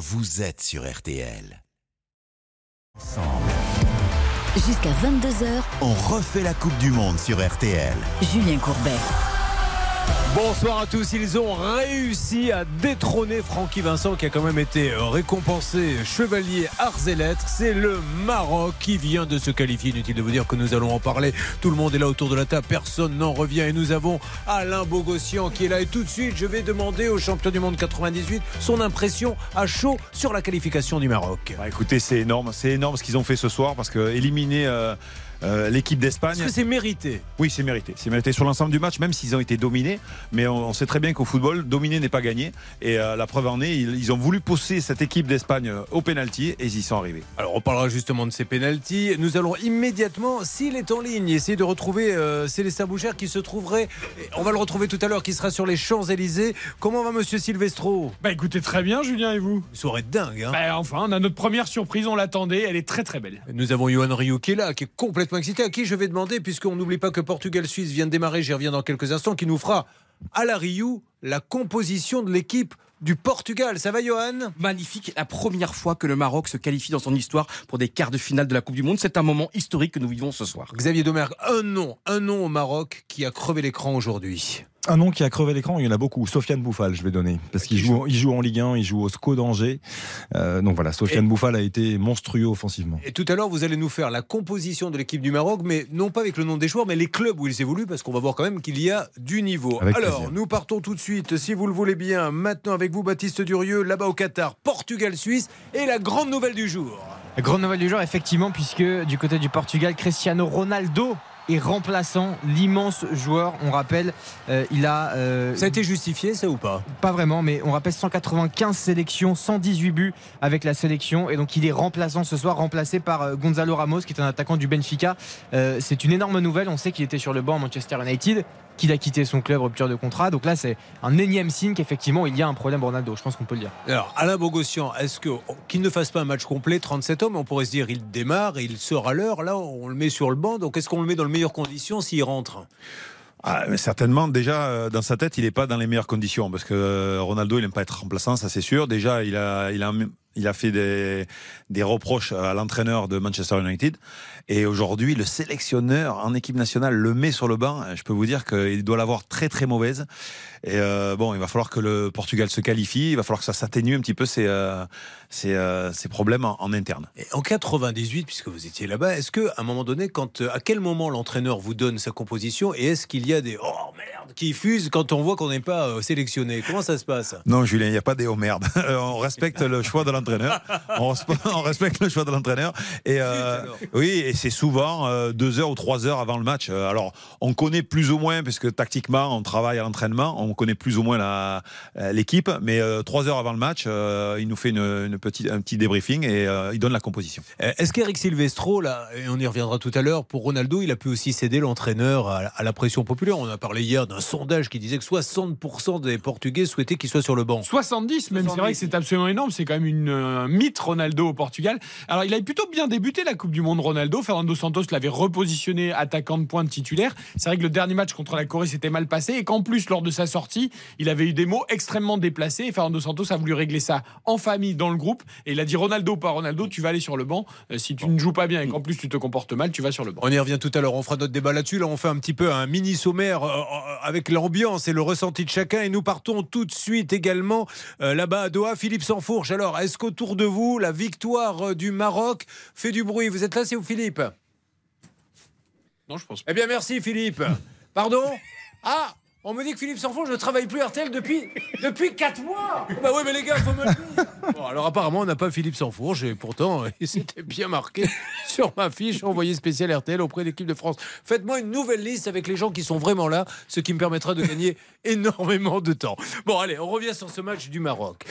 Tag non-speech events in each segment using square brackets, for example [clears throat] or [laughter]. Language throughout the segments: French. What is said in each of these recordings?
vous êtes sur RTL. Jusqu'à 22h, On refait la Coupe du Monde sur RTL. Julien Courbet. Bonsoir à tous, ils ont réussi à détrôner Francky Vincent qui a quand même été récompensé chevalier arts et lettres. C'est le Maroc qui vient de se qualifier. Inutile de vous dire que nous allons en parler. Tout le monde est là autour de la table, personne n'en revient et nous avons Alain Bogossian qui est là. Et tout de suite, je vais demander au champion du monde 98 son impression à chaud sur la qualification du Maroc. Bah, écoutez, c'est énorme, c'est énorme ce qu'ils ont fait ce soir parce que éliminer euh, euh, l'équipe d'Espagne. Est-ce que c'est mérité? Oui, c'est mérité. C'est mérité sur l'ensemble du match, même s'ils ont été dominés. Mais on, on sait très bien qu'au football, dominer n'est pas gagné. Et euh, la preuve en est, ils, ils ont voulu pousser cette équipe d'Espagne euh, au penalty et ils y sont arrivés. Alors on parlera justement de ces pénalties. Nous allons immédiatement, s'il est en ligne, essayer de retrouver euh, Célestin Boucher qui se trouverait, on va le retrouver tout à l'heure, qui sera sur les Champs-Élysées. Comment va Monsieur Silvestro? Bah écoutez très bien Julien et vous? Une soirée de dingue. Hein Bah enfin on a notre première surprise, on l'attendait, elle est très très belle. Nous avons Johan Rioux qui est là, qui est complètement excité, à qui je vais demander, puisqu'on n'oublie pas que Portugal-Suisse vient de démarrer, j'y reviens dans quelques instants, qui nous fera à la Rioux la composition de l'équipe du Portugal. Ça va Johan? Magnifique. La première fois que le Maroc se qualifie dans son histoire pour des quarts de finale de la Coupe du Monde. C'est un moment historique que nous vivons ce soir. Xavier Domergue, un nom, un nom au Maroc qui a crevé l'écran aujourd'hui. Un nom qui a crevé l'écran, il y en a beaucoup. Sofiane Bouffal, je vais donner. Parce qu'il joue, il joue en Ligue 1, il joue au SCO d'Angers. Euh, donc voilà, Sofiane Et- Bouffal a été monstrueux offensivement. Et tout à l'heure, vous allez nous faire la composition de l'équipe du Maroc, mais non pas avec le nom des joueurs, mais les clubs où ils évoluent, parce qu'on va voir quand même qu'il y a du niveau. Avec Alors, plaisir. nous partons tout de suite, si vous le voulez bien, maintenant avec vous, Baptiste Durieux, là-bas au Qatar, Portugal-Suisse, et la grande nouvelle du jour. Grande nouvelle du jour, effectivement, puisque du côté du Portugal, Cristiano Ronaldo est remplaçant l'immense joueur. On rappelle, euh, il a. euh, Ça a été justifié, ça ou pas? Pas vraiment, mais on rappelle 195 sélections, 118 buts avec la sélection. Et donc il est remplaçant ce soir, remplacé par euh, Gonzalo Ramos, qui est un attaquant du Benfica. Euh, c'est une énorme nouvelle. On sait qu'il était sur le banc à Manchester United, qu'il a quitté son club, rupture de contrat. Donc là, c'est un énième signe qu'effectivement, il y a un problème Ronaldo. Je pense qu'on peut le dire. Alors, Alain Bogossian, est-ce que qu'il ne fasse pas un match complet, 37 hommes, on pourrait se dire, il démarre, il sort à l'heure, là, on le met sur le banc, donc est-ce qu'on le met dans les meilleures conditions s'il rentre? Ah, mais certainement, déjà, euh, dans sa tête, il n'est pas dans les meilleures conditions parce que euh, Ronaldo, il n'aime pas être remplaçant, ça c'est sûr. Déjà, il a, il a, il a fait des, des reproches à l'entraîneur de Manchester United. Et aujourd'hui, le sélectionneur en équipe nationale le met sur le banc. Je peux vous dire qu'il doit l'avoir très très mauvaise. Et euh, bon, il va falloir que le Portugal se qualifie. Il va falloir que ça s'atténue un petit peu ses, euh, euh, ses problèmes en, en interne. Et en 98, puisque vous étiez là-bas, est-ce que à un moment donné, quand, à quel moment l'entraîneur vous donne sa composition et est-ce qu'il y a des oh merde qui fusent quand on voit qu'on n'est pas sélectionné? Comment ça se passe? Non, Julien, il n'y a pas des oh merde. [laughs] on respecte le choix de l'entraîneur. [laughs] On, respe- [laughs] on respecte le choix de l'entraîneur. Et euh, oui, et c'est souvent euh, deux heures ou trois heures avant le match. Euh, Alors, on connaît plus ou moins, puisque tactiquement, on travaille à l'entraînement, on connaît plus ou moins euh, l'équipe. Mais euh, trois heures avant le match, euh, il nous fait une, une petite, un petit débriefing et euh, il donne la composition. Est-ce qu'Eric Silvestro, là, et on y reviendra tout à l'heure, pour Ronaldo, il a pu aussi céder l'entraîneur à, à la pression populaire? On a parlé hier d'un sondage qui disait que 60% des Portugais souhaitaient qu'il soit sur le banc. 70 même, c'est vrai que c'est absolument énorme, c'est quand même une euh, mythe Ronaldo au Portugal. Alors il avait plutôt bien débuté la Coupe du Monde Ronaldo, Fernando Santos l'avait repositionné attaquant de pointe titulaire. C'est vrai que le dernier match contre la Corée s'était mal passé et qu'en plus lors de sa sortie, il avait eu des mots extrêmement déplacés et Fernando Santos a voulu régler ça en famille dans le groupe et il a dit Ronaldo pas Ronaldo, tu vas aller sur le banc Euh, si tu ne joues pas bien et qu'en plus tu te comportes mal, tu vas sur le banc. On y revient tout à l'heure, on fera notre débat là-dessus. Là, on fait un petit peu un mini sommaire euh, avec l'ambiance et le ressenti de chacun. Et nous partons tout de suite également là-bas à Doha. Philippe Sansfourche, alors, est-ce qu'autour de vous, la victoire euh, du Maroc fait du bruit. Vous êtes là, c'est où, Philippe? Non, je pense Eh bien, merci, Philippe. Pardon? Ah on me dit que Philippe Sanfourche ne travaille plus RTL depuis, depuis 4 mois Bah oui, mais les gars, faut me le dire Bon, alors apparemment, on n'a pas Philippe Sanfourche, et pourtant, [laughs] il s'était bien marqué sur ma fiche envoyé spécial RTL auprès de l'équipe de France. Faites-moi une nouvelle liste avec les gens qui sont vraiment là, ce qui me permettra de gagner [laughs] énormément de temps. Bon, allez, on revient sur ce match du Maroc.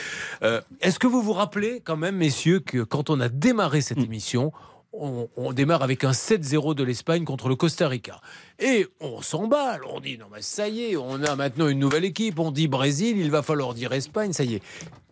Euh, Est-ce que vous vous rappelez quand même, messieurs, que quand on a démarré cette émission, on, démarre avec un 7-0 de l'Espagne contre le Costa Rica. Et on s'emballe, on dit non mais ça y est, on a maintenant une nouvelle équipe, on dit Brésil, il va falloir dire Espagne, ça y est.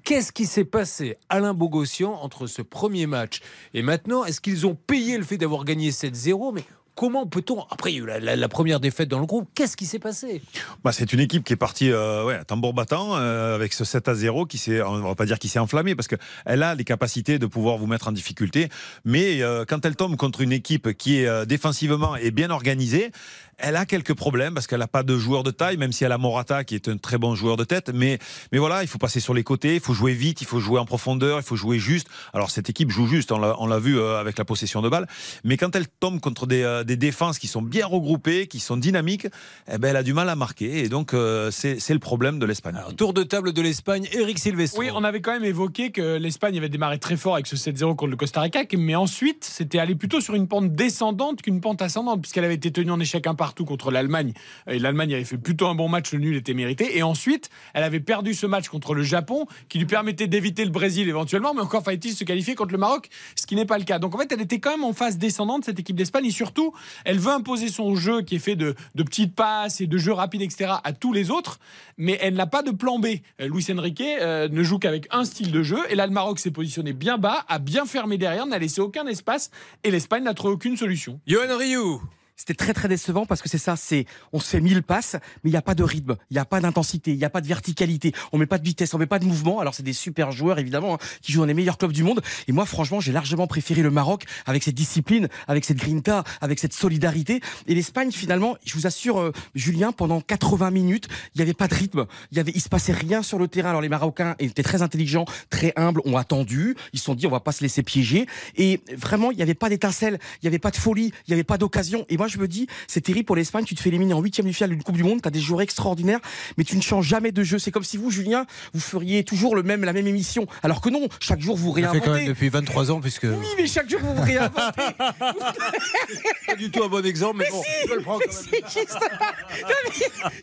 Qu'est-ce qui s'est passé, Alain Bogossian, entre ce premier match et maintenant? Est-ce qu'ils ont payé le fait d'avoir gagné 7-0 Mais comment peut-on. Après, la, première défaite dans le groupe. Qu'est-ce qui s'est passé? Bah, c'est une équipe qui est partie euh, ouais, à tambour battant euh, avec ce 7 à 0 qui s'est, on va pas dire qui s'est enflammé parce qu'elle a les capacités de pouvoir vous mettre en difficulté. Mais euh, quand elle tombe contre une équipe qui est défensivement et bien organisée, elle a quelques problèmes parce qu'elle n'a pas de joueur de taille, même si elle a Morata qui est un très bon joueur de tête. Mais, mais voilà, il faut passer sur les côtés, il faut jouer vite, il faut jouer en profondeur, il faut jouer juste. Alors cette équipe joue juste, on l'a, vu euh, avec la possession de balle. Mais quand elle tombe contre des, euh, des défenses qui sont bien regroupées, qui sont dynamiques, eh ben, elle a du mal à marquer. Et donc euh, c'est, c'est le problème de l'Espagne. Tour de table de l'Espagne, Eric Silvestro. Oui, on avait quand même évoqué que l'Espagne avait démarré très fort avec ce 7-0 contre le Costa Rica, mais ensuite, c'était allé plutôt sur une pente descendante qu'une pente ascendante, puisqu'elle avait été tenue en échec un partout contre l'Allemagne. Et l'Allemagne avait fait plutôt un bon match, le nul était mérité. Et ensuite, elle avait perdu ce match contre le Japon, qui lui permettait d'éviter le Brésil éventuellement, mais encore fallait-il se qualifier contre le Maroc, ce qui n'est pas le cas. Donc en fait, elle était quand même en phase descendante, cette équipe d'Espagne, et surtout, elle veut imposer son jeu qui est fait de, petites passes et de jeux rapides, etc., à tous les autres, mais elle n'a pas de plan B. Euh, Luis Enrique euh, ne joue qu'avec un style de jeu, et là, le Maroc s'est positionné bien bas, a bien fermé derrière, n'a laissé aucun espace, et l'Espagne n'a trouvé aucune solution. Johan Rioux. C'était très très décevant parce que c'est ça, c'est on se fait mille passes, mais il n'y a pas de rythme, il n'y a pas d'intensité, il n'y a pas de verticalité, on met pas de vitesse, on met pas de mouvement. Alors c'est des super joueurs évidemment hein, qui jouent dans les meilleurs clubs du monde. Et moi franchement, j'ai largement préféré le Maroc avec cette discipline, avec cette grinta, avec cette solidarité. Et l'Espagne finalement, je vous assure, euh, Julien, pendant 80 minutes, il n'y avait pas de rythme, il y avait, il se passait rien sur le terrain. Alors les Marocains étaient très intelligents, très humbles, ont attendu, ils se sont dit on va pas se laisser piéger. Et vraiment, il n'y avait pas d'étincelle, il n'y avait pas de folie, il n'y avait pas d'occasion. Et je me dis, c'est terrible pour l'Espagne, tu te fais éliminer en huitième de finale d'une Coupe du Monde, tu as des joueurs extraordinaires, mais tu ne changes jamais de jeu. C'est comme si vous, Julien, vous feriez toujours le même, la même émission. Alors que non, chaque jour vous On fait quand même réinventez. depuis 23 ans, puisque. Oui, mais chaque jour vous vous réinventez. [laughs] [laughs] Pas du tout un bon exemple, mais, bon, on peut le prendre quand même. C'est juste- Non, mais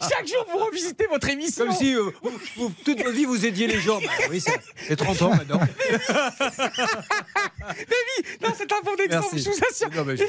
chaque jour vous revisitez votre émission. Comme si euh, vous- vous- toute votre vie vous aidiez les gens. Bah oui, fait 30 ans maintenant. [laughs] Non, c'est un bon exemple, Merci. je vous assure. Non, mais je-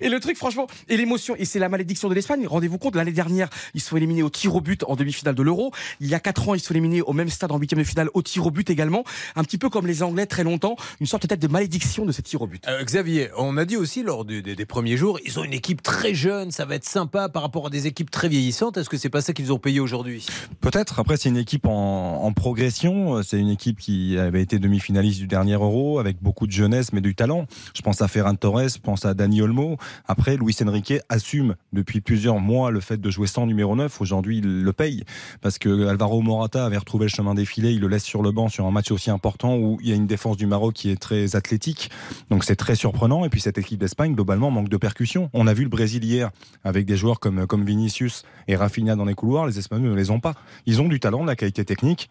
Et le truc, franchement, et l'émotion, et c'est la malédiction de l'Espagne. Rendez-vous compte, l'année dernière, ils se sont éliminés au tir au but en demi-finale de l'Euro. Il y a quatre ans, ils se sont éliminés au même stade en huitième de finale au tir au but également. Un petit peu comme les Anglais très longtemps, une sorte peut-être de malédiction de ces tirs au but. Euh, Xavier, on a dit aussi lors du- des, des premiers jours, ils ont une équipe très jeune, ça va être sympa par rapport à des équipes très vieillissantes. Est-ce que c'est pas ça qu'ils ont payé aujourd'hui? Peut-être. Après, c'est une équipe en, en progression. C'est une équipe qui avait été demi-finaliste du dernier Euro avec beaucoup de jeunesse mais du talent. Je pense à Ferran Torres, je pense à Dani Olmo. Après, Luis Enrique assume depuis plusieurs mois le fait de jouer sans numéro 9. Aujourd'hui, il le paye parce que Alvaro Morata avait retrouvé le chemin des filets. Il le laisse sur le banc sur un match aussi important où il y a une défense du Maroc qui est très athlétique. Donc c'est très surprenant. Et puis cette équipe d'Espagne, globalement, manque de percussion. On a vu le Brésil hier avec des joueurs comme, comme Vinicius et Rafinha dans les couloirs. Les Espagnols ne les ont pas. Ils ont du talent, de la qualité technique.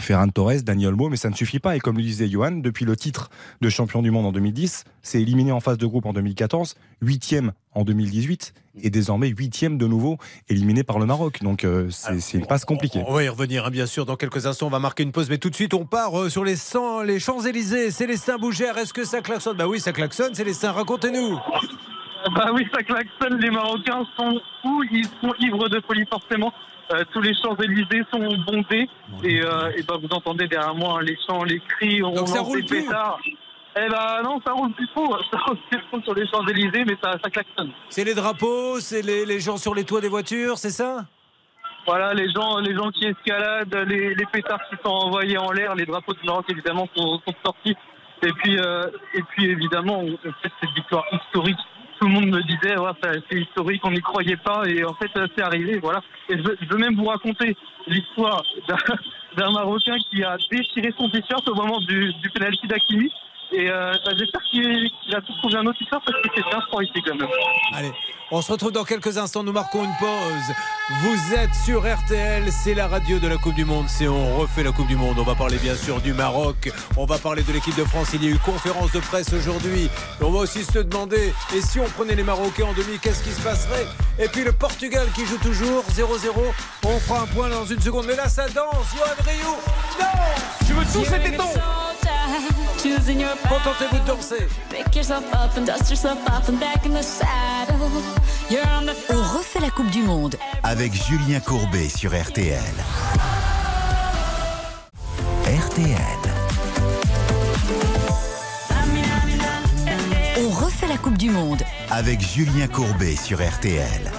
Ferran Torres, Daniel Olmo, mais ça ne suffit pas. Et comme le disait Johan, depuis le titre de champion du monde en 2010, c'est éliminé en phase de groupe en 2014, huitième en 2018 et désormais huitième de nouveau éliminé par le Maroc. Donc euh, c'est une passe compliquée. On va y revenir, hein, bien sûr. Dans quelques instants, on va marquer une pause. Mais tout de suite, on part euh, sur les, les Champs-Élysées. Célestin Bougère, est-ce que ça klaxonne? Bah oui, ça klaxonne. Célestin, racontez-nous. Bah oui, ça klaxonne. Les Marocains sont fous, ils sont ivres de folie forcément. Euh, tous les Champs-Élysées sont bondés. Et, euh, et bah, vous entendez derrière moi hein, les chants, les cris, on Donc ça lance roule plus pétards. Eh ben non, ça roule plus [laughs] trop. Ça roule plus trop sur les Champs-Élysées, mais ça, ça klaxonne. C'est les drapeaux, c'est les, les gens sur les toits des voitures, c'est ça? Voilà, les gens, les gens qui escaladent, les, les pétards qui sont envoyés en l'air, les drapeaux du Maroc évidemment sont, sont sortis. Et puis, euh, et puis évidemment, on, on fait cette victoire historique. Tout le monde me disait, ouais, c'est historique, on n'y croyait pas, et en fait, c'est arrivé. Voilà. Et je veux, même vous raconter l'histoire [laughs] d'un Marocain qui a déchiré son t-shirt au moment du, du penalty d'Akimi. Et euh, bah, j'espère qu'il qu'il a trouvé un autre t-shirt parce que c'est bien froid ici quand même. Allez, on se retrouve dans quelques instants. Nous marquons une pause. Vous êtes sur RTL, c'est la radio de la Coupe du Monde. C'est on refait la Coupe du Monde. On va parler bien sûr du Maroc. On va parler de l'équipe de France. Il y a eu conférence de presse aujourd'hui. Et On va aussi se demander et si on prenait les Marocains en demi, qu'est-ce qui se passerait? Et puis le Portugal qui joue toujours 0-0. On fera un point dans une seconde. Mais là, ça danse. Johan Rioux, danse Je veux tous cet éton Contentez-vous de danser. On refait la Coupe du Monde. Avec Julien Courbet sur RTL. RTL. On refait la Coupe du Monde. avec Julien Courbet sur RTL.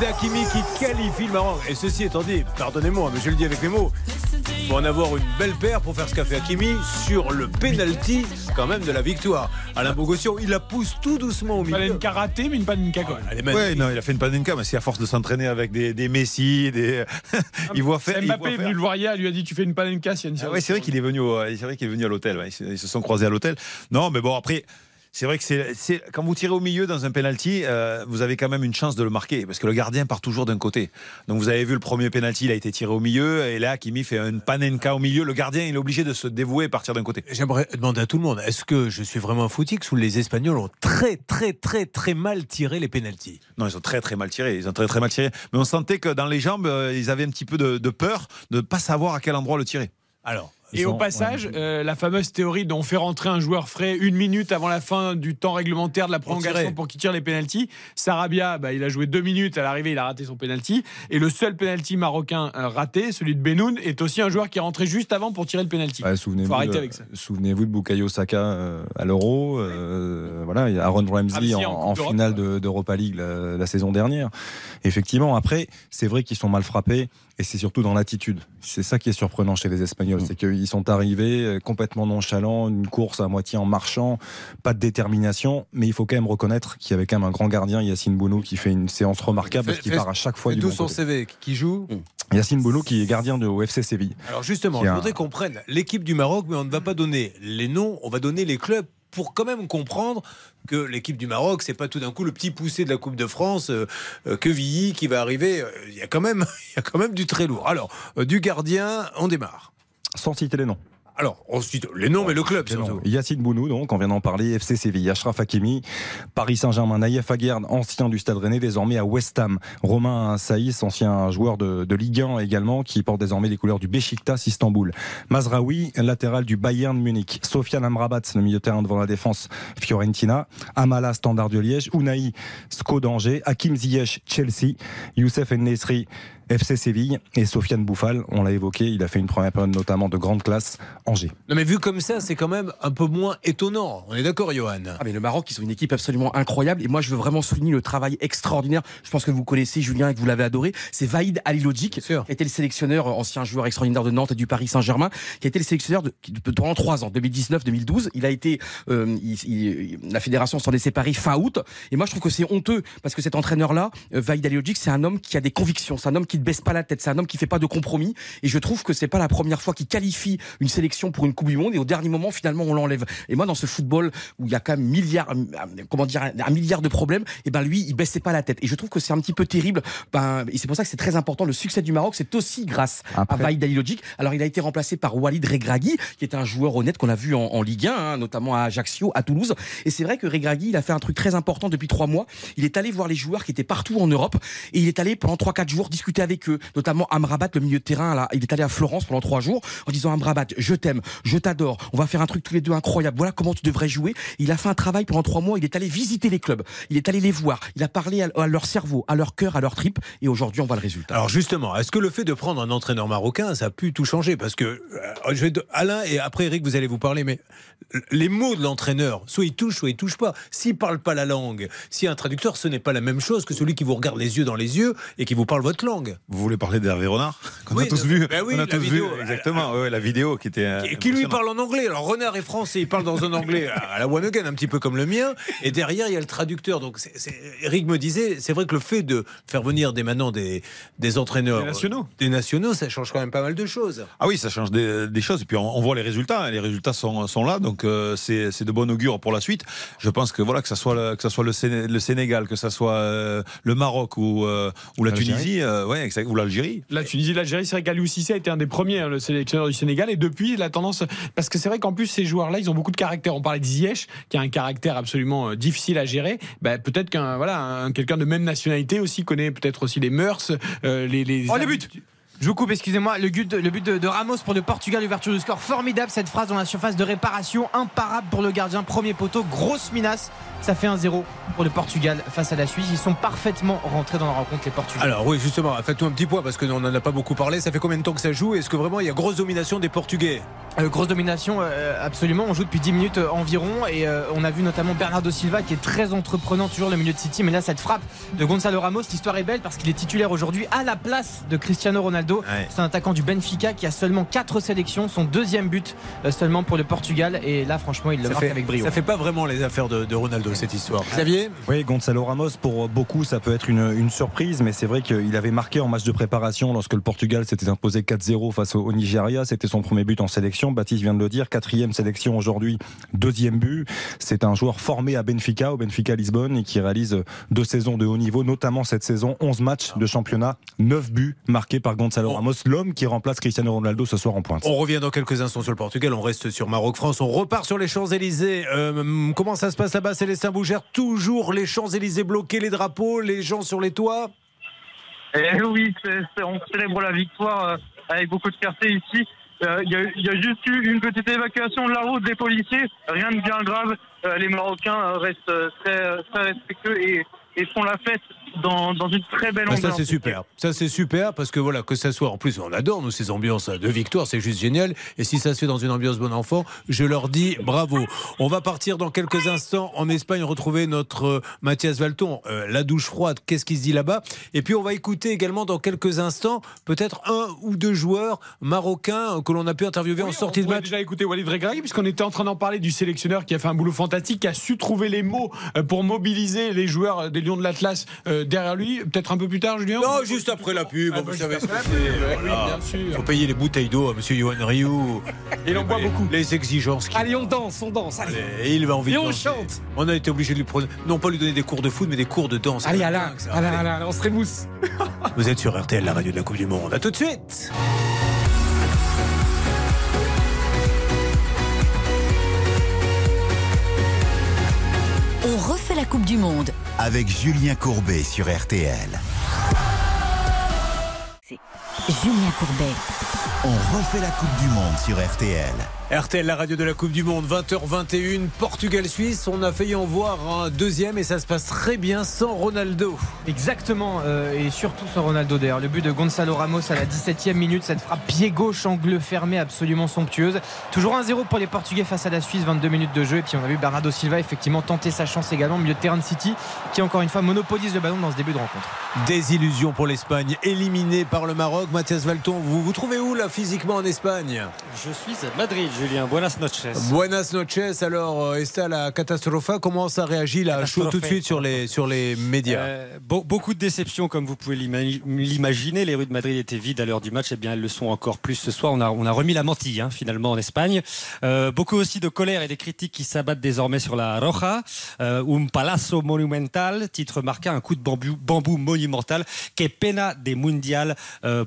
D'Akimi qui qualifie le Maroc. Et ceci étant dit, pardonnez-moi, mais je le dis avec mes mots. Il faut en avoir une belle paire pour faire ce qu'a fait Hakimi sur le penalty quand même de la victoire. Alain Bogossian, il la pousse tout doucement au milieu. Panenka raté, mais une Panenka. Elle est Ouais, non, il a fait une panenka, mais c'est à force de s'entraîner avec des, des Messi, des. [laughs] il voit faire. il Mbappé voit est venu le voir hier, il lui a dit tu fais une Panenka s'il y a une Ah ouais, c'est vrai qu'il est venu, au- c'est vrai qu'il est venu à l'hôtel. ouais. Ils se sont croisés à l'hôtel. Non, mais bon après. C'est vrai que c'est, quand vous tirez au milieu dans un penalty, euh, vous avez quand même une chance de le marquer parce que le gardien part toujours d'un côté. Donc vous avez vu le premier penalty, il a été tiré au milieu et là Kimi fait une panenka au milieu. Le gardien il est obligé de se dévouer et partir d'un côté. J'aimerais demander à tout le monde, est-ce que je suis vraiment un footix ou les Espagnols ont très très très très mal tiré les pénalties Non, ils ont très très mal tiré. Ils ont très très mal tiré. Mais on sentait que dans les jambes, euh, ils avaient un petit peu de, de peur de ne pas savoir à quel endroit le tirer. Alors, Et au passage, ouais. euh, la fameuse théorie dont on fait rentrer un joueur frais une minute avant la fin du temps réglementaire de la prolongation pour qu'il tire les pénalties. Sarabia, bah, il a joué deux minutes à l'arrivée, il a raté son pénalty. Et le seul pénalty marocain euh, raté, celui de Benoun, est aussi un joueur qui est rentré juste avant pour tirer le pénalty. Ouais, souvenez-vous, Faut arrêter de, avec ça. souvenez-vous de Bukayo Saka euh, à l'Euro. euh, voilà, il y a Aaron Ramsey Ramsey en, finale de- d'Europa League la, la saison dernière. Effectivement, après, c'est vrai qu'ils sont mal frappés et c'est surtout dans l'attitude. C'est ça qui est surprenant chez les Espagnols, c'est qu'ils sont arrivés euh, complètement nonchalants, une course à moitié en marchant, pas de détermination, mais il faut quand même reconnaître qu'il y avait quand même un grand gardien, Yacine Bounou, qui fait une séance remarquable parce qu'il part à chaque fois du d'où bon son côté. CV qui joue Yacine Bounou qui est gardien de FC Séville. Alors justement, je voudrais qu'on prenne l'équipe du Maroc, mais on ne va pas donner les noms, on va donner les clubs pour quand même comprendre que l'équipe du Maroc, c'est pas tout d'un coup le petit poussé de la Coupe de France, euh, euh, que Villy qui va arriver. Euh, Il y a quand même, [laughs] il y a quand même du très lourd. Alors, euh, du gardien, on démarre. Sans citer les noms. Alors, ensuite, les noms, mais le club surtout. Yacine Bounou, donc, on vient d'en parler, FC Séville, Ashraf Hakimi, Paris Saint-Germain, Naïef Aguerd, ancien du Stade Rennais, désormais à West Ham. Romain Saïs, ancien joueur de, de Ligue 1 également, qui porte désormais les couleurs du Besiktas Istanbul. Mazraoui, latéral du Bayern Munich. Sofiane Amrabat, le milieu de terrain devant la défense, Fiorentina. Amala, Standard de Liège. Unai, SCO d'Angers. Hakim Ziyech, Chelsea. Youssef Nesri, FC Séville. Et Sofiane Bouffal, on l'a évoqué, il a fait une première période notamment de grande classe, Angers. Non, mais vu comme ça, c'est quand même un peu moins étonnant. On est d'accord, Johan? Ah mais le Maroc, ils ont une équipe absolument incroyable et moi je veux vraiment souligner le travail extraordinaire. Je pense que vous connaissez Julien et que vous l'avez adoré. C'est Vaïd Alilogic, qui été le sélectionneur, ancien joueur extraordinaire de Nantes et du Paris Saint-Germain, qui a été le sélectionneur de, pendant trois ans, 2019-2012. Il a été, euh, il- il- la fédération s'en est séparée fin août. Et moi je trouve que c'est honteux parce que cet entraîneur-là, euh, Vaïd Alilogic, c'est un homme qui a des convictions, c'est un homme qui ne baisse pas la tête, c'est un homme qui fait pas de compromis. Et je trouve que c'est pas la première fois qu'il qualifie une sélection pour une Coupe du Monde et au dernier moment finalement on l'enlève. Et moi dans ce football où il y a quand même milliard, euh, comment dire, un, milliard de problèmes, et ben lui il baissait pas la tête. Et je trouve que c'est un petit peu terrible. Ben, et c'est pour ça que c'est très important. Le succès du Maroc, c'est aussi grâce à Après- Vaïd Alilogic. Alors il a été remplacé par Walid Regragui, qui est un joueur honnête qu'on a vu en, en Ligue 1, hein, notamment à Ajaccio, à Toulouse. Et c'est vrai que Regragui, il a fait un truc très important depuis trois mois. Il est allé voir les joueurs qui étaient partout en Europe et il est allé pendant trois quatre jours discuter avec eux, notamment Amrabat, le milieu de terrain. Il est allé à Florence pendant trois jours en disant Amrabat, je t'aime, je t'adore. On va faire un truc tous les deux incroyable. Voilà comment tu devrais jouer. Il a fait un travail pendant trois mois. Il est allé visiter les clubs. Il est allé les voir. Il a parlé à, leur cerveau, à leur cœur, à leur trip. Et aujourd'hui, on voit le résultat. Alors justement, est-ce que le fait de prendre un entraîneur marocain, ça a pu tout changer? Parce que euh, Alain et après Eric, vous allez vous parler, mais les mots de l'entraîneur, soit il touche, soit il touche pas. S'il parle pas la langue, si un traducteur, ce n'est pas la même chose que celui qui vous regarde les yeux dans les yeux et qui vous parle votre langue. Vous voulez parler d'Hervé Renard [laughs] Qu'on Oui, a tous de- vu. ben oui, On a tous vidéo. vu. Exactement. ouais, la vidéo qui était. euh, qui lui parle en anglais. Alors Renard est français, il parle dans un anglais à la one again, un petit peu comme le mien. Et derrière, il y a le traducteur. Donc Eric me disait, c'est vrai que le fait de faire venir des maintenant des, des entraîneurs Des nationaux. des nationaux, ça change quand même pas mal de choses. Ah oui, ça change des, des choses. Et puis on, on voit les résultats. hein. Les résultats sont, sont là, donc euh, c'est c'est de bon augure pour la suite. Je pense que voilà, que ça soit le, que ça soit le, Séné- le Sénégal, que ça soit euh, le Maroc ou, euh, ou la. Tunisie, euh, ouais, exact, ou l'Algérie. La Tunisie, l'Algérie, c'est vrai qu'Aliou Cissé a été un des premiers, hein, le sélectionneur du Sénégal, et depuis, la tendance. Parce que c'est vrai qu'en plus, ces joueurs-là, ils ont beaucoup de caractère. On parlait de Ziyech, qui a un caractère absolument euh, difficile à gérer. Bah, peut-être qu'un voilà, un- quelqu'un de même nationalité aussi connaît peut-être aussi les mœurs, euh, les, les. Oh, les buts Je vous coupe, excusez-moi. Le but, de, le but de, de Ramos pour le Portugal, ouverture du score formidable. Cette phrase dans la surface de réparation, imparable pour le gardien. Premier poteau, grosse minace. Ça fait 1-0 pour le Portugal face à la Suisse. Ils sont parfaitement rentrés dans la rencontre, les Portugais. Alors oui, justement, faites-nous un petit point parce qu'on n'en a pas beaucoup parlé. Ça fait combien de temps que ça joue? Est-ce que vraiment il y a grosse domination des Portugais? Euh, grosse domination, euh, absolument. On joue depuis 10 minutes euh, environ et euh, on a vu notamment Bernardo Silva qui est très entreprenant, toujours le milieu de City. Mais là, cette frappe de Gonzalo Ramos, l'histoire est belle parce qu'il est titulaire aujourd'hui à la place de Cristiano Ronaldo. Ouais. C'est un attaquant du Benfica qui a seulement 4 sélections, son deuxième but euh, seulement pour le Portugal. Et là, franchement, il le ça marque fait, avec brio. ça fait pas vraiment les affaires de, de Ronaldo cette histoire. Xavier Oui, Gonzalo Ramos, pour beaucoup, ça peut être une, une surprise, mais c'est vrai qu'il avait marqué en match de préparation lorsque le Portugal s'était imposé 4-0 face au, au Nigeria. C'était son premier but en sélection. Baptiste vient de le dire, quatrième sélection aujourd'hui, deuxième but. C'est un joueur formé à Benfica, au Benfica Lisbonne, et qui réalise deux saisons de haut niveau, notamment cette saison, 11 matchs de championnat, 9 buts marqués par Gonzalo Bon. Ramos, l'homme qui remplace Cristiano Ronaldo ce soir en pointe. On revient dans quelques instants sur le Portugal, on reste sur Maroc-France, on repart sur les Champs-Élysées. Euh, comment ça se passe là-bas Célestin Bougère, toujours les Champs-Élysées bloqués, les drapeaux, les gens sur les toits? Eh oui, on célèbre la victoire euh, avec beaucoup de fierté ici. Euh, Il y, a, il y a juste eu une petite évacuation de la route des policiers, rien de bien grave. Euh, les Marocains restent très, très respectueux et, et font la fête dans, dans une très belle Bah, ambiance. ça c'est super, ça c'est super parce que voilà que ça soit en plus on adore nous ces ambiances de victoire c'est juste génial et si ça se fait dans une ambiance bon enfant je leur dis bravo. On va partir dans quelques instants en Espagne retrouver notre euh, Mathias Valton Euh, la douche froide qu'est-ce qui se dit là-bas? Et puis on va écouter également dans quelques instants peut-être un ou deux joueurs marocains que l'on a pu interviewer en sortie on de match. déjà écouter Walid Regragui puisqu'on était en train d'en parler du sélectionneur qui a fait un boulot fantastique, qui a su trouver les mots euh, pour mobiliser les joueurs des Lions de l'Atlas euh, derrière lui. Peut-être un peu plus tard, Julien Non, juste après la pub, Ah, vous bah, savez ce que c'est. oui, Voilà. bien sûr. Faut payer les bouteilles d'eau à Monsieur Yohan Ryu. Il en boit beaucoup. Les exigences. Allez, on danse, on danse. Allez, Et il va envie Et de on chante. On a été obligé de lui prendre, non pas lui donner des cours de foot, mais des cours de danse. allez. Alain, Alain, Alain, on se rémousse. Vous êtes sur RTL, la radio de la Coupe du Monde. À tout de suite. La Coupe du Monde. Avec Julien Courbet sur RTL. Julien Courbet. On refait la Coupe du Monde sur RTL. RTL, la radio de la Coupe du Monde, 20h21, Portugal-Suisse. On a failli en voir un deuxième et ça se passe très bien sans Ronaldo. Exactement, euh, et surtout sans Ronaldo d'ailleurs. Le but de Gonzalo Ramos à la 17e minute, cette frappe pied gauche, angle fermé, absolument somptueuse. Toujours 1-0 pour les Portugais face à la Suisse, 22 minutes de jeu. Et puis on a vu Bernardo Silva effectivement tenter sa chance également, au milieu de terrain de City, qui encore une fois monopolise le ballon dans ce début de rencontre. Désillusion pour l'Espagne, éliminée par le Maroc. Mathias Valton, vous vous trouvez où là physiquement en Espagne? Je suis à Madrid, Julien. Buenas noches. Buenas noches. Alors, euh, está la catastrofa. Comment ça réagit là? Chaud tout de suite sur les, sur les médias Euh, beau- beaucoup de déceptions, comme vous pouvez l'ima- l'imaginer. Les rues de Madrid étaient vides à l'heure du match. Eh bien, elles le sont encore plus ce soir. On a, on a remis la mantille, hein, finalement, en Espagne. Euh, beaucoup aussi de colère et des critiques qui s'abattent désormais sur la Roja. Euh, un palazo monumental, titre marqué, un coup de bambou, bambou monumental. Que pena des mundial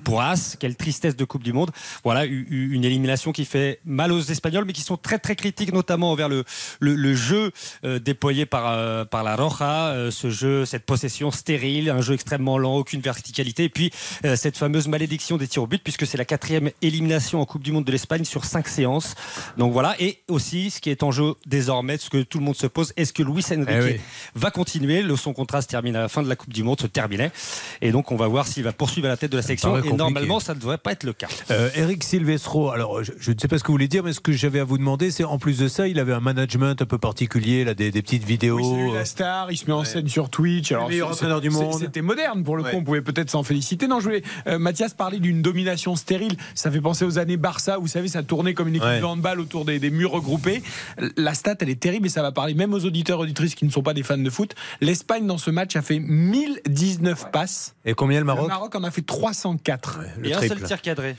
pour As. Quelle tristesse de Coupe du Monde. Voilà, une élimination qui fait mal aux Espagnols, mais qui sont très très critiques, notamment envers le, le, le jeu euh, déployé par, euh, par la Roja, euh, ce jeu, cette possession stérile, un jeu extrêmement lent, aucune verticalité, et puis euh, cette fameuse malédiction des tirs au but, puisque c'est la quatrième élimination en Coupe du Monde de l'Espagne sur cinq séances. Donc voilà, et aussi ce qui est en jeu désormais, ce que tout le monde se pose, est-ce que Luis Enrique Eh oui. va continuer? Le, Son contrat se termine à la fin de la Coupe du Monde, se terminait, et donc on va voir s'il va poursuivre à la tête de la sélection, paraît et compliqué. normalement ça ne devrait pas être le cas. Euh, Eric Silvestro, alors je, je ne sais pas ce que vous voulez dire, mais ce que j'avais à vous demander, c'est en plus de ça, il avait un management un peu particulier, là, des, des petites vidéos. Oui, la star, il se met en scène sur Twitch. Alors, meilleur c'est- entraîneur du monde. C'était moderne pour le Ouais. coup, on pouvait peut-être s'en féliciter. Non, je voulais, euh, Mathias parlait d'une domination stérile. Ça fait penser aux années Barça, vous savez, ça tournait comme une équipe Ouais. de handball autour des, des murs regroupés. La stat, elle est terrible et ça va parler même aux auditeurs, auditrices qui ne sont pas des fans de foot. L'Espagne, dans ce match, a fait 1019 passes. Et combien le Le Maroc? Maroc en a fait 304. Le et un triple. seul tir cadré.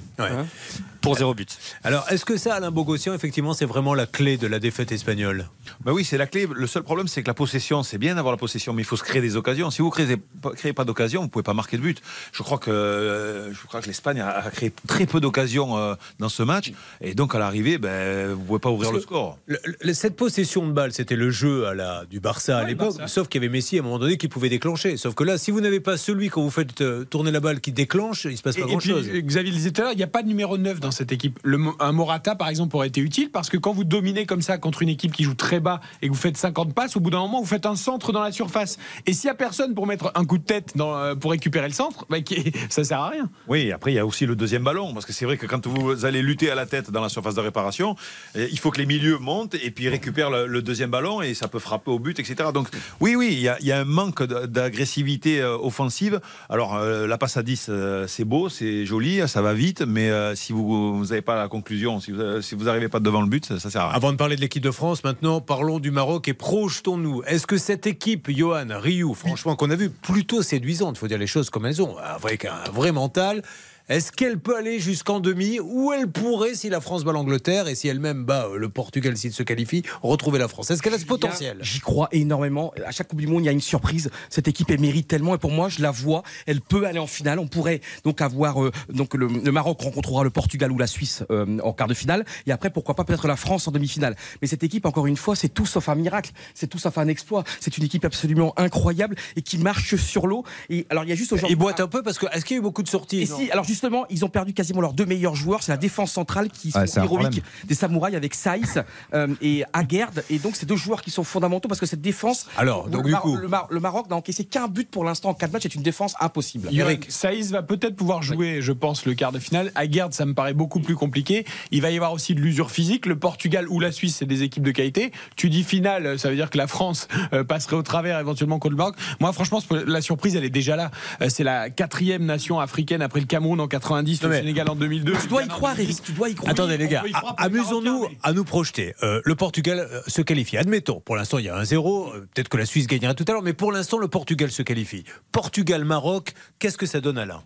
Pour zéro but. Alors, est-ce que ça, Alain Bogossian, effectivement, c'est vraiment la clé de la défaite espagnole? Bah oui, c'est la clé. Le seul problème, c'est que la possession, c'est bien d'avoir la possession, mais il faut se créer des occasions. Si vous créez, pas- créez pas d'occasion, vous pouvez pas marquer de but. Je crois que, euh, je crois que l'Espagne a, a créé très peu d'occasions euh, dans ce match, et donc à l'arrivée, ben, vous pouvez pas ouvrir Parce le score. le- le- cette possession de balle, c'était le jeu à la, du Barça à Ouais, l'époque, sauf qu'il y avait Messi à un moment donné qui pouvait déclencher. Sauf que là, si vous n'avez pas celui quand vous faites euh, tourner la balle qui déclenche, il se passe pas grand-chose. euh, Xavier le disait tout à l'heure, il n'y a pas de numéro 9 dans cette équipe. Un Morata, par exemple, aurait été utile parce que quand vous dominez comme ça contre une équipe qui joue très bas et que vous faites 50 passes, au bout d'un moment, vous faites un centre dans la surface. Et s'il n'y a personne pour mettre un coup de tête euh, pour récupérer le centre, bah, [laughs] ça sert à rien. Oui, après, il y a aussi le deuxième ballon, parce que c'est vrai que quand vous allez lutter à la tête dans la surface de réparation, eh, il faut que les milieux montent et puis récupèrent le, deuxième ballon et ça peut frapper au but, etc. Donc, oui, oui, il y a, y a un manque d'agressivité euh, offensive. Alors, euh, la passe à 10, euh, c'est beau, c'est joli, ça va vite, mais si vous n'avez pas la conclusion, si vous vous n'arrivez pas devant le but, ça, sert à rien. Avant de parler de l'équipe de France, maintenant parlons du Maroc et projetons-nous. Est-ce que cette équipe, Johan, Ryu, franchement, qu'on a vu plutôt séduisante, il faut dire les choses comme elles sont, avec un vrai mental, est-ce qu'elle peut aller jusqu'en demi ou elle pourrait, si la France bat l'Angleterre et si elle-même bat euh, le Portugal s'il se qualifie, retrouver la France? Est-ce qu'elle a ce potentiel? J'y crois énormément. À chaque Coupe du Monde, il y a une surprise. Cette équipe, elle mérite tellement. Et pour moi, je la vois. Elle peut aller en finale. On pourrait donc avoir. euh, donc le, le Maroc rencontrera le Portugal ou la Suisse euh, en quart de finale. Et après, pourquoi pas peut-être la France en demi-finale. Mais cette équipe, encore une fois, c'est tout sauf un miracle. C'est tout sauf un exploit. C'est une équipe absolument incroyable et qui marche sur l'eau. Et alors, il y a juste aujourd'hui. Ils boitent un peu parce que est-ce qu'il y a eu beaucoup de sorties? Et non si, alors justement, ils ont perdu quasiment leurs deux meilleurs joueurs. C'est la défense centrale qui Ouais, sont problème. des samouraïs avec Saïs [laughs] euh, et Aguerd. Et donc, c'est deux joueurs qui sont fondamentaux parce que cette défense. Alors, donc le, du Mar- coup, le, Mar- le Maroc n'a encaissé qu'un but pour l'instant en quatre matchs. C'est une défense impossible. Eric. Saïs va peut-être pouvoir jouer, je pense, le quart de finale. Aguerd, ça me paraît beaucoup plus compliqué. Il va y avoir aussi de l'usure physique. Le Portugal ou la Suisse, c'est des équipes de qualité. Tu dis finale, ça veut dire que la France euh, passerait au travers éventuellement contre le Maroc. Moi, franchement, la surprise, elle est déjà là. Euh, C'est la quatrième nation africaine après le Cameroun en 90, Non, le mais- Sénégal en 2002. Tu dois y croire, 2010. Eric. Tu dois y croire. Attendez les gars, amusons-nous à nous projeter. Euh, le Portugal euh, se qualifie. Admettons, pour l'instant il y a un 0 euh, peut-être que la Suisse gagnera tout à l'heure, mais pour l'instant le Portugal se qualifie. Portugal-Maroc, qu'est-ce que ça donne Alain?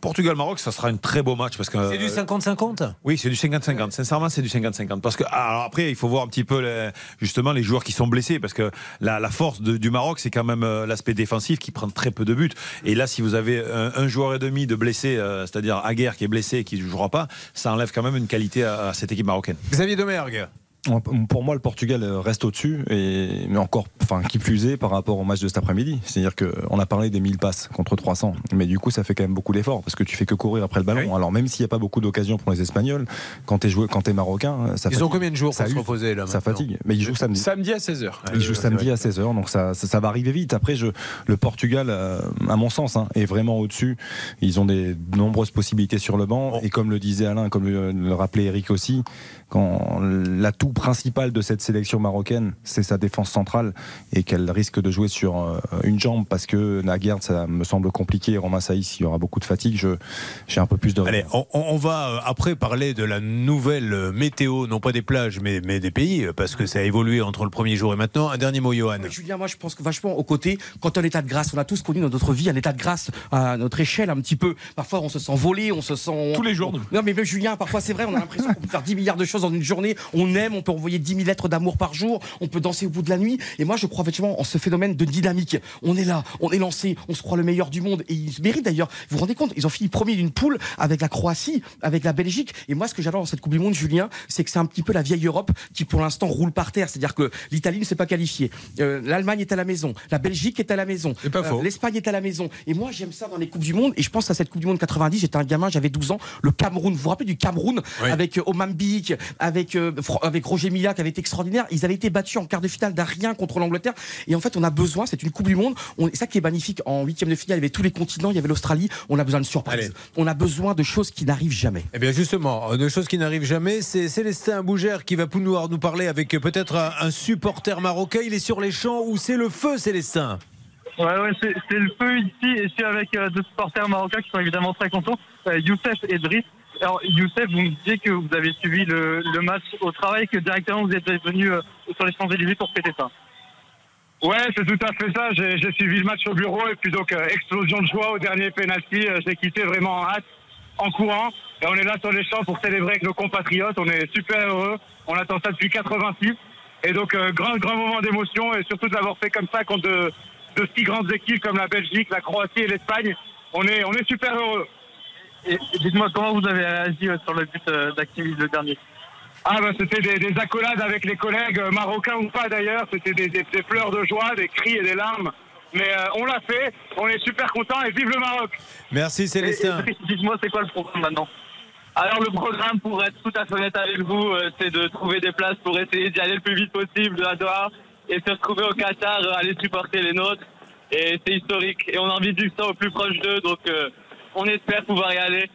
Portugal-Maroc, ça sera un très beau match parce que C'est du euh, 50-50 Oui, c'est du 50-50. Sincèrement, c'est du 50-50. Parce que alors après, il faut voir un petit peu les- justement les joueurs qui sont blessés, parce que la, la force de- du Maroc, c'est quand même euh, l'aspect défensif qui prend très peu de buts. Et là, si vous avez un, un joueur et demi de blessés, euh, c'est-à-dire Aguerre qui est blessé et qui ne jouera pas, ça enlève quand même une qualité à, à cette équipe marocaine. Xavier Domergue Pour moi, le Portugal reste au-dessus, et mais encore, enfin, qui plus est par rapport au match de cet après-midi. C'est-à-dire qu'on a parlé des 1000 passes contre 300, mais du coup, ça fait quand même beaucoup d'efforts parce que tu fais que courir après le ballon. Alors même s'il n'y a pas beaucoup d'occasions pour les Espagnols, quand joué, quand t'es marocain, ça Ils fatigue. ont combien de jours ça pour se reposer là Ça fatigue, mais ils jouent samedi. Samedi à 16h. Il joue samedi à 16h, donc ça, ça, ça va arriver vite. Après, je, le Portugal, euh, à mon sens, hein, est vraiment au-dessus. Ils ont des nombreuses possibilités sur le banc. Et comme le disait Alain, comme le, le rappelait Eric aussi, quand l'atout principal de cette sélection marocaine, c'est sa défense centrale et qu'elle risque de jouer sur euh, une jambe parce que Naguerd, ça me semble compliqué. Romain Saïs, il y aura beaucoup de fatigue. Je- J'ai un peu plus de. Allez, on, on va euh, après parler de la nouvelle euh, météo, non pas des plages, mais, mais des pays, parce que ça a évolué entre le premier jour et maintenant. Un dernier mot, Johan. Julien, moi je pense que vachement au côté, quand on est en état de grâce, on a tous connu dans notre vie un état de grâce à notre échelle un petit peu. Parfois on se sent volé, on se sent. Tous les jours. Non mais même Julien, parfois c'est vrai, on a l'impression qu'on peut faire 10 milliards de choses dans une journée. On aime, on peut envoyer 10 000 lettres d'amour par jour, on peut danser au bout de la nuit. Et moi je crois effectivement en ce phénomène de dynamique. On est là, on est lancé, on se croit le meilleur du monde. Et ils se méritent d'ailleurs. Vous vous rendez compte, ils ont fini premier d'une poule avec la Croatie, avec la Belgique. Et moi ce que j'adore dans cette Coupe du Monde, Julien, c'est que c'est un petit peu la vieille Europe qui pour l'instant roule par terre. C'est-à-dire que l'Italie ne s'est pas qualifiée. Euh, L'Allemagne est à la maison. La Belgique est à la maison. C'est pas Euh, faux. L'Espagne est à la maison. Et moi, j'aime ça dans les Coupes du Monde. Et je pense à cette Coupe du Monde 90. J'étais un gamin, j'avais 12 ans. Le Cameroun, vous vous rappelez du Cameroun Oui. Avec euh, Oman Bik, avec, euh, avec Roger Milla qui avait été extraordinaire. Ils avaient été battus en quart de finale d'un rien contre l'Angleterre. Et en fait, on a besoin, c'est une Coupe du Monde. On, et ça qui est magnifique. En huitième de finale, il y avait tous les continents, il y avait l'Australie. On a besoin de surprises. Allez. On a besoin de choses qui n'arrivent jamais. Eh bien justement, de choses qui n'arrivent jamais, c'est Célestin Bougère qui va pouvoir nous parler avec peut-être un, un supporter marocain. Il est sur les champs où c'est le feu, Célestin? Ouais, ouais, c'est c'est le feu ici, et je suis avec euh, deux supporters marocains qui sont évidemment très contents, euh, Youssef et Driss. Alors, Youssef, vous me disiez que vous avez suivi le, match au travail, que directement vous êtes venu euh, sur les Champs-Élysées pour fêter ça. Ouais, c'est tout à fait ça. J'ai suivi le match au bureau et puis donc euh, explosion de joie au dernier penalty. Euh, J'ai quitté vraiment en hâte. en courant. Et on est là sur les champs pour célébrer avec nos compatriotes. On est super heureux. On attend ça depuis 86. Et donc, grand, grand moment d'émotion et surtout de l'avoir fait comme ça contre de, de si grandes équipes comme la Belgique, la Croatie et l'Espagne. On est, on est super heureux. Et dites-moi comment vous avez réagi euh, sur le but euh, d'Activis le dernier Ah bah c'était des, des accolades avec les collègues, euh, marocains ou pas d'ailleurs. C'était des, des- des pleurs de joie, des cris et des larmes. Mais euh, on l'a fait, on est super contents et vive le Maroc Merci Célestin. Dites-moi, c'est quoi le programme maintenant? Alors, le programme, pour être tout à fait honnête avec vous, euh, c'est de trouver des places pour essayer d'y aller le plus vite possible à Doha et se retrouver au Qatar, euh, aller supporter les nôtres. Et c'est historique. Et on a envie de vivre ça au plus proche d'eux, donc euh, on espère pouvoir y aller.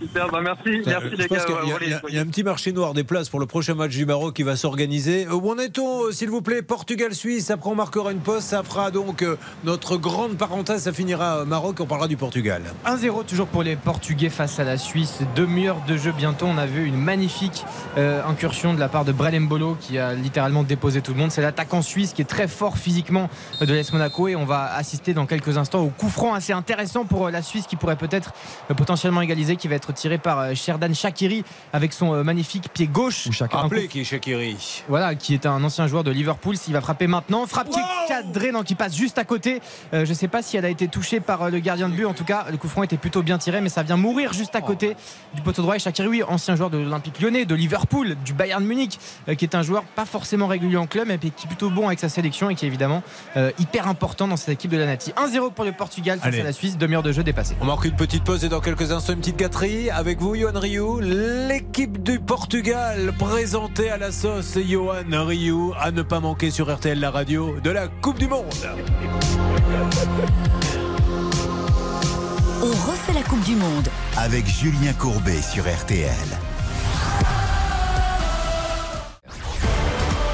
Super, bah merci, merci Euh, Je les pense gars. qu'il y a- Ouais, il y, a- y un petit marché noir des places pour le prochain match du Maroc qui va s'organiser. Euh, Où en est-on, euh, s'il vous plaît Portugal-Suisse. Après, on marquera une pause. Ça fera donc euh, notre grande parenthèse. Ça finira euh, Maroc. On parlera du Portugal. 1-0 toujours pour les Portugais face à la Suisse. Demi-heure de jeu bientôt. On a vu une magnifique euh, incursion de la part de Brel Mbolo qui a littéralement déposé tout le monde. C'est l'attaquant suisse qui est très fort physiquement euh, de l'AS Monaco et on va assister dans quelques instants au coup franc assez intéressant pour euh, la Suisse qui pourrait peut-être euh, potentiellement égaliser qui va être tiré par euh, Sherdan Shakiri avec son euh, magnifique pied gauche. Rappelez qui est Shakiri. voilà, qui est un ancien joueur de Liverpool. S'il va frapper maintenant, frappe qui est cadrée, non, qui passe juste à côté. Euh, je ne sais pas si elle a été touchée par le gardien de but. En tout cas, le coup franc était plutôt bien tiré, mais ça vient mourir juste à côté du poteau droit. Et Shakiri, oui, ancien joueur de l'Olympique lyonnais, de Liverpool, du Bayern Munich, euh, qui est un joueur pas forcément régulier en club, mais qui est plutôt bon avec sa sélection et qui est évidemment euh, hyper important dans cette équipe de la Nati. 1-0 pour le Portugal face à la Suisse, demi-heure de jeu dépassée. On marque une petite pause et dans quelques instants, une petite gâterie avec vous, Johan Rioux. L'équipe du Portugal présentée à la sauce Johan Rioux à ne pas manquer sur RTL la radio de la Coupe du Monde. On refait la Coupe du Monde. Avec Julien Courbet sur RTL.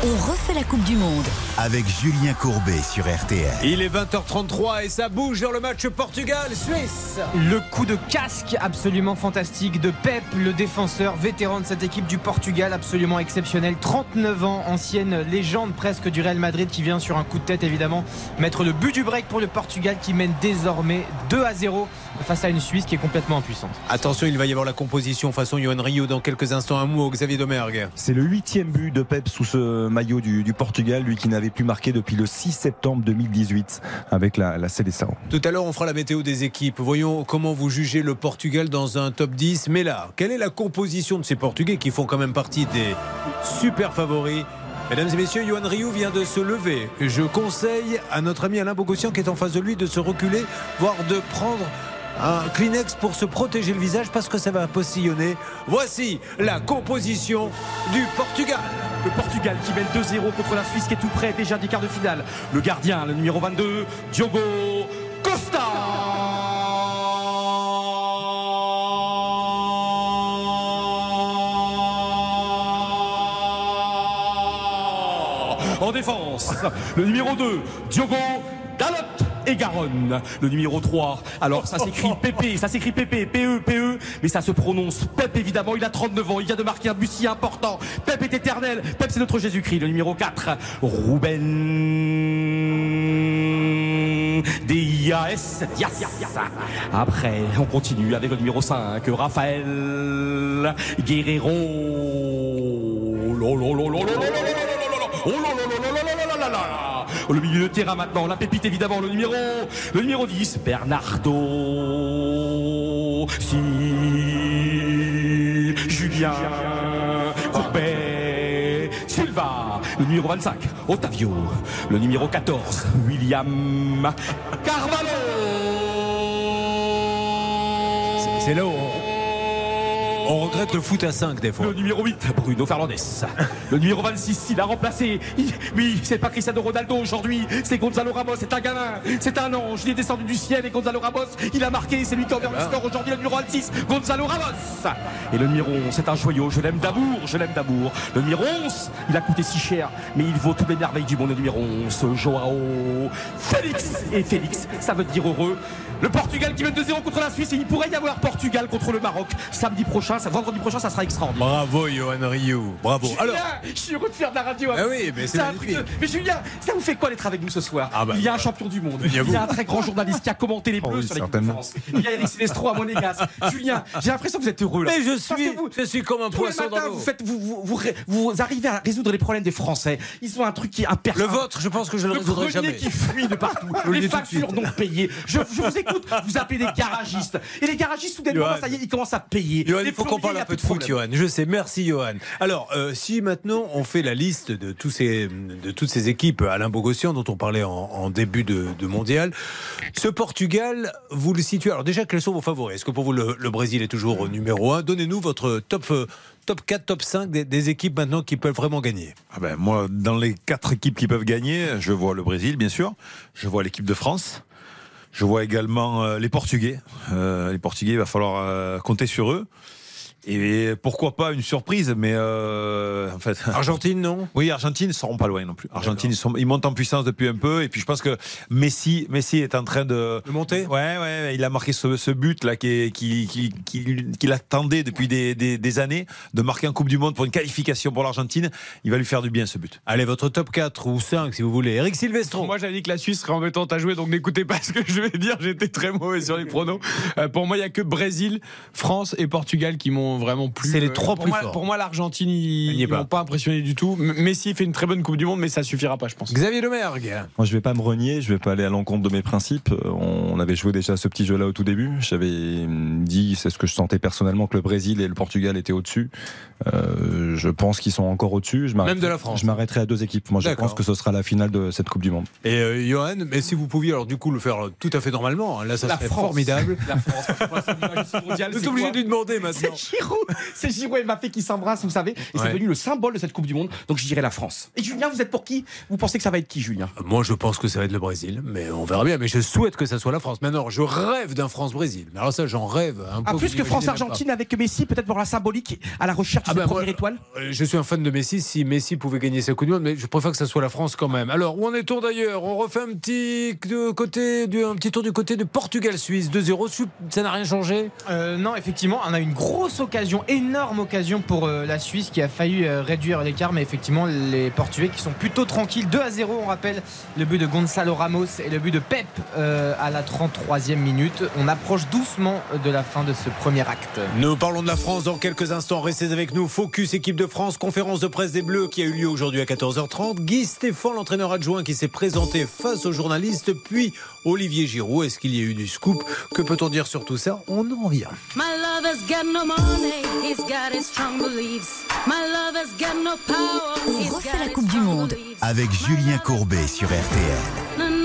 On refait la Coupe du Monde. Avec Julien Courbet sur RTL. Il est 20h33 et ça bouge dans le match Portugal-Suisse. Le coup de casque absolument fantastique de Pep, le défenseur vétéran de cette équipe du Portugal, absolument exceptionnel. 39 ans, ancienne légende presque du Real Madrid qui vient sur un coup de tête évidemment mettre le but du break pour le Portugal qui mène désormais 2 à 0 face à une Suisse qui est complètement impuissante. Attention, il va y avoir la composition façon Johan Rioux dans quelques instants. Un mot au Xavier Domergue. C'est le huitième but de Pep sous ce maillot du, du Portugal, lui qui n'avait plus marqué depuis le 6 septembre 2018 avec la, la. Tout à l'heure, on fera la météo des équipes. Voyons comment vous jugez le Portugal dans un top 10. Mais là, quelle est la composition de ces Portugais qui font quand même partie des super favoris? Mesdames et messieurs, Johan Rioux vient de se lever. Je conseille à notre ami Alain Bogossian qui est en face de lui de se reculer, voire de prendre un Kleenex pour se protéger le visage parce que ça va postillonner. Voici la composition du Portugal. Le Portugal qui mène 2-0 contre la Suisse qui est tout près déjà des quarts de finale. Le gardien, le numéro 22, Diogo Costa. En défense, le numéro 2, Diogo Dalot et Garonne. Le numéro 3. Alors ça s'écrit PP, ça s'écrit PP, PE, PE, mais ça se prononce Pep évidemment. Il a 39 ans, il vient de marquer un but si important. Pep est éternel. Pep c'est notre Jésus-Christ. Le numéro 4. Ruben DIAS. Yes. Après, on continue avec le numéro 5. Raphaël Guerrero. Oh le milieu de terrain maintenant, la pépite évidemment, le numéro, le numéro 10, Bernardo. Si, Julien, Courbet, Silva, le numéro 25, Otavio, le numéro 14, William Carvalho. C'est là on, regrette le foot à 5 des fois. Le numéro 8, Bruno Fernandes. [laughs] Le numéro 26, il a remplacé. Il- oui, c'est pas Cristiano Ronaldo aujourd'hui, c'est Gonzalo Ramos, c'est un gamin, c'est un ange. Il est descendu du ciel et Gonzalo Ramos, il a marqué, c'est lui qui a ouvert le score aujourd'hui, le numéro 26, Gonzalo Ramos. Et le numéro 11, c'est un joyau, je l'aime d'amour, je l'aime d'amour. Le numéro 11, il a coûté si cher, mais il vaut toutes les merveilles du monde. Le numéro 11, Joao Félix. Et Félix, ça veut dire heureux. Le Portugal qui mène 2-0 contre la Suisse et il pourrait y avoir Portugal contre le Maroc samedi prochain. Prochain, ça, vendredi prochain, ça sera extraordinaire. Bravo, Johan Ryu. Bravo. Julien, Alors, je suis heureux de faire de la radio. Ah oui, mais c'est de- Mais Julien, ça vous fait quoi d'être avec nous ce soir Ah bah, Il y a un voilà. champion du monde. Il y a Il y a vous. un très grand journaliste qui a commenté les Oh Bleus oui, sur certainement. France. Il y a Eric Silvestro à Monégas. Julien, j'ai l'impression que vous êtes heureux là. mais je suis, vous- je suis comme un tous les poisson matins, dans l'eau. vous, faites, vous, vous, vous, arrivez à résoudre les problèmes des Français. Ils ont un truc qui est impersonnel. Le vôtre, je pense que je le Le résoudrai jamais. qui fuit de partout. [laughs] Le les factures non payées. Je, je vous écoute, vous appelez des garagistes. Et les garagistes, soudainement, bah, ça y est, ils commencent à payer. Johan, Les il faut qu'on parle un peu de foot. Johan. Je sais, merci, Johan. Alors, euh, si maintenant on fait la liste de, tous ces, de toutes ces équipes, Alain Bogossian, dont on parlait en, en début de, de mondial, ce Portugal, vous le situez. Alors, déjà, quels sont vos favoris? Est-ce que pour vous, le, le Brésil est toujours au numéro 1 Donnez-nous votre top, euh, top 4, top 5 des, des équipes maintenant qui peuvent vraiment gagner. Ah ben, moi, dans les quatre équipes qui peuvent gagner, je vois le Brésil, bien sûr. Je vois l'équipe de France. Je vois également euh, les Portugais. Euh, les Portugais, il va falloir euh, compter sur eux. Et pourquoi pas une surprise, mais euh, en fait. [laughs] Argentine, non? Oui, Argentine, ils seront pas loin non plus. Argentine, ils, sont, ils montent en puissance depuis un peu. Et puis je pense que Messi, Messi est en train de. De monter? Ouais, ouais, il a marqué ce, ce but là qui, est- qui, qui, qui- qu'il attendait depuis des, des, des années de marquer en Coupe du Monde pour une qualification pour l'Argentine. Il va lui faire du bien ce but. Allez, votre top 4 ou 5 si vous voulez. Eric Silvestro. Moi, j'avais dit que la Suisse serait embêtante à jouer, donc n'écoutez pas [laughs] ce que je vais dire. J'étais très mauvais sur les pronos. Euh, pour moi, il n'y a que Brésil, France et Portugal qui m'ont vraiment plu. C'est les Euh, trois plus moi, forts. Pour moi, l'Argentine, ils ne pas. m'ont pas impressionné du tout. Messi fait une très bonne Coupe du Monde, mais ça suffira pas, je pense. Xavier Lemergue. Moi, je vais pas me renier, je vais pas aller à l'encontre de mes principes. Euh, On avait joué déjà ce petit jeu-là au tout début. J'avais hum, dit, c'est ce que je sentais personnellement, que le Brésil et le Portugal étaient au-dessus. Euh, je pense qu'ils sont encore au-dessus. Même de la France. Je m'arrêterai à deux équipes. Moi, je pense que ce sera la finale de cette Coupe du Monde. Et euh, Johan, mais si vous pouviez alors du coup le faire tout à fait normalement, hein, là ça La serait France. formidable. La France, [laughs] êtes obligé de lui demander maintenant. C'est [laughs] Giroud, c'est Giroud et Mbappé qui s'embrassent, vous savez, et c'est devenu le symbole de cette Coupe du Monde. Donc je dirais la France. Et Julien, vous êtes pour qui? Vous pensez que ça va être qui, Julien? Moi je pense que ça va être le Brésil, mais on verra bien. Mais je souhaite que ça soit la France. Maintenant, je rêve d'un France-Brésil. Mais alors ça, j'en rêve un peu. Ah, plus que France-Argentine avec Messi, peut-être pour la symbolique à la recherche de Ah cette ben, moi, première étoile? Euh, Je suis un fan de Messi. Si Messi pouvait gagner sa Coupe du Monde, mais je préfère que ça soit la France quand même. Alors où en est-on d'ailleurs? On refait un petit de côté, un petit tour du côté de Portugal-Suisse 2-0. Ça n'a rien changé? Euh, non, effectivement, on a une grosse occasion, énorme occasion pour euh, la Suisse qui a failli euh, réduire l'écart, mais effectivement, les Portugais qui sont plutôt tranquilles. 2 à 0, on rappelle le but de Gonzalo Ramos et le but de Pep euh, à la 33e minute. On approche doucement de la fin de ce premier acte. Nous parlons de la France dans quelques instants. Restez avec nous. Focus équipe de France, conférence de presse des Bleus qui a eu lieu aujourd'hui à 14h30. Guy Stéphane, l'entraîneur adjoint qui s'est présenté face aux journalistes, puis Olivier Giroud. Est-ce qu'il y a eu du scoop? Que peut-on dire sur tout ça? On en vient. My lover's got no money, he's got his strong beliefs. My lover's got no power, On he's refait got la Coupe du Monde. Avec Julien Courbet sur RTL.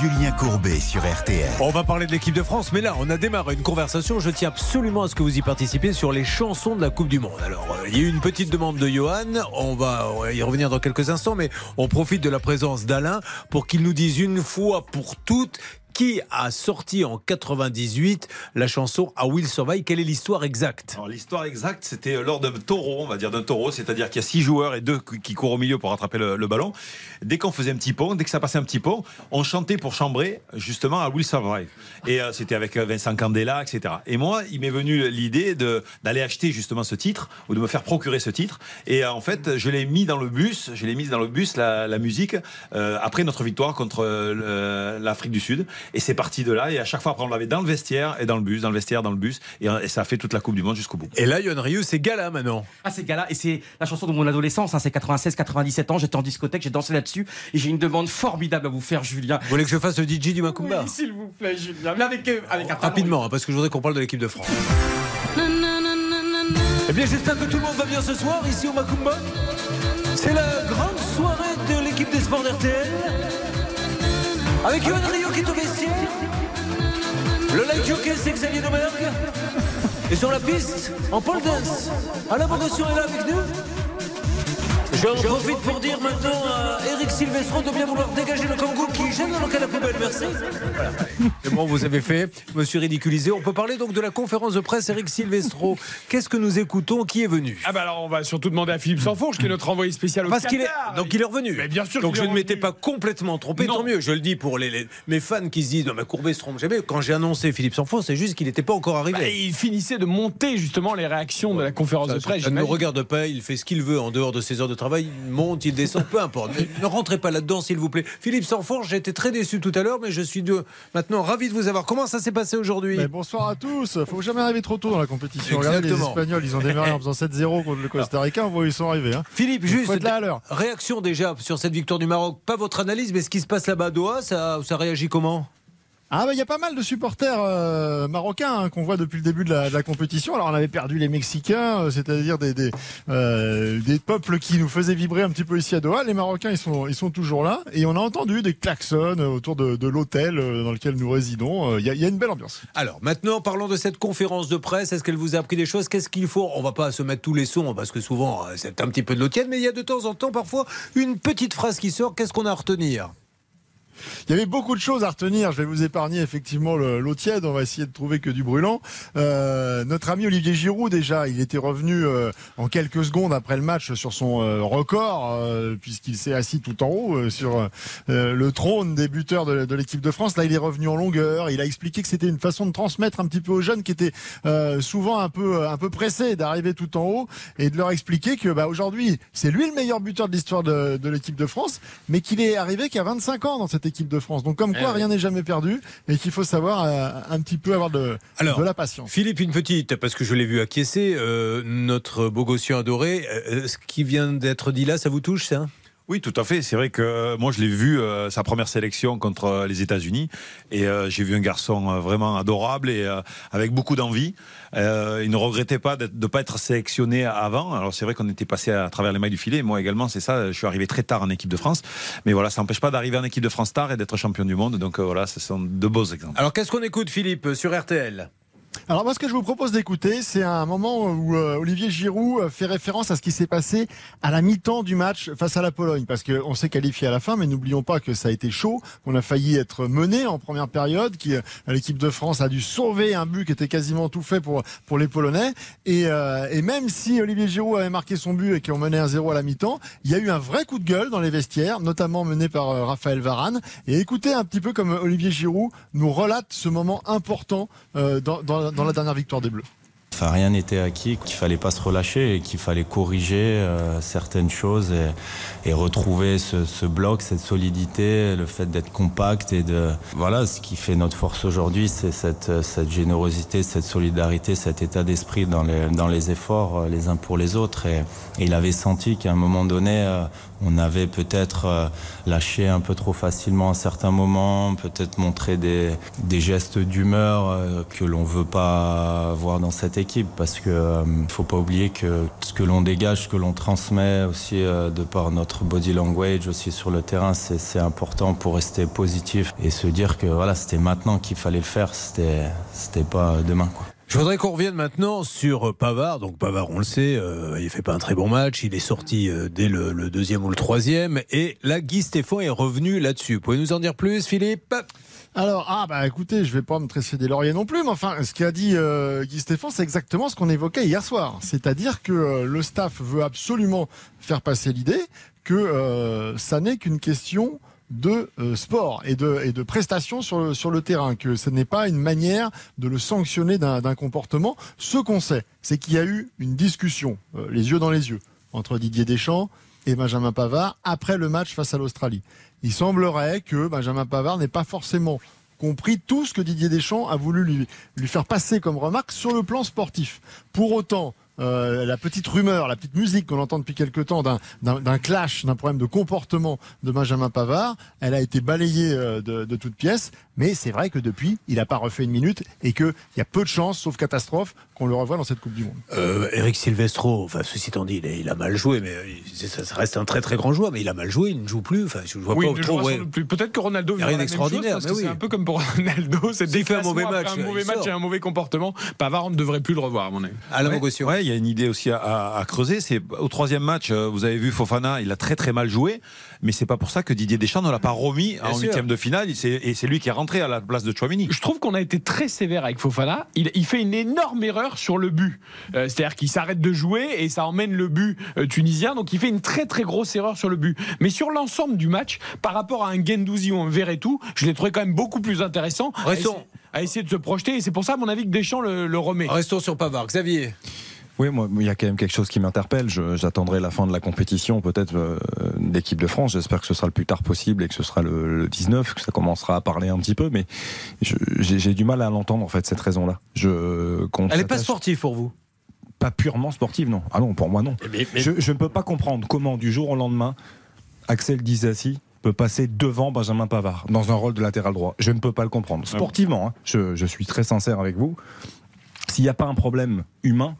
Julien Courbet sur RTL. On va parler de l'équipe de France, mais là, on a démarré une conversation. Je tiens absolument à ce que vous y participiez sur les chansons de la Coupe du Monde. Alors, euh, il y a eu une petite demande de Johan. On va y revenir dans quelques instants, mais on profite de la présence d'Alain pour qu'il nous dise une fois pour toutes qui a sorti en 98 la chanson I Will Survive. Quelle est l'histoire exacte? L'histoire exacte, c'était lors d'un taureau, on va dire d'un taureau, c'est-à-dire qu'il y a six joueurs et deux qui courent au milieu pour rattraper le, ballon. Dès qu'on faisait un petit pont, dès que ça passait un petit pont, on chantait pour chambrer justement à Will Survive. Et euh, c'était avec euh, Vincent Candela, etc. Et moi, il m'est venu l'idée d'aller acheter justement ce titre ou de me faire procurer ce titre. Et euh, en fait, je l'ai mis dans le bus, je l'ai mis dans le bus la, musique euh, après notre victoire contre euh, l'Afrique du Sud. Et c'est parti de là. Et à chaque fois, après, on l'avait dans le vestiaire et dans le bus, dans le vestiaire, dans le bus. Et, euh, et ça a fait toute la Coupe du Monde jusqu'au bout. Et là, Johan Ryu, c'est Gala maintenant. Ah, ces gars-là, et c'est la chanson de mon adolescence, hein, c'est 96, 97 ans, j'étais en discothèque, j'ai dansé là-dessus, et j'ai une demande formidable à vous faire, Julien. Vous voulez que je fasse le DJ du Macumba Oui, s'il vous plaît, Julien. Mais avec, euh, avec un talent. Rapidement, hein, parce que je voudrais qu'on parle de l'équipe de France. Eh bien, j'espère que tout le monde va bien ce soir ici au Macumba. C'est la grande soirée de l'équipe des sports d'RTL. Avec Yoann Rio qui est au vestiaire. Le light jockey, c'est Xavier Domergue. Et sur la piste, en pole dance, Alain Bogossian est là avec nous. J'en profite pour dire maintenant à Eric Silvestro de bien vouloir dégager le Kangoo qui gêne dans le cas de la poubelle. Merci. Voilà. C'est bon, vous avez fait. Je me suis ridiculisé. On peut parler donc de la conférence de presse Eric Silvestro. Qu'est-ce que nous écoutons? Qui est venu? Ah bah alors on va surtout demander à Philippe Sanfourche qui est notre envoyé spécial au Parce qu'il est Qatar. donc il est revenu. Mais bien sûr Donc je ne m'étais pas complètement trompé. Non. Tant mieux. Je le dis pour les, les- mes fans qui se disent non mais Courbet se trompe jamais. Quand j'ai annoncé Philippe Sanfourche, c'est juste qu'il n'était pas encore arrivé. Bah, il finissait de monter justement les réactions de la conférence Ça, de presse. ça ne me regarde pas, il fait ce qu'il veut en dehors de ses heures de travail, il monte, il descend, peu importe. Ne rentrez pas là-dedans, s'il vous plaît. Philippe Sanfourche, j'ai été très déçu tout à l'heure, mais je suis de... maintenant ravi de vous avoir. Comment ça s'est passé aujourd'hui bonsoir à tous. Faut jamais arriver trop tôt dans la compétition. Regardez les. Espagnols, ils ont démarré en faisant 7-0 contre le Costa Rica. On voit où ils sont arrivés. hein. Philippe, Donc, juste là à réaction déjà sur cette victoire du Maroc. Pas votre analyse, mais ce qui se passe là-bas à Doha, ça, ça réagit comment? Ah bah il y a pas mal de supporters euh, marocains hein, qu'on voit depuis le début de la, compétition. Alors on avait perdu les Mexicains, euh, c'est-à-dire des euh, des peuples qui nous faisaient vibrer un petit peu ici à Doha. Les Marocains ils sont ils sont toujours là et on a entendu des klaxons autour de, l'hôtel dans lequel nous résidons. Il y, a, une belle ambiance. Alors maintenant, parlons de cette conférence de presse. Est-ce qu'elle vous a appris des choses? Qu'est-ce qu'il faut? On va pas se mettre tous les sons parce que souvent c'est un petit peu de l'eau tiède, mais il y a de temps en temps parfois une petite phrase qui sort. Qu'est-ce qu'on a à retenir? Il y avait beaucoup de choses à retenir. Je vais vous épargner effectivement le- l'eau tiède. On va essayer de trouver que du brûlant. Euh, notre ami Olivier Giroud, déjà, il était revenu euh, en quelques secondes après le match sur son euh, record, euh, puisqu'il s'est assis tout en haut euh, sur euh, le trône des buteurs de, l'équipe de France. Là, il est revenu en longueur. Il a expliqué que c'était une façon de transmettre un petit peu aux jeunes qui étaient souvent un peu un peu pressés d'arriver tout en haut et de leur expliquer que bah, aujourd'hui, c'est lui le meilleur buteur de l'histoire de, de l'équipe de France, mais qu'il est arrivé qu'à 25 ans dans cette équipe de France. Donc comme quoi, Eh oui. rien n'est jamais perdu et qu'il faut savoir euh, un petit peu avoir de, Alors, de la patience. Philippe, une petite, parce que je l'ai vu acquiescer, euh, notre beau gossien adoré, euh, ce qui vient d'être dit là, ça vous touche, ça? Oui, tout à fait. C'est vrai que euh, moi, je l'ai vu euh, sa première sélection contre euh, les États-Unis, et j'ai vu un garçon vraiment adorable et avec beaucoup d'envie. Il ne regrettait pas de ne pas être sélectionné avant. Alors c'est vrai qu'on était passé à travers les mailles du filet. Moi également, c'est ça. Je suis arrivé très tard en équipe de France, mais voilà, ça n'empêche pas d'arriver en équipe de France tard et d'être champion du monde. Donc voilà, ce sont deux beaux exemples. Alors qu'est-ce qu'on écoute, Philippe, sur RTL Alors moi, ce que je vous propose d'écouter, c'est un moment où euh, Olivier Giroud euh, fait référence à ce qui s'est passé à la mi-temps du match face à la Pologne, parce qu'on s'est qualifié à la fin, mais n'oublions pas que ça a été chaud, qu'on a failli être mené en première période, qui euh, l'équipe de France a dû sauver un but qui était quasiment tout fait pour pour les Polonais, et, euh, et même si Olivier Giroud avait marqué son but et qu'on menait un 0 à la mi-temps, il y a eu un vrai coup de gueule dans les vestiaires, notamment mené par euh, Raphaël Varane, et écoutez un petit peu comme Olivier Giroud nous relate ce moment important euh, dans, dans- dans la dernière victoire des Bleus. Enfin, rien n'était acquis, qu'il fallait pas se relâcher et qu'il fallait corriger euh, certaines choses et, et retrouver ce, bloc, cette solidité, le fait d'être compact et de voilà ce qui fait notre force aujourd'hui, c'est cette, générosité, cette solidarité, cet état d'esprit dans les, efforts euh, les uns pour les autres. Et, et il avait senti qu'à un moment donné, euh, on avait peut-être euh, lâché un peu trop facilement à certains moments, peut-être montré des, gestes d'humeur euh, que l'on veut pas voir dans cette équipe parce que euh, faut pas oublier que ce que l'on dégage, ce que l'on transmet aussi de par notre body language aussi sur le terrain, c'est important pour rester positif et se dire que voilà, c'était maintenant qu'il fallait le faire, c'était c'était pas demain. Je voudrais qu'on revienne maintenant sur Pavard. Donc Pavard, on le sait, euh, il fait pas un très bon match. Il est sorti euh, dès le, deuxième ou le troisième. Et là, Guy Stéphane est revenu là-dessus. Pouvez nous en dire plus, Philippe? Alors, ah bah écoutez, je vais pas me tresser des lauriers non plus, mais enfin, ce qu'a dit euh, Guy Stéphane, c'est exactement ce qu'on évoquait hier soir. C'est-à-dire que euh, le staff veut absolument faire passer l'idée que euh, ça n'est qu'une question de euh, sport et de, prestations sur le, terrain, que ce n'est pas une manière de le sanctionner d'un comportement. Ce qu'on sait, c'est qu'il y a eu une discussion, euh, les yeux dans les yeux, entre Didier Deschamps et Benjamin Pavard après le match face à l'Australie. Il semblerait que Benjamin Pavard n'ait pas forcément compris tout ce que Didier Deschamps a voulu lui faire passer comme remarque sur le plan sportif. Pour autant, euh, la petite rumeur, la petite musique qu'on entend depuis quelque temps d'un- clash, d'un problème de comportement de Benjamin Pavard, elle a été balayée euh, de, de toutes pièces. Mais c'est vrai que depuis, il n'a pas refait une minute et qu'il y a peu de chances, sauf catastrophe, qu'on le revoie dans cette Coupe du Monde. Euh, Eric Silvestro, enfin, ceci étant dit, il, a mal joué, mais euh, il- ça, ça reste un très très grand joueur, mais il a mal joué, il ne joue plus. Enfin, je vois Oui, pas trop. ouais. Peut-être que Ronaldo Il y a rien la d'extraordinaire, parce mais que oui. c'est un peu comme pour Ronaldo, c'est un mauvais match, un mauvais match et un mauvais comportement. Pavard, on ne devrait plus le revoir, à mon avis. Alain Ouais, y a une idée aussi à, à- à creuser. C'est au troisième match, euh, vous avez vu Fofana, il a très très mal joué, mais c'est pas pour ça que Didier Deschamps ne l'a pas remis en sûr. huitième de finale. Et c'est lui qui est rentré à la place de Chouamini. Je trouve qu'on a été très sévère avec Fofana. Il, il fait une énorme erreur sur le but. Euh, C'est-à-dire qu'il s'arrête de jouer et ça emmène le but euh, tunisien. Donc il fait une très très grosse erreur sur le but. Mais sur l'ensemble du match, par rapport à un Gendouzi ou un Verretou, je l'ai trouvé quand même beaucoup plus intéressant. à Restons. essayer- À essayer de se projeter. Et c'est pour ça, à mon avis, que Deschamps le, le remet. Restons sur Pavard. Xavier. Oui, moi, il y a quand même quelque chose qui m'interpelle. J'attendrai la fin de la compétition, peut-être euh, d'équipe de France. J'espère que ce sera le plus tard possible et que ce sera le, le 19, que ça commencera à parler un petit peu. Mais j'ai du mal à l'entendre, en fait, cette raison-là. Je, Elle n'est pas sportive pour vous? Pas purement sportive, non. Ah non, pour moi, non. Je, je ne peux pas comprendre comment, du jour au lendemain, Axel Dizassi peut passer devant Benjamin Pavard dans un rôle de latéral droit. Je ne peux pas le comprendre. Sportivement, hein, je, je suis très sincère avec vous. S'il n'y a pas un problème humain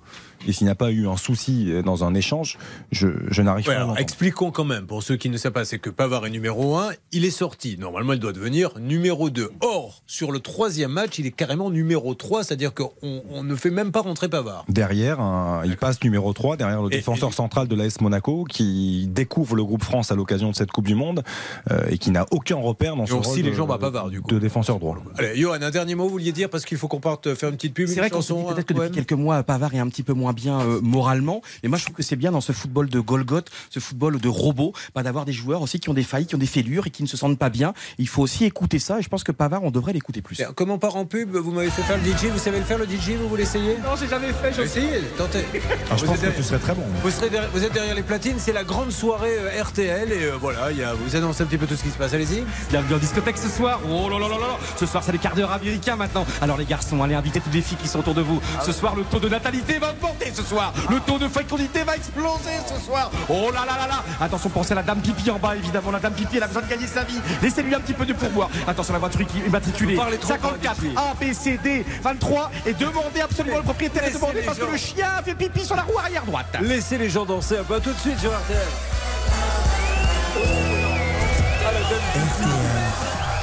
et s'il n'y a pas eu un souci dans un échange, je, je n'arrive Ouais, pas à alors, l'entendre. expliquons quand même, pour ceux qui ne savent pas, c'est que Pavard est numéro 1, il est sorti. Normalement, il doit devenir numéro 2. Or, sur le troisième match, il est carrément numéro 3, c'est-à-dire qu'on on ne fait même pas rentrer Pavard. Derrière, il passe numéro 3, derrière le défenseur central de l'AS Monaco, qui découvre le groupe France à l'occasion de cette Coupe du Monde euh, et qui n'a aucun repère dans Et son on rôle les de- jambes à Pavard, du coup. de défenseur droit. Allez, Johan, un dernier mot, vous vouliez dire, parce qu'il faut qu'on parte faire une petite pub, C'est vrai qu'on peut-être que depuis poème quelques mois, Pavard est un petit peu moins bien euh, moralement. Mais moi, je trouve que c'est bien dans ce football de Golgoth, ce football de robot, bah, d'avoir des joueurs aussi qui ont des failles, qui ont des fêlures et qui ne se sentent pas bien. Il faut aussi écouter ça. Et je pense que Pavard, on devrait l'écouter plus. Tiens, Comment part en pub Vous m'avez fait faire le DJ, vous savez le faire le DJ, vous, vous l'essayez? Non, j'ai jamais fait. je- Essayez, tentez. [laughs] Ah, je Vous pense êtes que derrière- tu serais très bon. Vous, serez derrière- vous êtes derrière les platines, c'est la grande soirée euh, RTL et euh, voilà, il y a, vous annoncez un petit peu tout ce qui se passe, allez-y. Bienvenue en discothèque ce soir. Oh là là là là là. Ce soir, c'est les quarts d'heure américains maintenant. Alors les garçons, allez inviter toutes les filles qui sont autour de vous. Ce soir, le taux de natalité va ce soir. Le taux de fécondité va exploser ce soir. Oh là là là là. Attention, pensez à la dame pipi en bas, évidemment. La dame pipi, elle a besoin de gagner sa vie. Laissez-lui un petit peu de pourboire. Attention, la voiture qui est immatriculée. Vous parlez trop 54 fort, A, B, C, D, 23. Et demandez absolument le propriétaire et demandez parce gens. que le chien fait pipi sur la roue arrière droite. Laissez les gens danser un peu à tout de suite sur RTL.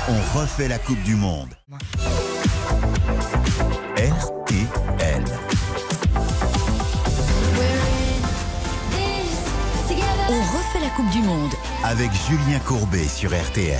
On refait la Coupe du Monde. Coupe du Monde. Avec Julien Courbet sur RTL.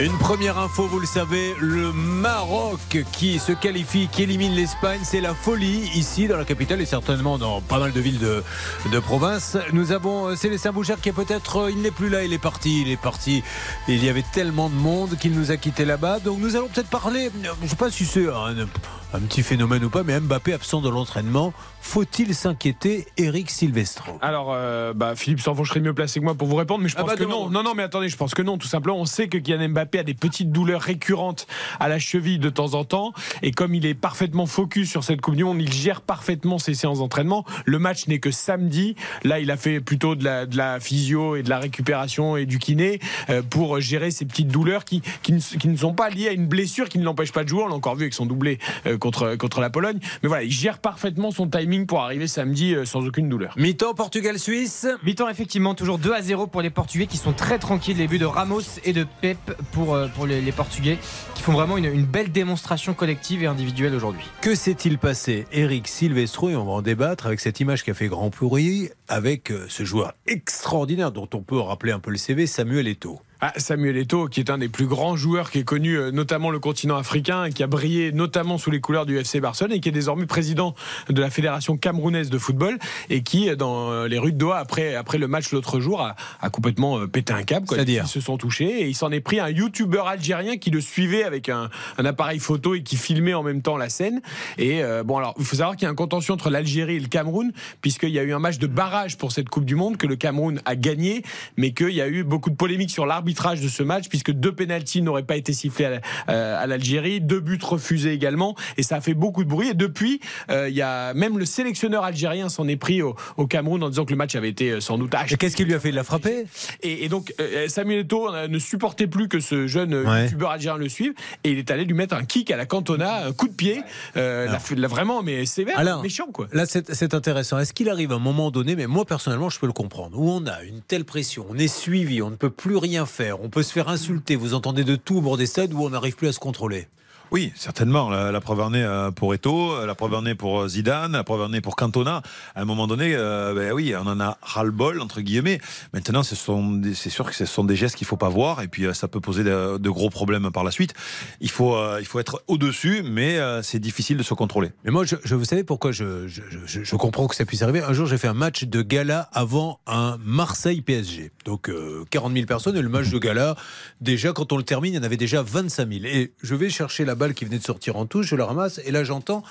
Une première info, vous le savez, le Maroc qui se qualifie, qui élimine l'Espagne, c'est la folie ici dans la capitale et certainement dans pas mal de villes de, de province. Nous avons euh, Célestin Bouchard qui est peut-être, euh, il n'est plus là, il est parti, il est parti. Il y avait tellement de monde qu'il nous a quittés là-bas. Donc nous allons peut-être parler, euh, je ne sais pas si c'est un, un petit phénomène ou pas, mais Mbappé absent de l'entraînement. Faut-il s'inquiéter, Eric Silvestro Alors, euh, bah, Philippe Sanfon, je serais mieux placé que moi pour vous répondre, mais je Ah pense bah que non. non. Non, non, mais attendez, je pense que non. Tout simplement, on sait que Kylian Mbappé a des petites douleurs récurrentes à la cheville de temps en temps, et comme il est parfaitement focus sur cette Coupe du Monde, il gère parfaitement ses séances d'entraînement. Le match n'est que samedi. Là, il a fait plutôt de la, de la physio et de la récupération et du kiné euh, pour gérer ces petites douleurs qui, qui, ne, qui ne sont pas liées à une blessure qui ne l'empêche pas de jouer. On l'a encore vu avec son doublé euh, contre, contre la Pologne. Mais voilà, il gère parfaitement son timing pour arriver samedi euh, sans aucune douleur. Mi-temps, Portugal-Suisse. Mi-temps, effectivement, toujours 2 à 0 pour les Portugais qui sont très tranquilles. Les buts de Ramos et de Pep pour, euh, pour les, les Portugais qui font vraiment une, une belle démonstration collective et individuelle aujourd'hui. Que s'est-il passé Eric Silvestro, et on va en débattre avec cette image qui a fait grand pourri, avec euh, ce joueur extraordinaire dont on peut rappeler un peu le CV, Samuel Eto'o. Ah, Samuel Eto'o, qui est un des plus grands joueurs qui est connu euh, notamment le continent africain et qui a brillé notamment sous les couleurs du FC Barcelone et qui est désormais président de la fédération camerounaise de football et qui, euh, dans euh, les rues de Doha, après, après le match l'autre jour, a, a complètement euh, pété un câble. quoi. C'est-à-dire Ils se sont touchés et il s'en est pris un youtubeur algérien qui le suivait avec un, un appareil photo et qui filmait en même temps la scène. Et euh, bon, alors, il faut savoir qu'il y a un contention entre l'Algérie et le Cameroun, puisqu'il y a eu un match de barrage pour cette Coupe du Monde que le Cameroun a gagné, mais qu'il y a eu beaucoup de polémiques sur l'arbitrage de ce match, puisque deux pénalties n'auraient pas été sifflés à euh, à l'Algérie, deux buts refusés également, et ça a fait beaucoup de bruit. Et depuis, euh, il y a même le sélectionneur algérien s'en est pris au, au Cameroun en disant que le match avait été euh, sans doute Et qu'est-ce qu'il lui a fait? Il l'a frappé? Et, et donc Samuel Eto'o ne supportait plus que ce jeune Ouais. youtubeur algérien le suive et il est allé lui mettre un kick à la cantona, un coup de pied, euh, l'a fait- l'a vraiment mais sévère, méchant quoi. Là, c'est c'est intéressant. Est-ce qu'il arrive à un moment donné, mais moi personnellement, je peux le comprendre, où on a une telle pression, on est suivi, on ne peut plus rien faire, on peut se faire insulter, vous entendez de tout au bord des stades où on n'arrive plus à se contrôler Oui, certainement. La, la preuve en est euh, pour Eto, la preuve en est pour euh, Zidane, la preuve en est pour Cantona. À un moment donné, euh, ben oui, on en a ras-le-bol, entre guillemets. Maintenant, c'est sûr que ce sont des gestes qu'il faut pas voir et puis ça peut poser de, gros problèmes par la suite. Il faut, il faut être au-dessus, mais c'est difficile de se contrôler. Mais moi, je, vous savez pourquoi je, je, comprends que ça puisse arriver. Un jour, j'ai fait un match de gala avant un Marseille-PSG. Donc, euh, 40 000 personnes. Et le match de gala, déjà, quand on le termine, il y en avait déjà 25 000. Et je vais chercher la balle qui venait de sortir en touche, je la ramasse, et là, j'entends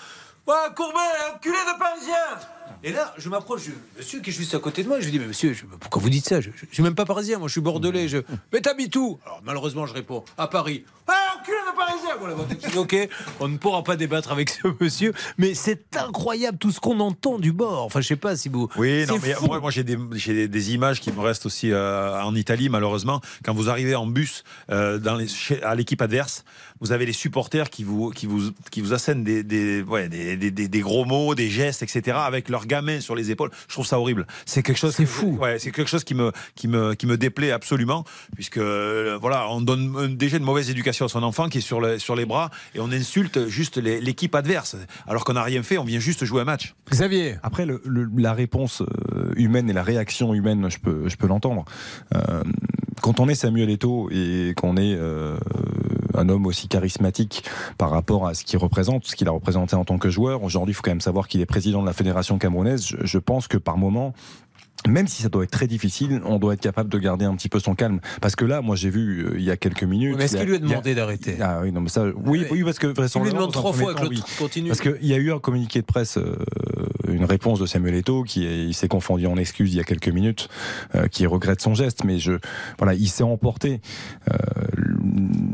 Ouais, Courbet, enculé de Parisien Et là, je m'approche du monsieur qui est juste à côté de moi. Je lui dis Mais monsieur, pourquoi vous dites ça? Je ne suis même pas parisien, moi, je suis bordelais. Je... Mais t'habites où? Alors, malheureusement, je réponds À Paris. Ah, enculé Parisien Voilà, Ok, on ne pourra pas débattre avec ce monsieur, mais c'est incroyable tout ce qu'on entend du bord. Enfin, je sais pas si vous. Oui, non, mais fou. moi, moi, j'ai des, j'ai des- des images qui me restent aussi euh, en Italie, malheureusement. Quand vous arrivez en bus euh, dans les, chez- à l'équipe adverse, vous avez les supporters qui vous, qui vous, qui vous assènent des, des, ouais, des, gros mots, des gestes, etc., avec leurs gamins sur les épaules. Je trouve ça horrible. C'est quelque chose. C'est fou. Ouais, c'est quelque chose qui me, qui me, qui me déplaît absolument, puisque euh, voilà, on donne déjà une mauvaise éducation à son enfant qui est sur, le- sur les bras et on insulte juste l'équipe adverse, alors qu'on n'a rien fait. On vient juste jouer un match. Xavier. Après, le- le- la réponse euh, humaine et la réaction humaine, je peux, je peux l'entendre. Euh, quand on est Samuel Eto'o et qu'on est euh, un homme aussi charismatique par rapport à ce qu'il représente, ce qu'il a représenté en tant que joueur, aujourd'hui, il faut quand même savoir qu'il est président de la fédération camerounaise. Je, je pense que par moment, même si ça doit être très difficile, on doit être capable de garder un petit peu son calme. Parce que là, moi, j'ai vu euh, il y a quelques minutes. Mais est-ce qu'il lui a demandé d'arrêter? Ah oui, non, mais ça, oui, oui, parce que Il lui demande trois fois temps, que oui. continue. Parce qu'il y a eu un communiqué de presse, euh, une réponse de Samuel Eto'o qui est- il s'est confondu en excuses il y a quelques minutes, euh, qui regrette son geste, mais je, voilà, il s'est emporté.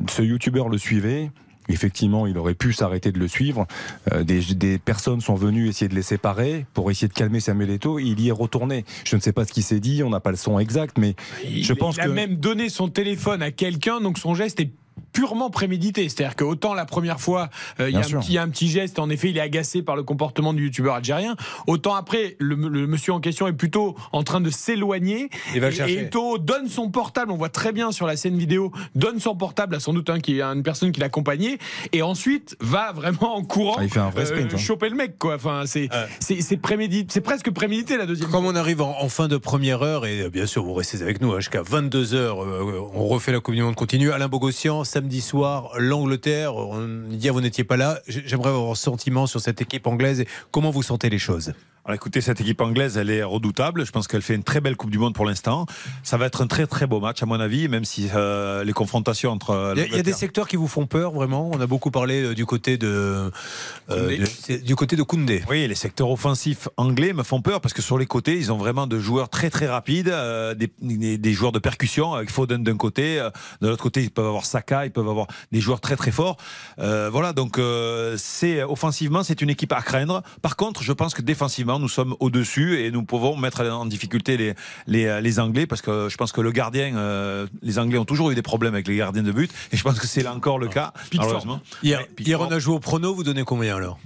Ce youtubeur le suivait. Effectivement, il aurait pu s'arrêter de le suivre. Euh, des, des personnes sont venues essayer de les séparer pour essayer de calmer Samuel Eto'o. Il y est retourné. Je ne sais pas ce qui s'est dit, on n'a pas le son exact, mais Il, je pense il a que même donné son téléphone à quelqu'un, donc son geste est purement prémédité. C'est-à-dire que autant la première fois, euh, il y, a un petit- il y a un petit geste, en effet, il est agacé par le comportement du youtubeur algérien. Autant après, le, le monsieur en question est plutôt en train de s'éloigner. Il va et, chercher. et Eto'o donne son portable, on voit très bien sur la scène vidéo, donne son portable à sans doute un qui est une personne qui l'accompagnait, et ensuite va vraiment en courant Ah, il fait un vrai sprint, hein. choper le mec. Quoi. Enfin, c'est c'est prémédité, c'est presque prémédité la deuxième. Comme on arrive en, en fin de première heure, et euh, bien sûr, vous restez avec nous hein, jusqu'à 22h, on refait la Coupe du Monde continue. Alain Bogossian, samedi soir, l'Angleterre. Hier, vous n'étiez pas là. J'aimerais avoir un sentiment sur cette équipe anglaise. Comment vous sentez les choses? Alors écoutez, cette équipe anglaise, elle est redoutable. Je pense qu'elle fait une très belle Coupe du Monde pour l'instant. Ça va être un très très beau match, à mon avis, même si euh, les confrontations entre. euh, Il y, a- il y a des secteurs qui vous font peur, vraiment. On a beaucoup parlé euh, du côté de, euh, du côté de Koundé. Oui, les secteurs offensifs anglais me font peur parce que sur les côtés, ils ont vraiment de joueurs très très rapides, euh, des, des- des joueurs de percussion, avec Foden d'un côté, de l'autre côté, ils peuvent avoir Saka, ils peuvent avoir des joueurs très très forts. Voilà, donc c'est offensivement, c'est une équipe à craindre. Par contre, je pense que défensivement, nous sommes au-dessus et nous pouvons mettre en difficulté les, les, les Anglais parce que je pense que le gardien, euh, les Anglais ont toujours eu des problèmes avec les gardiens de but et je pense que c'est là encore le cas, malheureusement. Hier, hier, on a joué au prono. Vous donnez combien alors?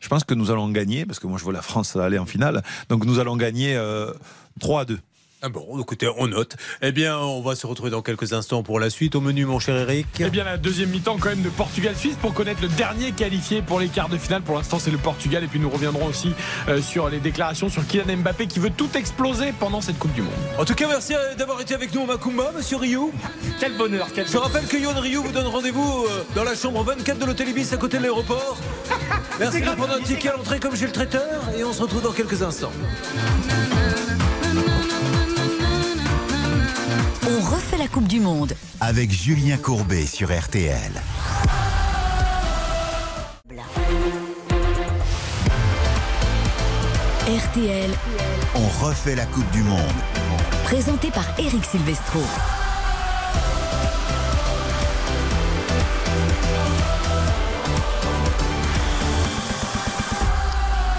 Je pense que nous allons gagner, parce que moi je vois la France aller en finale. Donc nous allons gagner euh, 3 à 2. Ah bon, écoutez, on note. Eh bien, on va se retrouver dans quelques instants pour la suite. Au menu, mon cher Eric. Eh bien, la deuxième mi-temps, quand même, de Portugal-Suisse pour connaître le dernier qualifié pour les quarts de finale. Pour l'instant, c'est le Portugal. Et puis, nous reviendrons aussi euh, sur les déclarations sur Kylian Mbappé qui veut tout exploser pendant cette Coupe du Monde. En tout cas, merci euh, d'avoir été avec nous au Macumba, monsieur Rioux. Quel bonheur, quel Je rappelle que Yon Rioux vous donne rendez-vous euh, dans la chambre 24 de l'hôtel Ibis à côté de l'aéroport. [laughs] Merci de prendre un ticket à l'entrée comme chez le traiteur et on se retrouve dans quelques instants. On refait la Coupe du Monde. Avec Julien Courbet sur RTL. RTL, On refait la Coupe du Monde. présenté par Eric Silvestro.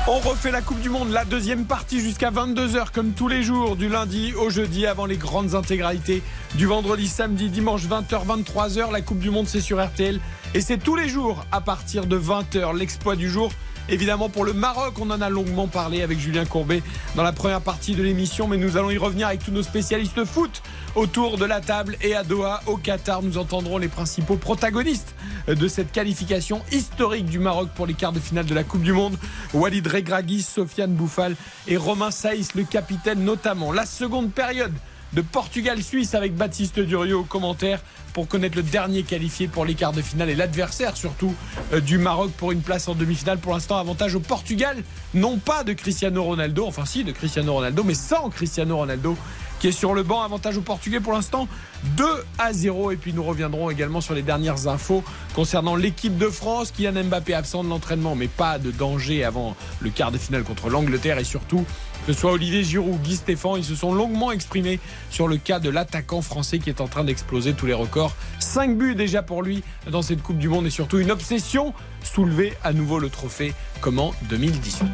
On refait la Coupe du Monde, la deuxième partie jusqu'à 22h comme tous les jours, du lundi au jeudi avant les grandes intégralités du vendredi, samedi, dimanche 20h, 23h. La Coupe du Monde c'est sur RTL Et c'est tous les jours à partir de 20h l'exploit du jour. Évidemment, pour le Maroc, on en a longuement parlé avec Julien Courbet dans la première partie de l'émission, mais nous allons y revenir avec tous nos spécialistes foot autour de la table et à Doha, au Qatar. Nous entendrons les principaux protagonistes de cette qualification historique du Maroc pour les quarts de finale de la Coupe du Monde. Walid Regragui, Sofiane Bouffal et Romain Saïs, le capitaine notamment. La seconde période de Portugal-Suisse avec Baptiste Durieux au commentaire pour connaître le dernier qualifié pour les quarts de finale et l'adversaire surtout euh, du Maroc pour une place en demi-finale. Pour l'instant, avantage au Portugal, non pas de Cristiano Ronaldo, enfin si de Cristiano Ronaldo, mais sans Cristiano Ronaldo qui est sur le banc. Avantage au Portugais pour l'instant 2 à 0. Et puis nous reviendrons également sur les dernières infos concernant l'équipe de France. Kylian Mbappé absent de l'entraînement, mais pas de danger avant le quart de finale contre l'Angleterre. Et surtout, que ce soit Olivier Giroud ou Guy Stéphane, ils se sont longuement exprimés sur le cas de l'attaquant français qui est en train d'exploser tous les records. 5 buts déjà pour lui dans cette Coupe du Monde et surtout une obsession, soulever à nouveau le trophée comme en 2018.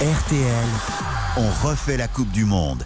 RTL, on refait la Coupe du Monde.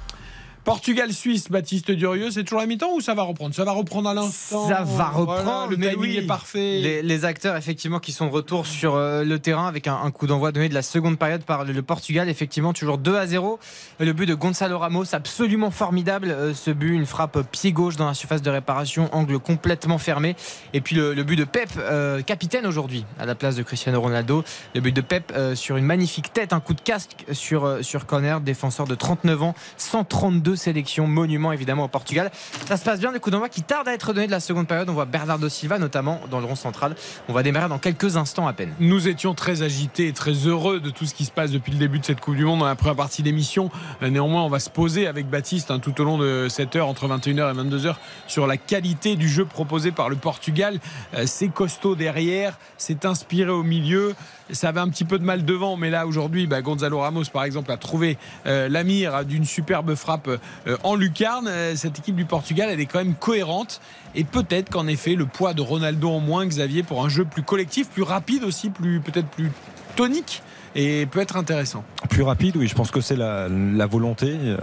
Portugal-Suisse, Baptiste Durieux, c'est toujours la mi-temps ou ça va reprendre? Ça va reprendre à l'instant. Ça va reprendre. Voilà, le mais timing oui. est parfait. Les, les acteurs, effectivement, qui sont de retour sur euh, le terrain avec un, un coup d'envoi donné de la seconde période par le, le Portugal. Effectivement, toujours 2 à 0. Et Le but de Gonzalo Ramos, absolument formidable. euh, ce but, une frappe pied gauche dans la surface de réparation, angle complètement fermé. Et puis le, le but de Pep, euh, capitaine aujourd'hui, à la place de Cristiano Ronaldo. Le but de Pep sur une magnifique tête, un coup de casque sur, sur corner. Défenseur de 39 ans, 132 sélections, monument évidemment au Portugal. Ça se passe bien, le coup d'envoi qui tarde à être donné de la seconde période. On voit Bernardo Silva notamment dans le rond central. On va démarrer dans quelques instants à peine. Nous étions très agités et très heureux de tout ce qui se passe depuis le début de cette Coupe du Monde dans la première partie d'émission. Euh, Néanmoins, on va se poser avec Baptiste hein, tout au long de cette heure, entre 21h et 22h, sur la qualité du jeu proposé par le Portugal. Euh, C'est costaud derrière, c'est inspiré au milieu. Ça avait un petit peu de mal devant, mais là aujourd'hui, bah, Gonzalo Ramos, par exemple, a trouvé euh, la mire d'une superbe frappe euh, en lucarne. Euh, cette équipe du Portugal, elle est quand même cohérente. Et peut-être qu'en effet, le poids de Ronaldo en moins, Xavier, pour un jeu plus collectif, plus rapide aussi, plus peut-être plus tonique, et peut être intéressant. Plus rapide, oui, je pense que c'est la, la volonté, euh,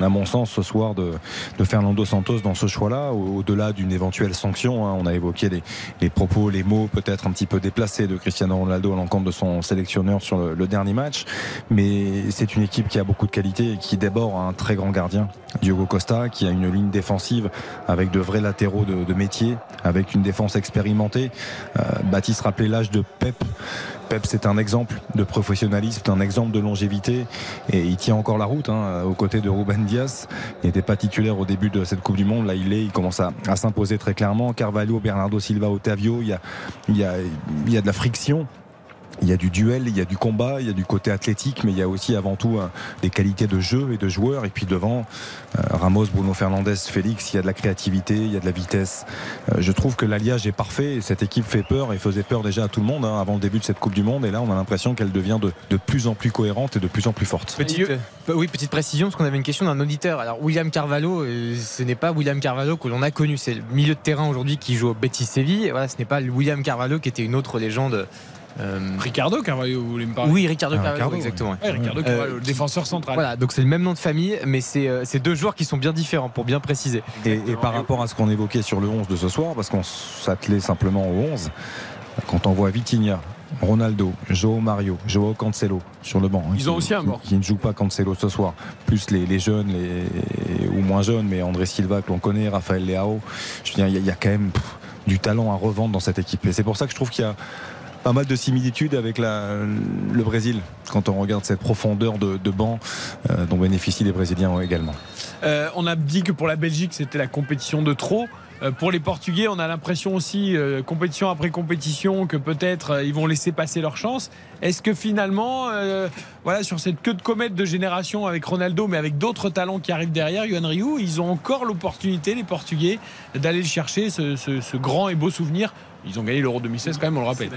à mon sens, ce soir de, de Fernando Santos dans ce choix-là, au- au-delà d'une éventuelle sanction. hein. on a évoqué les, les propos, les mots peut-être un petit peu déplacés de Cristiano Ronaldo à l'encontre de son sélectionneur sur le, dernier match. Mais c'est une équipe qui a beaucoup de qualité et qui d'abord a un très grand gardien, Diogo Costa, qui a une ligne défensive avec de vrais latéraux de, de métier, avec une défense expérimentée. Euh, Baptiste rappelait l'âge de Pep. Pep, c'est un exemple de professionnalisme, un exemple de longévité et il tient encore la route hein, aux côtés de Ruben Diaz. Il n'était pas titulaire au début de cette Coupe du Monde, là il est, il commence à, à s'imposer très clairement. Carvalho, Bernardo Silva, Otavio, il y a, il y a, il y a de la friction. Il y a du duel, il y a du combat, il y a du côté athlétique, mais il y a aussi avant tout euh, des qualités de jeu et de joueurs. Et puis devant, euh, Ramos, Bruno Fernandez, Félix, il y a de la créativité, il y a de la vitesse. Euh, je trouve que l'alliage est parfait. et Cette équipe fait peur et faisait peur déjà à tout le monde hein, avant le début de cette Coupe du Monde. Et là, on a l'impression qu'elle devient de, de plus en plus cohérente et de plus en plus forte. Petite, euh, oui, petite précision, parce qu'on avait une question d'un auditeur. Alors, William Carvalho, euh, ce n'est pas William Carvalho que l'on a connu. C'est le milieu de terrain aujourd'hui qui joue au Betis Séville. Voilà, ce n'est pas William Carvalho qui était une autre légende. Euh, Ricardo Carvalho, vous voulez me parler Oui, Ricardo Ah, Carvalho, Ricardo, exactement. ouais. Ouais, Ricardo Carvalho, Euh, le défenseur central. Voilà, donc c'est le même nom de famille, mais c'est euh, deux joueurs qui sont bien différents, pour bien préciser. Et, et par rapport à ce qu'on évoquait sur le 11 de ce soir, parce qu'on s'attelait simplement au 11, quand on voit Vitinha, Ronaldo, Joao Mario, Joao Cancelo sur le banc. hein, Ils qui- ont aussi un mort. Qui ne joue pas Cancelo ce soir. Plus les, les jeunes les, ou moins jeunes, mais André Silva que l'on connaît, Raphaël Leao. Je veux dire, il y, a- il y a quand même pff, du talent à revendre dans cette équipe. Et c'est pour ça que je trouve qu'il y a pas mal de similitudes avec le Brésil quand on regarde cette profondeur de, banc euh, dont bénéficient les Brésiliens également. Euh, on a dit que pour la Belgique, c'était la compétition de trop. Euh, pour les Portugais, on a l'impression aussi, compétition après compétition, que peut-être ils vont laisser passer leur chance. Est-ce que finalement, voilà, sur cette queue de comète de génération avec Ronaldo, mais avec d'autres talents qui arrivent derrière, Yohan Ryu, ils ont encore l'opportunité, les Portugais, d'aller le chercher, ce- ce grand et beau souvenir Ils ont gagné l'Euro 2016 quand même, on le rappelle.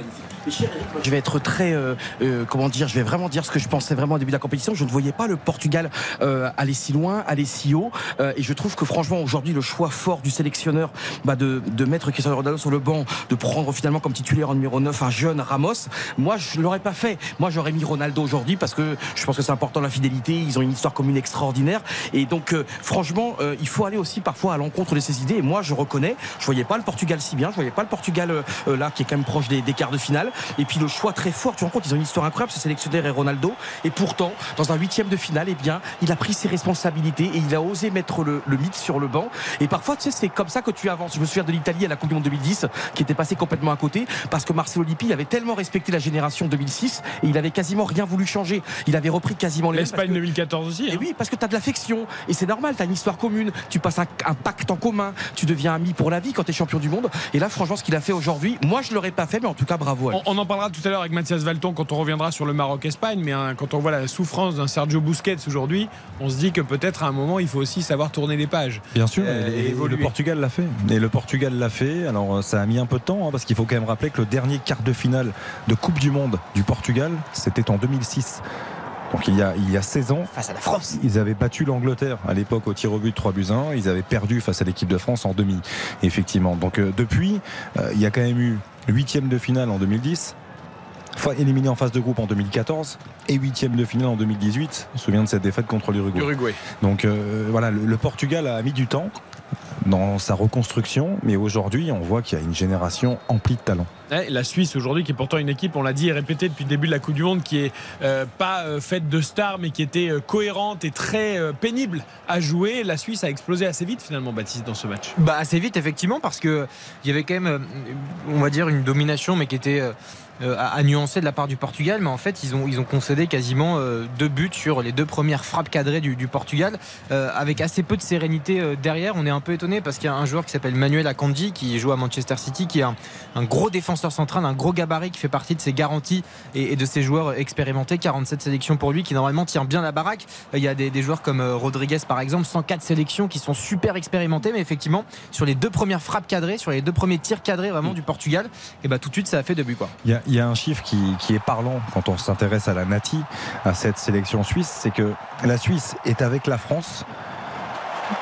Je vais être très, euh, euh, comment dire, je vais vraiment dire ce que je pensais vraiment au début de la compétition. Je ne voyais pas le Portugal euh, aller si loin, aller si haut. Euh, et je trouve que franchement, aujourd'hui, le choix fort du sélectionneur bah, de, de mettre Cristiano Ronaldo sur le banc, de prendre finalement comme titulaire en numéro 9 un jeune Ramos, moi, je ne l'aurais pas fait. Moi, j'aurais mis Ronaldo aujourd'hui parce que je pense que c'est important la fidélité. Ils ont une histoire commune extraordinaire. Et donc, euh, franchement, il faut aller aussi parfois à l'encontre de ses idées. Et moi, je reconnais, je voyais pas le Portugal si bien. Je voyais pas le Portugal là, qui est quand même proche des, des quarts de finale. Et puis le choix très fort. Tu te rends compte, ils ont une histoire incroyable, ce sélectionneur et Ronaldo. Et pourtant, dans un huitième de finale, eh bien, il a pris ses responsabilités et il a osé mettre le, le mythe sur le banc. Et parfois, tu sais, c'est comme ça que tu avances. Je me souviens de l'Italie à la Coupe du Monde 2010, qui était passé complètement à côté, parce que Marcelo Lippi avait tellement respecté la génération 2006 et il avait quasiment rien voulu changer. Il avait repris quasiment les L'Espagne parce que- 2014 aussi. et hein. oui, parce que tu as de l'affection. Et c'est normal, tu as une histoire commune. Tu passes un, un pacte en commun. Tu deviens ami pour la vie quand tu es champion du monde. Et là, franchement, ce qu'il a fait aujourd'hui, moi, je l'aurais pas fait, mais en tout cas, bravo. à lui. On, on en parlera tout à l'heure avec Mathias Valton quand on reviendra sur le Maroc-Espagne, mais hein, quand on voit la souffrance d'un Sergio Busquets aujourd'hui, on se dit que peut-être à un moment il faut aussi savoir tourner les pages. Bien sûr, Euh, et- et évoluer. le Portugal l'a fait. Et le Portugal l'a fait. Alors euh, ça a mis un peu de temps hein, parce qu'il faut quand même rappeler que le dernier quart de finale de Coupe du Monde du Portugal, c'était en 2006. Donc il y a, il y a 16 ans. Face à la France. Ils avaient battu l'Angleterre à l'époque au tir au but 3 buts 1. Ils avaient perdu face à l'équipe de France en demi. Effectivement. Donc euh, depuis, euh, il y a quand même eu huitième de finale en 2010. fa- Éliminé en phase de groupe en 2014 et huitième de finale en 2018. On se souvient de cette défaite contre l'Uruguay. Uruguay. Donc euh, voilà, le, le Portugal a mis du temps dans sa reconstruction, mais aujourd'hui, on voit qu'il y a une génération emplie de talent. Ouais, la Suisse aujourd'hui, qui est pourtant une équipe, on l'a dit et répété depuis le début de la Coupe du Monde, qui est euh, pas euh, faite de stars, mais qui était euh, cohérente et très pénible à jouer. La Suisse a explosé assez vite finalement, Baptiste, dans ce match. Bah assez vite effectivement parce que il y avait quand même on va dire une domination mais qui était à, nuancer de la part du Portugal mais en fait ils ont concédé quasiment deux buts sur les deux premières frappes cadrées du, Portugal avec assez peu de sérénité derrière on est un peu étonné parce qu'il y a un joueur qui s'appelle Manuel Akanji qui joue à Manchester City qui est un gros défenseur central un gros gabarit qui fait partie de ses garanties et, et de ses joueurs expérimentés. 47 sélections pour lui qui normalement tient bien la baraque. Il y a des, des joueurs comme euh, Rodriguez par exemple 104 sélections qui sont super expérimentés mais effectivement sur les deux premières frappes cadrées sur les deux premiers tirs cadrés vraiment du Portugal et bah tout de suite ça a fait deux buts quoi. Il y a, il y a un chiffre qui, qui est parlant quand on s'intéresse à la Nati, à cette sélection suisse, c'est que la Suisse est avec la France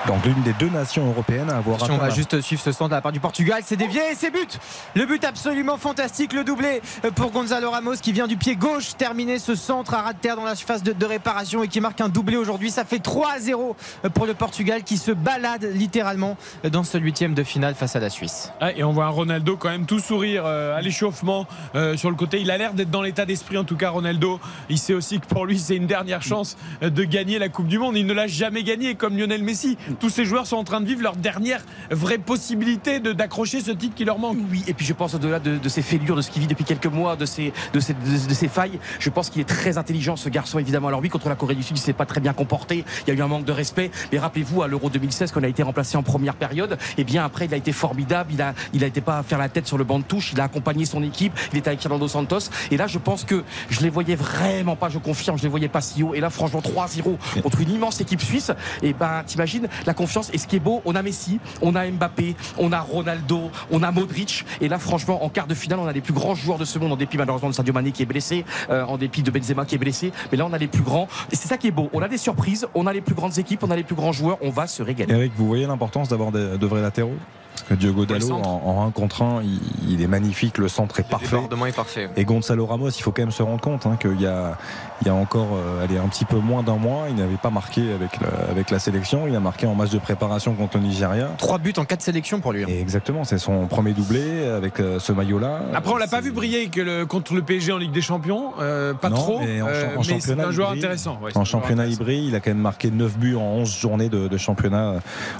dans l'une des deux nations européennes à avoir Attention, on va juste suivre ce centre de la part du Portugal. C'est dévié et c'est but. Le but absolument fantastique, le doublé pour Gonzalo Ramos qui vient du pied gauche terminer ce centre à ras de terre dans la phase de, de réparation et qui marque un doublé aujourd'hui. Ça fait 3-0 pour le Portugal qui se balade littéralement dans ce huitième de finale face à la Suisse. Ah, et on voit un Ronaldo quand même tout sourire euh, à l'échauffement euh, sur le côté. Il a l'air d'être dans l'état d'esprit en tout cas Ronaldo. Il sait aussi que pour lui c'est une dernière chance euh, de gagner la Coupe du Monde. Il ne l'a jamais gagné comme Lionel Messi. Tous ces joueurs sont en train de vivre leur dernière vraie possibilité d'accrocher ce titre qui leur manque. Oui, et puis je pense au-delà de, de ses fêlures, de ce qu'il vit depuis quelques mois, de ses, de ses, de, failles, je pense qu'il est très intelligent ce garçon évidemment. Alors oui, contre la Corée du Sud, il s'est pas très bien comporté, il y a eu un manque de respect, mais rappelez-vous à l'Euro 2016 qu'on a été remplacé en première période, et bien après il a été formidable, il a, il a été pas à faire la tête sur le banc de touche, il a accompagné son équipe, il était avec Fernando Santos, et là je pense que je les voyais vraiment pas, je confirme, je les voyais pas si haut, et là franchement 3-0 contre une immense équipe suisse, et ben t'imagines la confiance, et ce qui est beau, on a Messi, on a Mbappé, on a Ronaldo, on a Modric, et là franchement en quart de finale on a les plus grands joueurs de ce monde, en dépit malheureusement de Sadio Mané qui est blessé, euh, en dépit de Benzema qui est blessé, mais là on a les plus grands, et c'est ça qui est beau, on a des surprises, on a les plus grandes équipes, on a les plus grands joueurs, on va se régaler. Eric, vous voyez l'importance d'avoir de vrais latéraux? Parce que Diogo le Dallo, en, en 1 contre 1, il, il est magnifique, le centre est parfait. débordement est parfait. Et Gonzalo Ramos, il faut quand même se rendre compte hein, qu'il y a, il y a encore euh, allez, un petit peu moins d'un mois, il n'avait pas marqué avec la, avec la sélection, il a marqué en match de préparation contre le Nigeria. Trois buts en quatre sélections pour lui. hein. Et exactement, c'est son premier doublé avec euh, ce maillot-là. Après, on l'a pas vu briller que le- contre le PSG en Ligue des Champions, euh, pas Non, trop, mais en, euh, en mais c'est un joueur intéressant. ouais, en championnat, intéressant. brille. Il a quand même marqué 9 buts en 11 journées de, de championnat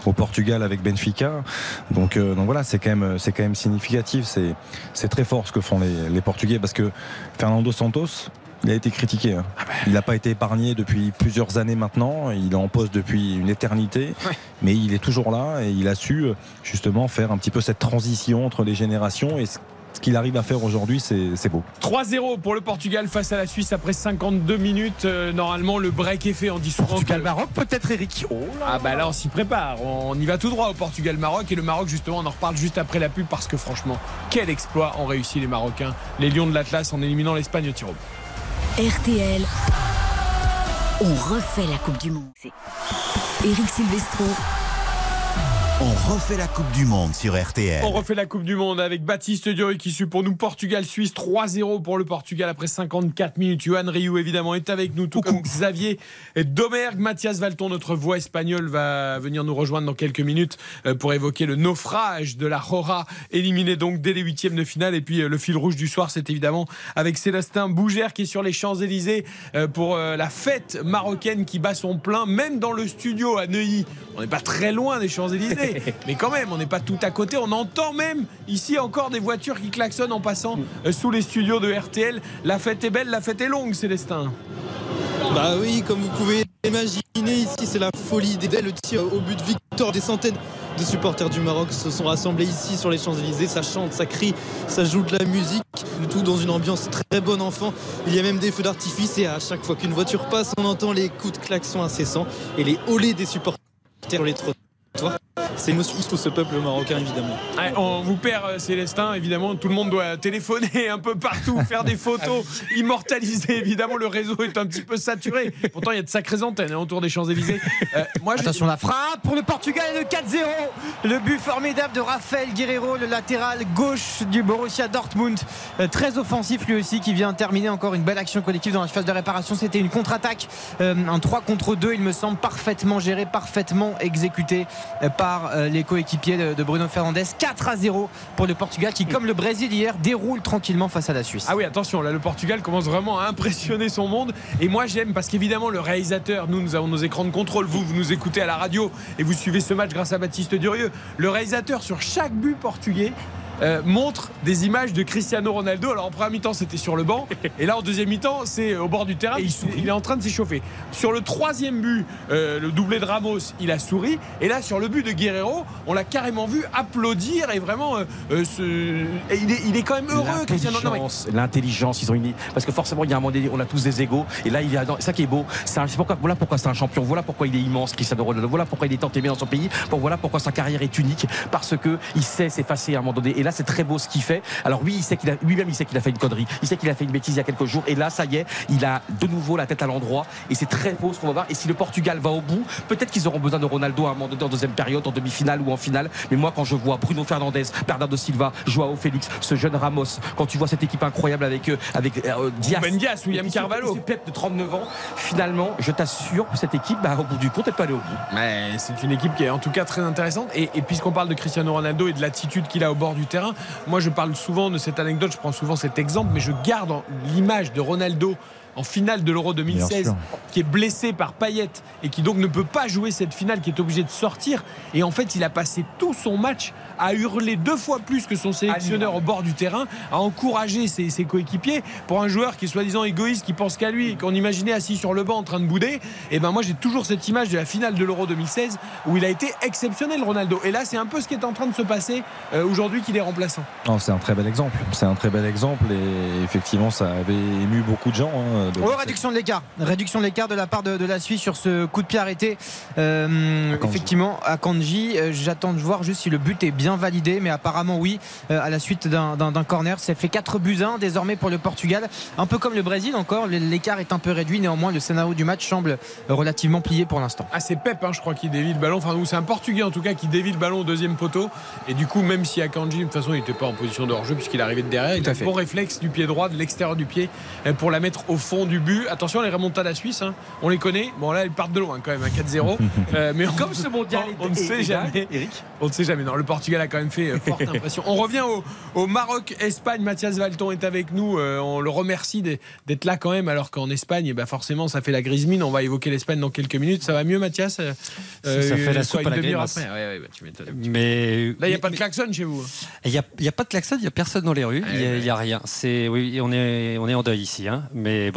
au Portugal avec Benfica. Donc, euh, donc voilà, c'est quand même, c'est quand même significatif. C'est, c'est très fort ce que font les, les Portugais parce que Fernando Santos. Il a été critiqué. hein. Il n'a pas été épargné depuis plusieurs années maintenant. Il est en poste depuis une éternité. Mais il est toujours là et il a su euh, justement faire un petit peu cette transition entre les générations. Et ce qu'il arrive à faire aujourd'hui, c'est beau. 3-0 pour le Portugal face à la Suisse après 52 minutes. Euh, normalement, le break est fait. On dit souvent que- Maroc, peut-être Eric? Oh là Ah bah là on s'y prépare, on y va tout droit au Portugal-Maroc et le Maroc justement on en reparle juste après la pub parce que franchement quel exploit ont réussi les Marocains, les Lions de l'Atlas en éliminant l'Espagne au tir. RTL. On refait la Coupe du Monde. Eric Silvestro. On refait la Coupe du Monde sur RTL. On refait la Coupe du Monde avec Baptiste Durieux qui suit pour nous Portugal-Suisse 3-0 pour le Portugal après 54 minutes. Johan Rioux évidemment est avec nous, tout comme Xavier Domergue. Mathias Valton, notre voix espagnole, va venir nous rejoindre dans quelques minutes euh, pour évoquer le naufrage de la Rora, éliminé donc dès les huitièmes de finale. Et puis euh, le fil rouge du soir, c'est évidemment avec Célestin Bougère qui est sur les Champs-Élysées euh, pour la fête marocaine qui bat son plein, même dans le studio à Neuilly. On n'est pas très loin des Champs-Élysées. [laughs] Mais quand même, on n'est pas tout à côté. On entend même ici encore des voitures qui klaxonnent en passant euh, sous les studios de RTL. La fête est belle, la fête est longue, Célestin. Bah oui, comme vous pouvez imaginer, ici c'est la folie. Le tir au but de Victor, des centaines de supporters du Maroc se sont rassemblés ici sur les Champs-Élysées. Ça chante, ça crie, ça joue de la musique, tout dans une ambiance très bon enfant. Il y a même des feux d'artifice et à chaque fois qu'une voiture passe, on entend les coups de klaxon incessants et les olés des supporters sur les trottoirs. C'est émotion pour ce peuple marocain évidemment. Ouais, on vous perd, euh, Célestin. Évidemment, tout le monde doit téléphoner [laughs] un peu partout, faire des photos, [laughs] immortaliser. Évidemment, le réseau est un petit peu saturé. Pourtant, il y a de sacrées antennes hein, autour des Champs-Élysées. Euh, moi, Attention la frappe pour le Portugal et le 4-0. Le but formidable de Rafael Guerreiro, le latéral gauche du Borussia Dortmund. Euh, très offensif lui aussi qui vient terminer encore une belle action collective dans la phase de réparation. C'était une contre-attaque, euh, un 3 contre 2 il me semble parfaitement géré, parfaitement exécuté euh, euh, les coéquipiers de, Bruno Fernandes. 4 à 0 pour le Portugal qui comme le Brésil hier déroule tranquillement face à la Suisse. Ah oui, attention, là, le Portugal commence vraiment à impressionner son monde. Et moi, j'aime parce qu'évidemment, le réalisateur, nous, nous avons nos écrans de contrôle. Vous, vous nous écoutez à la radio et vous suivez ce match grâce à Baptiste Durieux. Le réalisateur, sur chaque but portugais, euh, montre des images de Cristiano Ronaldo. Alors en première mi-temps, c'était sur le banc. [laughs] Et là, en deuxième mi-temps, c'est au bord du terrain. Il, il est en train de s'échauffer. Sur le troisième but, euh, le doublé de Ramos, il a souri. Et là, sur le but de Guerrero, on l'a carrément vu applaudir et vraiment. euh, et il, est, il est quand même heureux, Cristiano. Mais- L'intelligence, ils ont une. Parce que forcément, il y a un moment donné, on a tous des égaux. Et là, il y a. Ça qui est beau. C'est un- pourquoi, voilà pourquoi c'est un champion. Voilà pourquoi il est immense, Cristiano Ronaldo. Voilà pourquoi il est tant aimé dans son pays. Voilà pourquoi sa carrière est unique. Parce que il sait s'effacer à un moment donné. Et là, c'est très beau ce qu'il fait. Alors oui, il sait qu'il a, lui-même, il sait qu'il a fait une connerie. Il sait qu'il a fait une bêtise il y a quelques jours. Et là, ça y est, il a de nouveau la tête à l'endroit. Et c'est très beau ce qu'on va voir. Et si le Portugal va au bout, peut-être qu'ils auront besoin de Ronaldo à un moment donné en deuxième période, en demi-finale ou en finale. Mais moi, quand je vois Bruno Fernandes, Bernardo Silva, Joao Félix, ce jeune Ramos, quand tu vois cette équipe incroyable avec euh, avec euh, Diaz, Dias, William Carvalho. Pep de 39 ans, finalement, je t'assure que cette équipe, bah, au bout du compte, elle peut aller au bout. Mais c'est une équipe qui est en tout cas très intéressante. Et, et puisqu'on parle de Cristiano Ronaldo et de l'attitude qu'il a au bord du terrain, moi je parle souvent de cette anecdote, je prends souvent cet exemple, mais je garde l'image de Ronaldo en finale de l'Euro 2016, sûr. qui est blessé par Payet et qui donc ne peut pas jouer cette finale, qui est obligé de sortir. Et en fait, il a passé tout son match à hurler deux fois plus que son sélectionneur au bord du terrain, à encourager ses, ses coéquipiers. Pour un joueur qui est soi-disant égoïste, qui pense qu'à lui, qu'on imaginait assis sur le banc en train de bouder, et ben moi j'ai toujours cette image de la finale de l'Euro 2016 où il a été exceptionnel, Ronaldo. Et là, c'est un peu ce qui est en train de se passer euh, aujourd'hui qu'il est remplaçant. Non, c'est un très bel exemple. C'est un très bel exemple et effectivement, ça avait ému beaucoup de gens. hein, de- Oh, réduction de l'écart. Réduction de l'écart de la part de, de la Suisse sur ce coup de pied arrêté. Euh, Akanji. effectivement, à Kanji, euh, j'attends de voir juste si le but est bien validé, mais apparemment oui, euh, à la suite d'un- corner. Ça fait 4 buts 1 désormais pour le Portugal. Un peu comme le Brésil encore, l'écart est un peu réduit. Néanmoins, le scénario du match semble relativement plié pour l'instant. Ah, c'est Pep, hein, je crois, qui dévie le ballon. Enfin, ou c'est un Portugais en tout cas qui dévie le ballon au deuxième poteau. Et du coup, même si Akanji, de toute façon, il n'était pas en position de hors-jeu puisqu'il arrivait de derrière, il a à un fait. bon réflexe du pied droit, de l'extérieur du pied, pour la mettre au fond du but. Attention, les remontades à Suisse, hein, on les connaît. Bon, là, ils partent de loin quand même, à 4-0. [laughs] Euh, mais on- Comme ce mondial on, on ne sait jamais. Eric. On ne sait jamais. Non, le Portugal a quand même fait euh, forte [laughs] impression. On revient au, au Maroc-Espagne. Mathias Valton est avec nous. Euh, on le remercie d'être- là quand même, alors qu'en Espagne, eh ben, forcément, ça fait la grise mine. On va évoquer l'Espagne dans quelques minutes. Ça va mieux, Mathias Euh, Ça fait la soupe à la demi-heure grimace. après. Ouais, ouais, bah, tu. Mais Là, il n'y a pas de klaxon chez vous. Il n'y a, il y a pas de klaxon, il n'y a personne dans les rues, il n'y a, rien. C'est, oui, on est, on est en deuil ici. hein. Mais bon,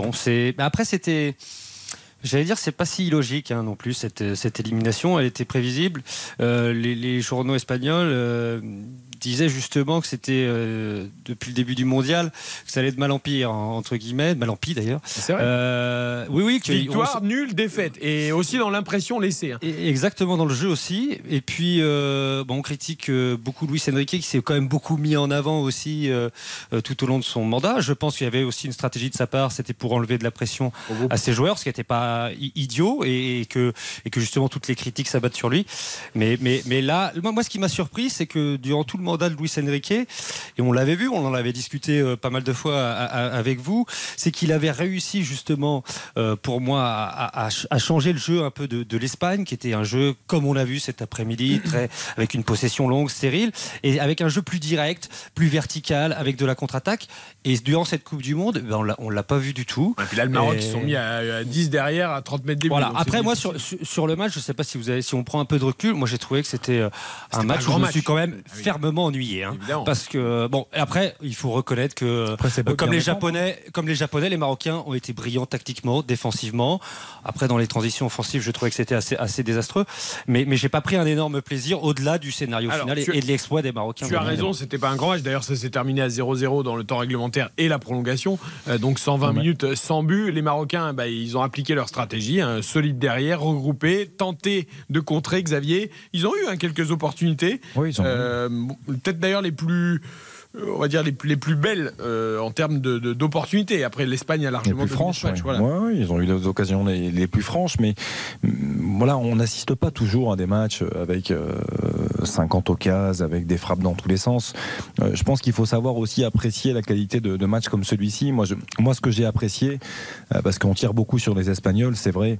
Après, c'était. J'allais dire, c'est pas si illogique hein, non plus cette, élimination. Elle était prévisible. Euh, les, les journaux espagnols euh, disait justement que c'était euh, depuis le début du mondial que ça allait de mal en pire, en- entre guillemets, de mal en pis d'ailleurs. C'est vrai. Euh, oui, oui. que- Victoire, nulle, défaite. Et aussi dans l'impression laissée. hein. et- Exactement dans le jeu aussi. Et puis, euh, bon, on critique euh, beaucoup Luis Enrique qui s'est quand même beaucoup mis en avant aussi tout au long de son mandat. Je pense qu'il y avait aussi une stratégie de sa part, c'était pour enlever de la pression à ses joueurs, ce qui n'était pas idiot et, et que, et que justement toutes les critiques s'abattent sur lui. Mais, mais, mais là, moi, moi, ce qui m'a surpris, c'est que durant tout le mandat de Luis Enrique, et on l'avait vu, on en avait discuté euh, pas mal de fois avec vous, c'est qu'il avait réussi justement, euh, pour moi, à, changer le jeu un peu de, l'Espagne, qui était un jeu comme on l'a vu cet après-midi, [clears throat] très avec une possession longue, stérile, et avec un jeu plus direct, plus vertical, avec de la contre-attaque. Et durant cette Coupe du Monde, ben, on on l'a pas vu du tout. Et puis là, le Maroc, Et- ils sont mis à, à 10 derrière, à 30 mètres des voilà. Après, moi, sur, le match, je sais pas si vous avez, si on prend un peu de recul, moi j'ai trouvé que c'était euh, un match où je me suis quand même Ah oui. fermement ennuyé, hein. Parce que bon, après, il faut reconnaître que euh, comme les. Japonais, comme les Japonais, les Marocains ont été brillants tactiquement, défensivement. Après, dans les transitions offensives, je trouvais que c'était assez, assez désastreux, mais mais j'ai pas pris un énorme plaisir au-delà du scénario Alors, final et, de l'exploit des Marocains. Tu as raison, c'était pas un grand match. D'ailleurs, ça s'est terminé à 0-0 dans le temps réglementaire et la prolongation. Euh, donc 120 minutes sans but. Les Marocains, bah, ils ont appliqué leur stratégie, hein, solide derrière, regroupé, tenté de contrer Xavier. Ils ont eu hein, quelques opportunités. Oui, ils ont Euh, Peut-être d'ailleurs les plus. euh, On va dire les, plus- les plus belles euh, en termes de- de- d'opportunités. Après, l'Espagne a les largement plus franches. ouais. voilà. Ouais, ouais, ils ont eu les occasions les, les plus franches, mais hum, voilà, on n'assiste pas toujours à des matchs avec euh, 50 occasions, avec des frappes dans tous les sens. Euh, je pense qu'il faut savoir aussi apprécier la qualité de, de matchs comme celui-ci. Moi, je- moi, ce que j'ai apprécié, euh, parce qu'on tire beaucoup sur les Espagnols, c'est vrai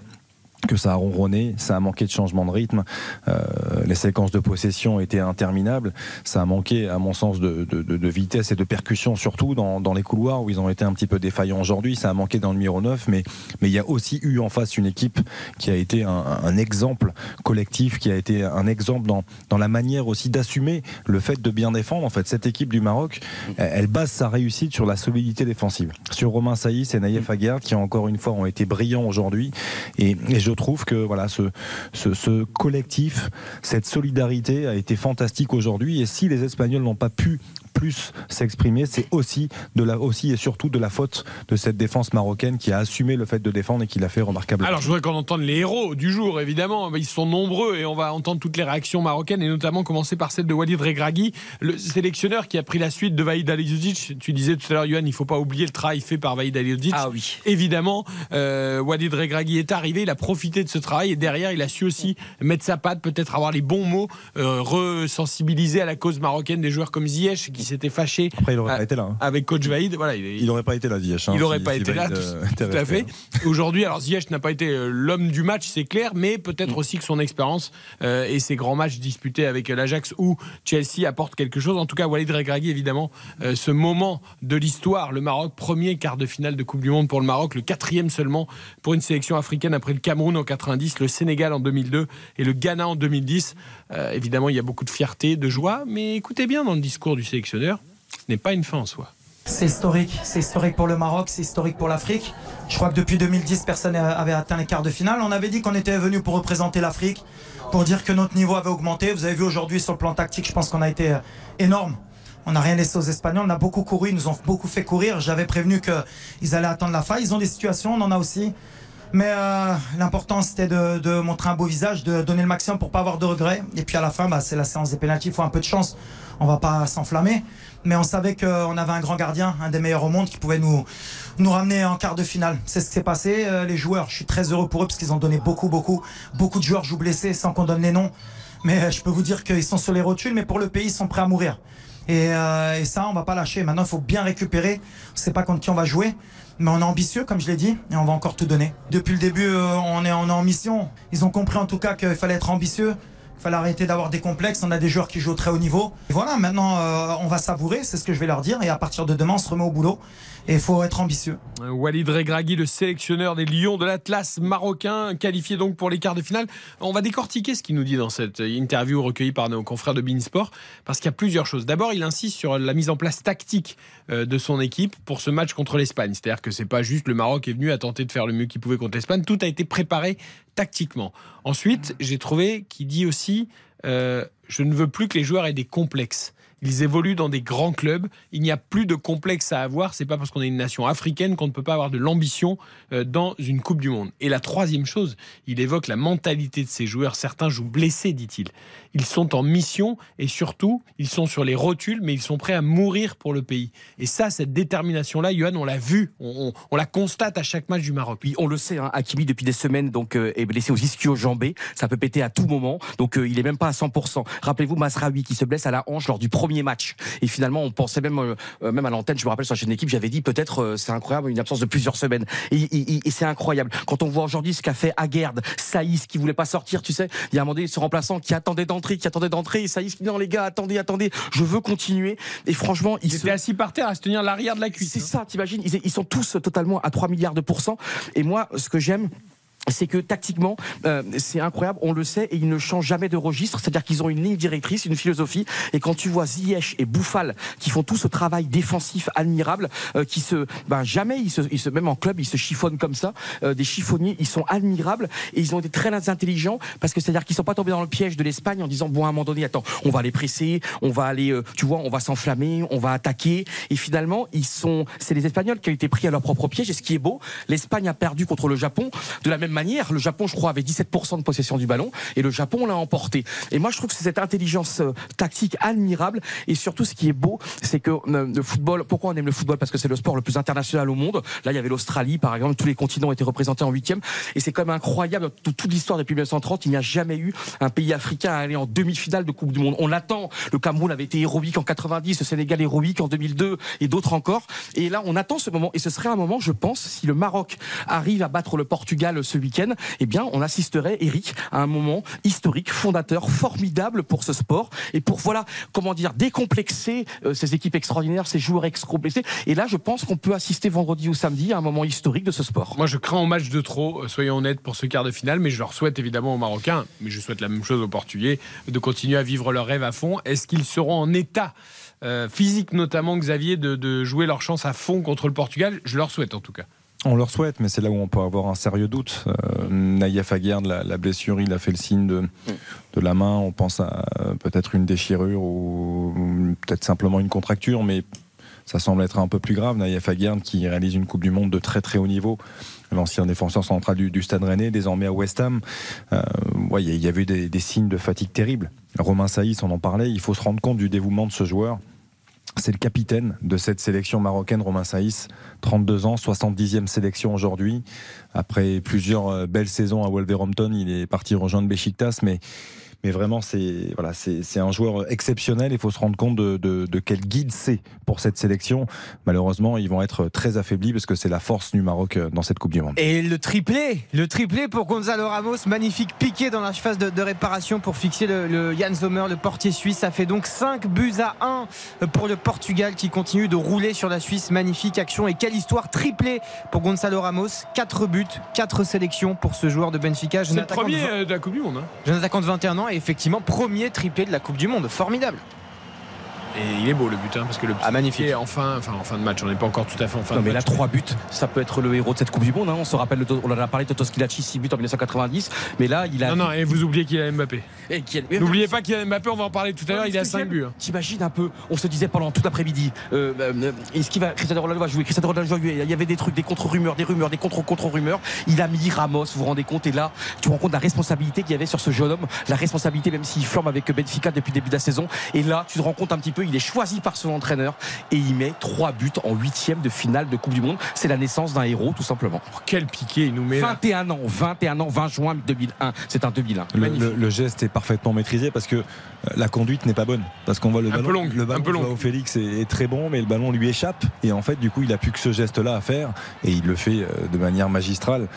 que ça a ronronné, ça a manqué de changement de rythme, euh, les séquences de possession étaient interminables, ça a manqué à mon sens de, de- de- vitesse et de percussion surtout dans, dans les couloirs où ils ont été un petit peu défaillants aujourd'hui, ça a manqué dans le numéro 9, mais mais il y a aussi eu en face une équipe qui a été un, un exemple collectif, qui a été un exemple dans, dans la manière aussi d'assumer le fait de bien défendre. En fait, cette équipe du Maroc, elle, elle base sa réussite sur la solidité défensive. Sur Romain Saïs et Naïef Aguerd, qui encore une fois ont été brillants aujourd'hui. Et, et je trouve que voilà, ce, ce collectif, cette solidarité a été fantastique aujourd'hui. Et si les Espagnols n'ont pas pu plus s'exprimer, c'est aussi de la aussi et surtout de la faute de cette défense marocaine qui a assumé le fait de défendre et qui l'a fait remarquablement. Alors, je voudrais qu'on entende les héros du jour, évidemment. Ils sont nombreux et on va entendre toutes les réactions marocaines et notamment commencer par celle de Walid Regragui, le sélectionneur qui a pris la suite de Vaïd Alioudzic. Tu disais tout à l'heure, Yohan, il ne faut pas oublier le travail fait par Vaïd Alioudzic. Ah oui. Évidemment, euh, Walid Regragui est arrivé, il a profité de ce travail et derrière, il a su aussi mettre sa patte, peut-être avoir les bons mots, euh, resensibiliser à la cause marocaine des joueurs comme Ziyech qui s'était fâché Après, il n'aurait pas été là. hein. avec coach Vaïd. Voilà, il, n'aurait pas été là, Ziyech. hein, il n'aurait si- pas si été là, tout, euh, tout à fait. Aujourd'hui, alors Ziyech n'a pas été euh, l'homme du match, c'est clair, mais peut-être aussi que son expérience euh, et ses grands matchs disputés avec l'Ajax ou Chelsea apportent quelque chose. En tout cas, Walid Regragui, évidemment, euh, ce moment de l'histoire, le Maroc, premier quart de finale de Coupe du Monde pour le Maroc, le quatrième seulement pour une sélection africaine après le Cameroun en 90, le Sénégal en 2002 et le Ghana en 2010. Euh, évidemment, il y a beaucoup de fierté, de joie, mais écoutez bien dans le discours du sélectionneur, ce n'est pas une fin en soi. C'est historique, c'est historique pour le Maroc, c'est historique pour l'Afrique. Je crois que depuis 2010, personne n'avait atteint les quarts de finale. On avait dit qu'on était venu pour représenter l'Afrique, pour dire que notre niveau avait augmenté. Vous avez vu aujourd'hui sur le plan tactique, je pense qu'on a été euh, énorme. On n'a rien laissé aux Espagnols, on a beaucoup couru, ils nous ont beaucoup fait courir. J'avais prévenu qu'ils allaient attendre la faille. Ils ont des situations, on en a aussi. Mais euh, l'important c'était de, montrer un beau visage, de donner le maximum pour pas avoir de regrets. Et puis à la fin, bah, c'est la séance des pénaltys, il faut un peu de chance. On va pas s'enflammer. Mais on savait qu'on avait un grand gardien, un des meilleurs au monde, qui pouvait nous, nous ramener en quart de finale. C'est ce qui s'est passé. Euh, les joueurs, je suis très heureux pour eux parce qu'ils ont donné beaucoup, beaucoup. Beaucoup de joueurs jouent blessés sans qu'on donne les noms. Mais euh, je peux vous dire qu'ils sont sur les rotules, mais pour le pays, ils sont prêts à mourir. Et, euh, ça, on va pas lâcher. Maintenant, il faut bien récupérer. On sait pas contre qui on va jouer. Mais on est ambitieux, comme je l'ai dit, et on va encore tout donner. Depuis le début, euh, on, est, en mission. Ils ont compris en tout cas qu'il fallait être ambitieux. Il fallait arrêter d'avoir des complexes. On a des joueurs qui jouent au très haut niveau. Et voilà, maintenant, euh, on va savourer, c'est ce que je vais leur dire. Et à partir de demain, on se remet au boulot. Et il faut être ambitieux. Walid Regragui, le sélectionneur des Lions de l'Atlas marocain, qualifié donc pour les quarts de finale. On va décortiquer ce qu'il nous dit dans cette interview recueillie par nos confrères de Beansport, parce qu'il y a plusieurs choses. D'abord, il insiste sur la mise en place tactique euh, de son équipe pour ce match contre l'Espagne. C'est-à-dire que c'est pas juste le Maroc est venu à tenter de faire le mieux qu'il pouvait contre l'Espagne. Tout a été préparé tactiquement. Ensuite, j'ai trouvé qu'il dit aussi euh, je ne veux plus que les joueurs aient des complexes. Ils évoluent dans des grands clubs. Il n'y a plus de complexe à avoir. C'est pas parce qu'on est une nation africaine qu'on ne peut pas avoir de l'ambition euh, dans une Coupe du Monde. Et la troisième chose, il évoque la mentalité de ces joueurs. Certains jouent blessés, dit-il. Ils sont en mission et surtout, ils sont sur les rotules, mais ils sont prêts à mourir pour le pays. Et ça, cette détermination-là, Johan, on l'a vu, on, la constate à chaque match du Maroc. Puis on le sait, hein, Hakimi depuis des semaines donc euh, est blessé aux ischio-jambés. Ça peut péter à tout moment, donc euh, il est même pas à 100%. Rappelez-vous Masraoui qui se blesse à la hanche lors du premier match. Et finalement, on pensait même euh, euh, même à l'antenne, je me rappelle sur la chaîne d'équipe, j'avais dit peut-être euh, c'est incroyable une absence de plusieurs semaines. Et, et- et- et c'est incroyable quand on voit aujourd'hui ce qu'a fait Aguerd, Saïs qui voulait pas sortir, tu sais, il y a un moment donné ce remplaçant qui attendait d'entrer, qui attendait d'entrer, et Saïs qui dit non les gars, attendez, attendez, je veux continuer. Et franchement, il était assis par terre à se tenir l'arrière de la cuisse. C'est ça, t'imagines ils, ils sont tous totalement à 3 milliards de pourcents. Et moi, ce que j'aime, c'est que tactiquement, euh, c'est incroyable, on le sait, et ils ne changent jamais de registre, c'est-à-dire qu'ils ont une ligne directrice, une philosophie, et quand tu vois Ziyech et Bouffal qui font tout ce travail défensif admirable, euh, qui se, ben jamais, ils se, ils se, même en club, ils se chiffonnent comme ça, euh, des chiffonniers, ils sont admirables, et ils ont été très intelligents, parce que c'est-à-dire qu'ils sont pas tombés dans le piège de l'Espagne en disant, bon, à un moment donné, attends, on va les presser, on va aller, euh, tu vois, on va s'enflammer, on va attaquer, et finalement, ils sont, c'est les Espagnols qui ont été pris à leur propre piège, et ce qui est beau, l'Espagne a perdu contre le Japon de la même manière. Le Japon, je crois, avait 17% de possession du ballon et le Japon l'a emporté. Et moi, je trouve que c'est cette intelligence euh, tactique admirable. Et surtout, ce qui est beau, c'est que euh, le football, pourquoi on aime le football? Parce que c'est le sport le plus international au monde. Là, il y avait l'Australie, par exemple, tous les continents étaient représentés en huitième. Et c'est quand même incroyable. Toute, l'histoire depuis 1930, il n'y a jamais eu un pays africain à aller en demi-finale de Coupe du Monde. On l'attend. Le Cameroun avait été héroïque en 90, le Sénégal héroïque en 2002 et d'autres encore. Et là, on attend ce moment. Et ce serait un moment, je pense, si le Maroc arrive à battre le Portugal ce week-end, eh bien, on assisterait, Eric, à un moment historique, fondateur, formidable pour ce sport et pour, voilà, comment dire, décomplexer euh, ces équipes extraordinaires, ces joueurs excomplexés. Et là, je pense qu'on peut assister vendredi ou samedi à un moment historique de ce sport. Moi, je crains au match de trop, euh, soyons honnêtes, pour ce quart de finale, mais je leur souhaite évidemment aux Marocains, mais je souhaite la même chose aux Portugais, de continuer à vivre leur rêve à fond. Est-ce qu'ils seront en état euh, physique, notamment Xavier, de, de jouer leur chance à fond contre le Portugal? Je leur souhaite en tout cas. On leur souhaite, mais c'est là où on peut avoir un sérieux doute. Euh, Naïef Aguerd, la, blessure, il a fait le signe de, la main. On pense à euh, peut-être une déchirure ou, peut-être simplement une contracture, mais ça semble être un peu plus grave. Naïef Aguerd qui réalise une Coupe du Monde de très très haut niveau. L'ancien défenseur central du, du Stade Rennais, désormais à West Ham. Euh, il y, y a eu des, des signes de fatigue terribles. Romain Saïs, on en parlait. Il faut se rendre compte du dévouement de ce joueur. C'est le capitaine de cette sélection marocaine, Romain Saïs, 32 ans, 70e sélection aujourd'hui. Après plusieurs euh, belles saisons à Wolverhampton, il est parti rejoindre Besiktas, mais mais vraiment c'est voilà c'est c'est un joueur exceptionnel. Il faut se rendre compte de, de, de quel guide c'est pour cette sélection. Malheureusement, ils vont être très affaiblis parce que c'est la force du Maroc euh, dans cette Coupe du Monde. Et le triplé, le triplé pour Gonzalo Ramos, magnifique piqué dans la phase de, de réparation pour fixer le, le Jan Sommer, le portier suisse. Ça fait donc 5 buts à 1 pour le Portugal qui continue de rouler sur la Suisse. Magnifique action et quelle histoire triplé pour Gonzalo Ramos. 4 buts, 4 sélections pour ce joueur de Benfica. C'est le premier de- euh, de la Coupe du Monde. hein. jeune attaquant de 21 ans effectivement premier triplé de la Coupe du Monde. Formidable. Et il est beau le but, hein, parce que le Ah, magnifique. est en fin, enfin, en fin de match. On n'est pas encore tout à fait en fin Non de mais là match. trois buts, ça peut être le héros de cette Coupe du Monde. hein. On se rappelle, le- on en a parlé de Toto Skilacci, 6 buts en 1990, mais là il a. Non, non, et vous oubliez qu'il a Mbappé. A- N'oubliez pas qu'il a Mbappé, on va en parler tout à l'heure, il à 5 buts. hein. T'imagines un peu, on se disait pendant tout l'après-midi, euh, euh, est-ce qu'il va, Cristiano Ronaldo va jouer, Cristiano Ronaldo va jouer, il y avait des trucs, des contre-rumeurs, des rumeurs, des contre-contre-rumeurs, il a mis Ramos, vous vous rendez compte, et là, tu te rends compte de la responsabilité qu'il y avait sur ce jeune homme, la responsabilité même s'il flambe avec Benfica depuis le début de la saison, et là, tu te rends compte un petit peu, il est choisi par son entraîneur, et il met trois buts en huitième de finale de Coupe du Monde, c'est la naissance d'un héros, tout simplement. Quel piqué il nous met. là. 21 ans, 21 ans, 20 juin 2001, c'est un 2001. Le, Magnifique. le- le geste est parfaitement maîtrisé parce que euh, la conduite n'est pas bonne. Parce qu'on voit le Un peu ballon, longue, le un ballon peu de longue. Joao Félix est, est très bon, mais le ballon lui échappe. Et en fait, du coup, il a plus que ce geste-là à faire. Et il le fait euh, de manière magistrale.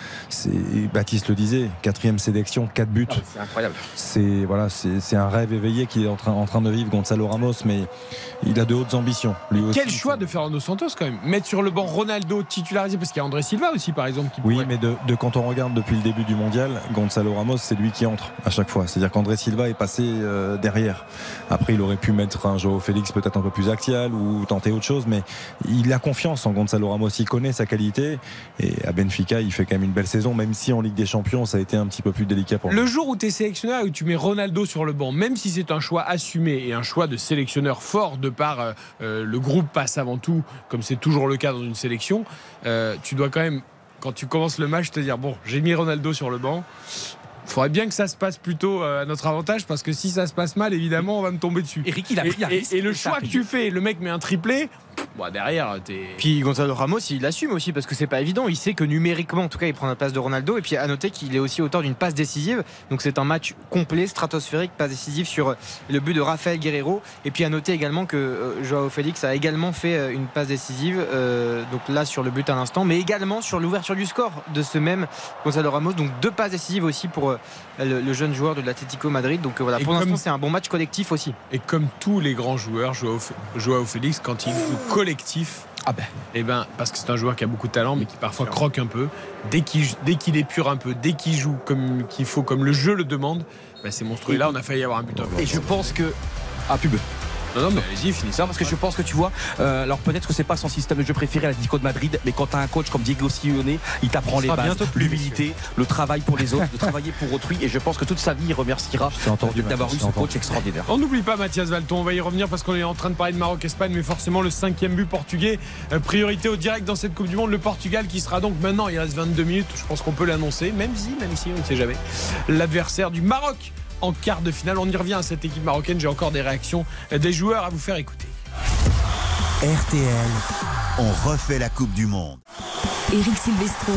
Baptiste le disait, quatrième sélection, quatre buts. C'est incroyable. C'est voilà, c'est c'est un rêve éveillé qu'il est en train, en train de vivre Gonzalo Ramos, mais il a de hautes ambitions. Lui aussi. Quel choix de Fernando Santos quand même Mettre sur le banc Ronaldo titularisé, parce qu'il y a André Silva aussi par exemple qui Oui, pourrait- mais de, de quand on regarde depuis le début du mondial, Gonzalo Ramos, c'est lui qui entre à chaque fois. C'est-à-dire qu'André Silva est passé euh, derrière. Après, il aurait pu mettre un Joao Félix peut-être un peu plus axial ou tenter autre chose, mais il a confiance en Gonzalo Ramos. Il connaît sa qualité. Et à Benfica, il fait quand même une belle saison, même si en Ligue des Champions, ça a été un petit peu plus délicat pour lui. Le jour où tu es sélectionneur et où tu mets Ronaldo sur le banc, même si c'est un choix assumé et un choix de sélectionneur fort de par euh, euh, le groupe passe avant tout, comme c'est toujours le cas dans une sélection, euh, tu dois quand même, quand tu commences le match, te dire bon, j'ai mis Ronaldo sur le banc. Il faudrait bien que ça se passe plutôt à notre avantage parce que si ça se passe mal, évidemment, on va me tomber dessus. Eric, il a et, pris un et- le choix que tu fais, le mec met un triplé, bon, derrière, t'es. Puis Gonzalo Ramos, il assume aussi parce que c'est pas évident. Il sait que numériquement, en tout cas, il prend la place de Ronaldo. Et puis à noter qu'il est aussi auteur d'une passe décisive. Donc c'est un match complet, stratosphérique, passe décisive sur le but de Rafael Guerrero. Et puis à noter également que euh, Joao Félix a également fait euh, une passe décisive. euh, donc là sur le but à l'instant, mais également sur l'ouverture du score de ce même Gonzalo Ramos. Donc deux passes décisives aussi pour euh, le, le jeune joueur de l'Atlético Madrid. Donc euh, voilà, Et pour comme- l'instant c'est un bon match collectif aussi. Et comme tous les grands joueurs, Joao, Joao Félix, quand il joue collectif, eh ben, parce que c'est un joueur qui a beaucoup de talent, mais qui parfois croque un peu, dès qu'il dès qu'il épure un peu, dès qu'il joue comme qu'il faut, comme le jeu le demande, ben, c'est monstrueux. Et là, on a failli avoir un but. Et je pense que. Ah, pub. Non, non, mais allez-y, finissez. Non, parce que je pense que tu vois, euh, alors peut-être que c'est pas son système de jeu préféré à l'Atlético de Madrid, mais quand tu as un coach comme Diego Simeone, il t'apprend Il les bases, bientôt plus, l'humilité, le travail pour les autres, de travailler pour autrui, et je pense que toute sa vie, il remerciera entendu, d'avoir eu ce coach extraordinaire. On n'oublie pas Mathias Valton, on va y revenir parce qu'on est en train de parler de Maroc-Espagne, mais forcément le cinquième but portugais, euh, priorité au direct dans cette Coupe du Monde, le Portugal qui sera donc maintenant, il reste 22 minutes, je pense qu'on peut l'annoncer, même si, même si, on ne sait jamais, l'adversaire du Maroc en quart de finale. On y revient à cette équipe marocaine, j'ai encore des réactions des joueurs à vous faire écouter. RTL, on refait la Coupe du Monde. Eric Silvestro.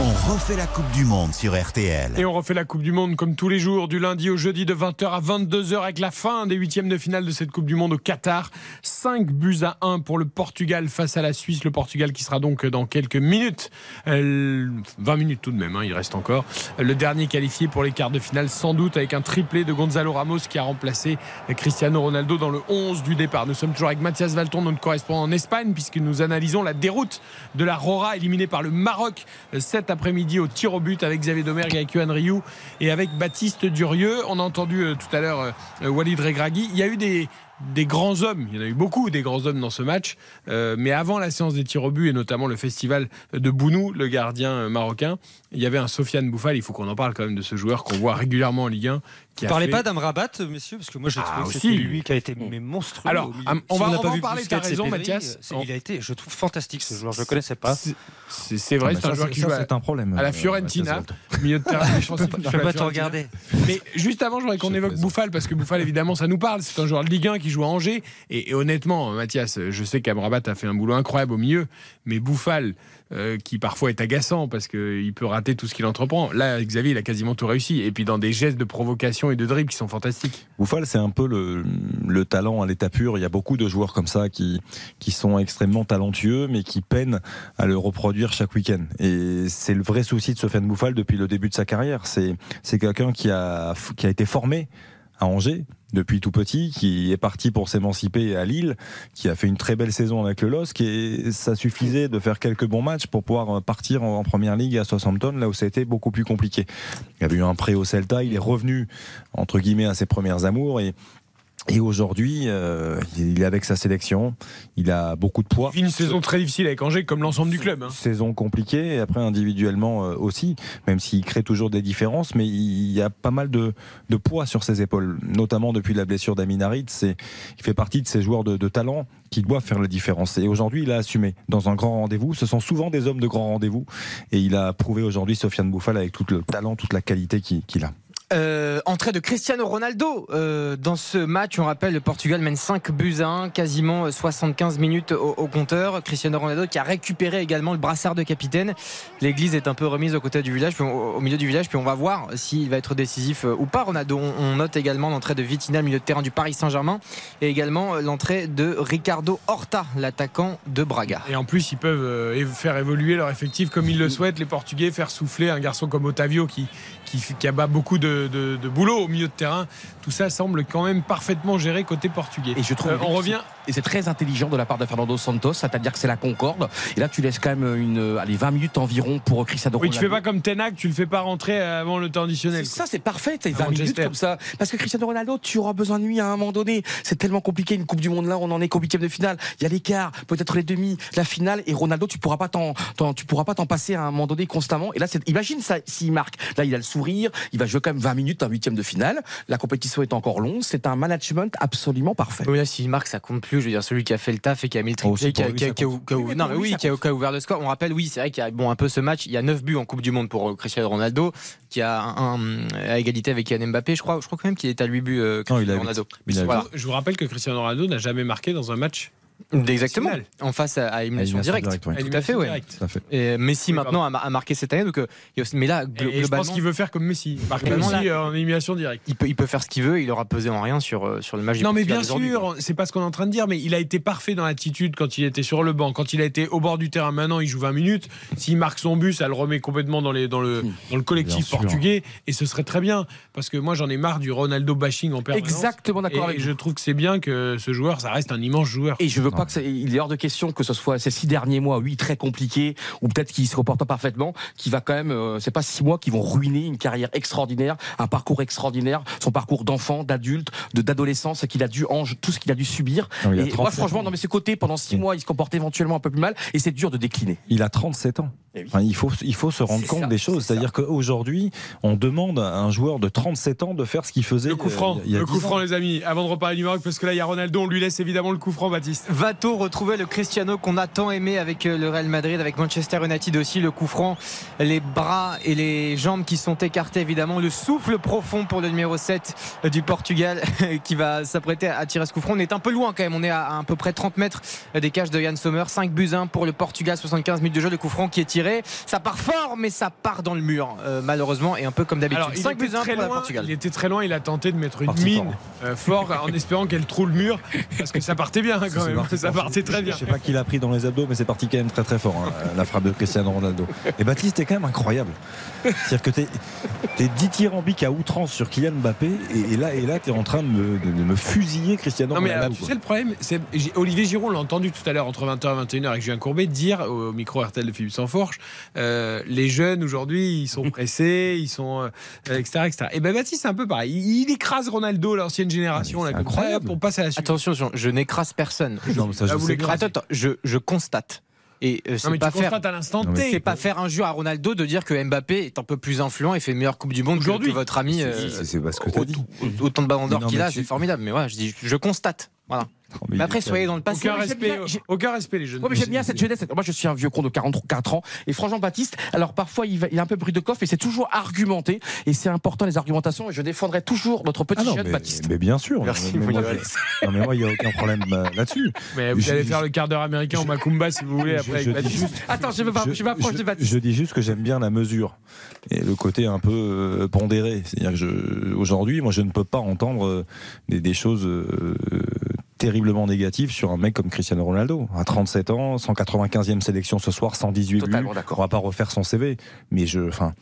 On refait la Coupe du Monde sur RTL. Et on refait la Coupe du Monde comme tous les jours, du lundi au jeudi de 20h à 22h avec la fin des huitièmes de finale de cette Coupe du Monde au Qatar. 5 buts à 1 pour le Portugal face à la Suisse. Le Portugal qui sera donc dans quelques minutes, euh, 20 minutes tout de même, hein, il reste encore. Le dernier qualifié pour les quarts de finale, sans doute avec un triplé de Gonzalo Ramos qui a remplacé Cristiano Ronaldo dans le 11 du départ. Nous sommes toujours avec Mathias Valton, notre correspondant en Espagne, puisque nous analysons la déroute de la Rora éliminée par le Maroc euh, après-midi au tir au but avec Xavier Domergue, avec Yohan Rioux et avec Baptiste Durieux. On a entendu euh, tout à l'heure euh, Walid Regragui. Il y a eu des, grands hommes, il y en a eu beaucoup des grands hommes dans ce match, Euh, mais avant la séance des tirs au but et notamment le festival de Bounou, le gardien euh, marocain, il y avait un Sofiane Bouffal, il faut qu'on en parle quand même de ce joueur qu'on voit régulièrement en Ligue 1. Qui Vous a parlez fait- pas d'Amrabat, messieurs, parce que moi j'ai Ah, trouvé que aussi. c'était lui qui a été mais monstrueux. Alors, on Si va- on en vu parler, t'as et raison, Mathias. c'est- Il a été, je trouve fantastique ce joueur. Je le connaissais pas. C'est c'est vrai, Ah, c'est un joueur c'est- qui joue à, c'est un problème, à la euh, Fiorentina, [laughs] milieu de terrain défensif Je la peux pas te regarder. Mais juste avant, j'aurais qu'on évoque Bouffal parce que Bouffal, évidemment, ça nous parle. C'est un joueur de Ligue 1 qui joue à Angers. Et, et honnêtement, Mathias, je sais qu'Amrabat a fait un boulot incroyable au milieu, mais Bouffal, euh, qui parfois est agaçant parce qu'il peut rater tout ce qu'il entreprend. Là, Xavier, il a quasiment tout réussi. Et puis dans des gestes de provocation et de dribble qui sont fantastiques. Bouffal, c'est un peu le, le talent à l'état pur. Il y a beaucoup de joueurs comme ça qui, qui sont extrêmement talentueux, mais qui peinent à le reproduire chaque week-end. Et c'est le vrai souci de Sofiane Bouffal depuis le début de sa carrière. C'est, c'est quelqu'un qui a, qui a été formé à Angers depuis tout petit, qui est parti pour s'émanciper à Lille, qui a fait une très belle saison avec le LOSC et ça suffisait de faire quelques bons matchs pour pouvoir partir en, en première ligue à Southampton, là où ça a été beaucoup plus compliqué. Il avait eu un prêt au Celta, il est revenu entre guillemets à ses premières amours et et aujourd'hui, euh, il est avec sa sélection. Il a beaucoup de poids. Une saison très difficile avec Angers, comme l'ensemble du club. hein. Saison compliquée, et après individuellement euh, aussi, même s'il crée toujours des différences, mais il y a pas mal de, de poids sur ses épaules, notamment depuis la blessure d'Amin Harit. C'est, il fait partie de ces joueurs de, de talent qui doivent faire la différence. Et aujourd'hui, il a assumé dans un grand rendez-vous. Ce sont souvent des hommes de grand rendez-vous, et il a prouvé aujourd'hui Sofiane Bouffal avec tout le talent, toute la qualité qu'il qu'il a. Euh, entrée de Cristiano Ronaldo euh, dans ce match. On rappelle, le Portugal mène 5 buts à 1, quasiment 75 minutes au, au compteur. Cristiano Ronaldo qui a récupéré également le brassard de capitaine. L'église est un peu remise au côté du village, puis on- au milieu du village, puis on va voir s'il va être décisif euh, ou pas. Ronaldo, on, on note également l'entrée de Vitina, milieu de terrain du Paris Saint-Germain, et également euh, l'entrée de Ricardo Horta, l'attaquant de Braga. Et en plus, ils peuvent euh, faire évoluer leur effectif comme ils le souhaitent, les Portugais, faire souffler un garçon comme Otavio qui, qui, qui abat beaucoup de, de- de boulot au milieu de terrain. Tout ça semble quand même parfaitement géré côté portugais. Et je trouve Euh, on revient. c'est- Et c'est très intelligent de la part de Fernando Santos, c'est-à-dire que c'est la concorde. Et là, tu laisses quand même une, allez, 20 minutes environ pour Cristiano Oui, tu fais Ronaldo. pas comme Tenac, tu le fais pas rentrer avant le temps additionnel. Ça, c'est parfait, t'as À 20 minutes comme ça. Parce que Cristiano Ronaldo, tu auras besoin de lui à un moment donné. C'est tellement compliqué, une Coupe du Monde là, on en est qu'au huitième de finale. Il y a l'écart, peut-être les demi, la finale, et Ronaldo, tu pourras pas t'en, tu pourras pas t'en passer à un moment donné constamment. Et là, imagine ça, s'il marque. Là, il a le sourire. Il va jouer quand même 20 minutes en huitième de finale. La compétition est encore longue. C'est un management absolument parfait. Oui, là, s'il marque, ça compte plus. Je veux dire, celui qui a fait le taf et qui a mis le triplé, Oh, qui, a, a- a- a- a, a ouvert le score. On rappelle, oui, c'est vrai qu'il y a bon, un peu ce match. Il y a 9 buts en Coupe du Monde pour euh, Cristiano Ronaldo, qui a un, un- à égalité avec Yann Mbappé. Je crois, je crois quand même qu'il est à 8 buts, euh, Cristiano Ronaldo. Voilà. Je vous rappelle que Cristiano Ronaldo n'a jamais marqué dans un match. Exactement. En face à, à élimination élimination directe. Tout à fait, ouais. Et Messi Oui, maintenant a, pardon. a marqué cette année. Donc, euh, mais là, glo- et je pense globalement, qu'il veut faire comme Messi. Marquer Globalement, Messi là- euh, en élimination directe. il peut, il peut faire ce qu'il veut. Il aura pesé en rien sur, euh, sur le match. du Non, mais bien sûr, c'est pas ce qu'on est en train de dire, mais il a été parfait dans l'attitude quand il était sur le banc, quand il a été au bord du terrain. Maintenant, il joue 20 minutes. S'il marque son but, ça le remet complètement dans, les, dans, le, dans le collectif Bien sûr. portugais, et ce serait très bien, parce que moi, j'en ai marre du Ronaldo bashing en permanence. Exactement d'accord Et avec je trouve que c'est bien que ce joueur, ça reste un immense joueur. Et je veux pas que ça- il est hors de question que ce soit ces six derniers mois, oui, très compliqués, ou peut-être qu'il se comporte pas parfaitement, qui va quand même, euh, c'est pas six mois qui vont ruiner une carrière extraordinaire, un parcours extraordinaire, son parcours d'enfant, d'adulte, de d'adolescence, qu'il a dû en, tout ce qu'il a dû subir. Non, a et 37 moi, franchement, dans ses côtés, pendant six mois, il se comporte éventuellement un peu plus mal, et c'est dur de décliner. Il a 37 ans. Enfin, il, faut, il faut se rendre compte ça, des choses. C'est-à-dire qu'aujourd'hui, on demande à un joueur de 37 ans de faire ce qu'il faisait. Le coup franc, euh, il y a le 10 coup ans. franc, les amis, avant de reparler du Maroc, parce que là, il y a Ronaldo, on lui laisse évidemment le coup franc, Baptiste. Va-t-on retrouver le Cristiano qu'on a tant aimé avec euh, le Real Madrid, avec Manchester United aussi, le coup franc, les bras et les jambes qui sont écartés évidemment, le souffle profond pour le numéro 7 du Portugal [laughs] qui va s'apprêter à tirer ce coup franc. On est un peu loin quand même, on est à, à peu près 30 mètres des cages de Yann Sommer, 5 buts 1 pour le Portugal, 75 minutes de jeu, le coup franc qui est tiré. Ça part fort, mais ça part dans le mur, euh, malheureusement, et un peu comme d'habitude. Alors, il 5 était, buts 1 très pour le loin, Portugal. il était très loin, il a tenté de mettre une Parti mine euh, fort en espérant qu'elle trouve le mur, parce que ça partait bien quand même, ça partait très bien. Je sais pas qui l'a pris dans les abdos, mais c'est parti quand même très très fort, hein, la frappe de Cristiano Ronaldo. Et Baptiste, t'es quand même incroyable. C'est-à-dire que t'es es dithyrambique à outrance sur Kylian Mbappé, et, et là, et là t'es en train de me, de- de me fusiller Cristiano Non mais Ronaldo. alors, tu sais le problème, c'est Olivier Giroud l'a entendu tout à l'heure entre 20h et 21h avec Julien Courbet dire au micro RTL de Philippe Sansforge, euh, les jeunes aujourd'hui ils sont pressés, ils sont euh, etc etc. Et ben Baptiste c'est un peu pareil, il, il écrase Ronaldo l'ancienne génération là comme ça, incroyable. pour passer à la suite. Attention, je- je n'écrase personne. Je, Non, mais ça, je Ah, vous. Attends, attends, je, je constate. Et euh, c'est pas faire, à l'instant T. c'est pas faire injure à Ronaldo de dire que Mbappé est un peu plus influent et fait une meilleure Coupe du Monde que, Aujourd'hui. que votre ami. C'est- euh, c'est- c'est parce que t'as dit. Autant de ballons d'or qu'il a, tu- c'est formidable. Mais voilà, je dis, je constate. Voilà. Mais Mais après, soyez dans le passé. Aucun respect, bien- aucun respect les jeunes. Ouais, mais j'aime bien cette jeunesse. Moi, je suis un vieux con de 44 ans. Et franchement, Baptiste, alors parfois, il, va- il a un peu bruit de coffre et c'est toujours argumenté. Et c'est important, les argumentations. Et je défendrai toujours notre petit Ah non, jeune mais, Baptiste. mais bien sûr. Merci, mais, moi, je- non, mais moi, il n'y a aucun problème euh, là-dessus. Mais vous Je- allez faire le quart d'heure américain au Macumba si vous voulez après je avec Baptiste. juste- Attends, je, m'approche de Baptiste. Je dis juste que j'aime bien la mesure et le côté un peu euh, pondéré. C'est-à-dire que je- aujourd'hui, moi, je ne peux pas entendre euh, des, des choses euh, terriblement négatives sur un mec comme Cristiano Ronaldo. À 37 ans, 195e sélection ce soir, 118 Totalement buts. On va pas refaire son CV, mais je, enfin.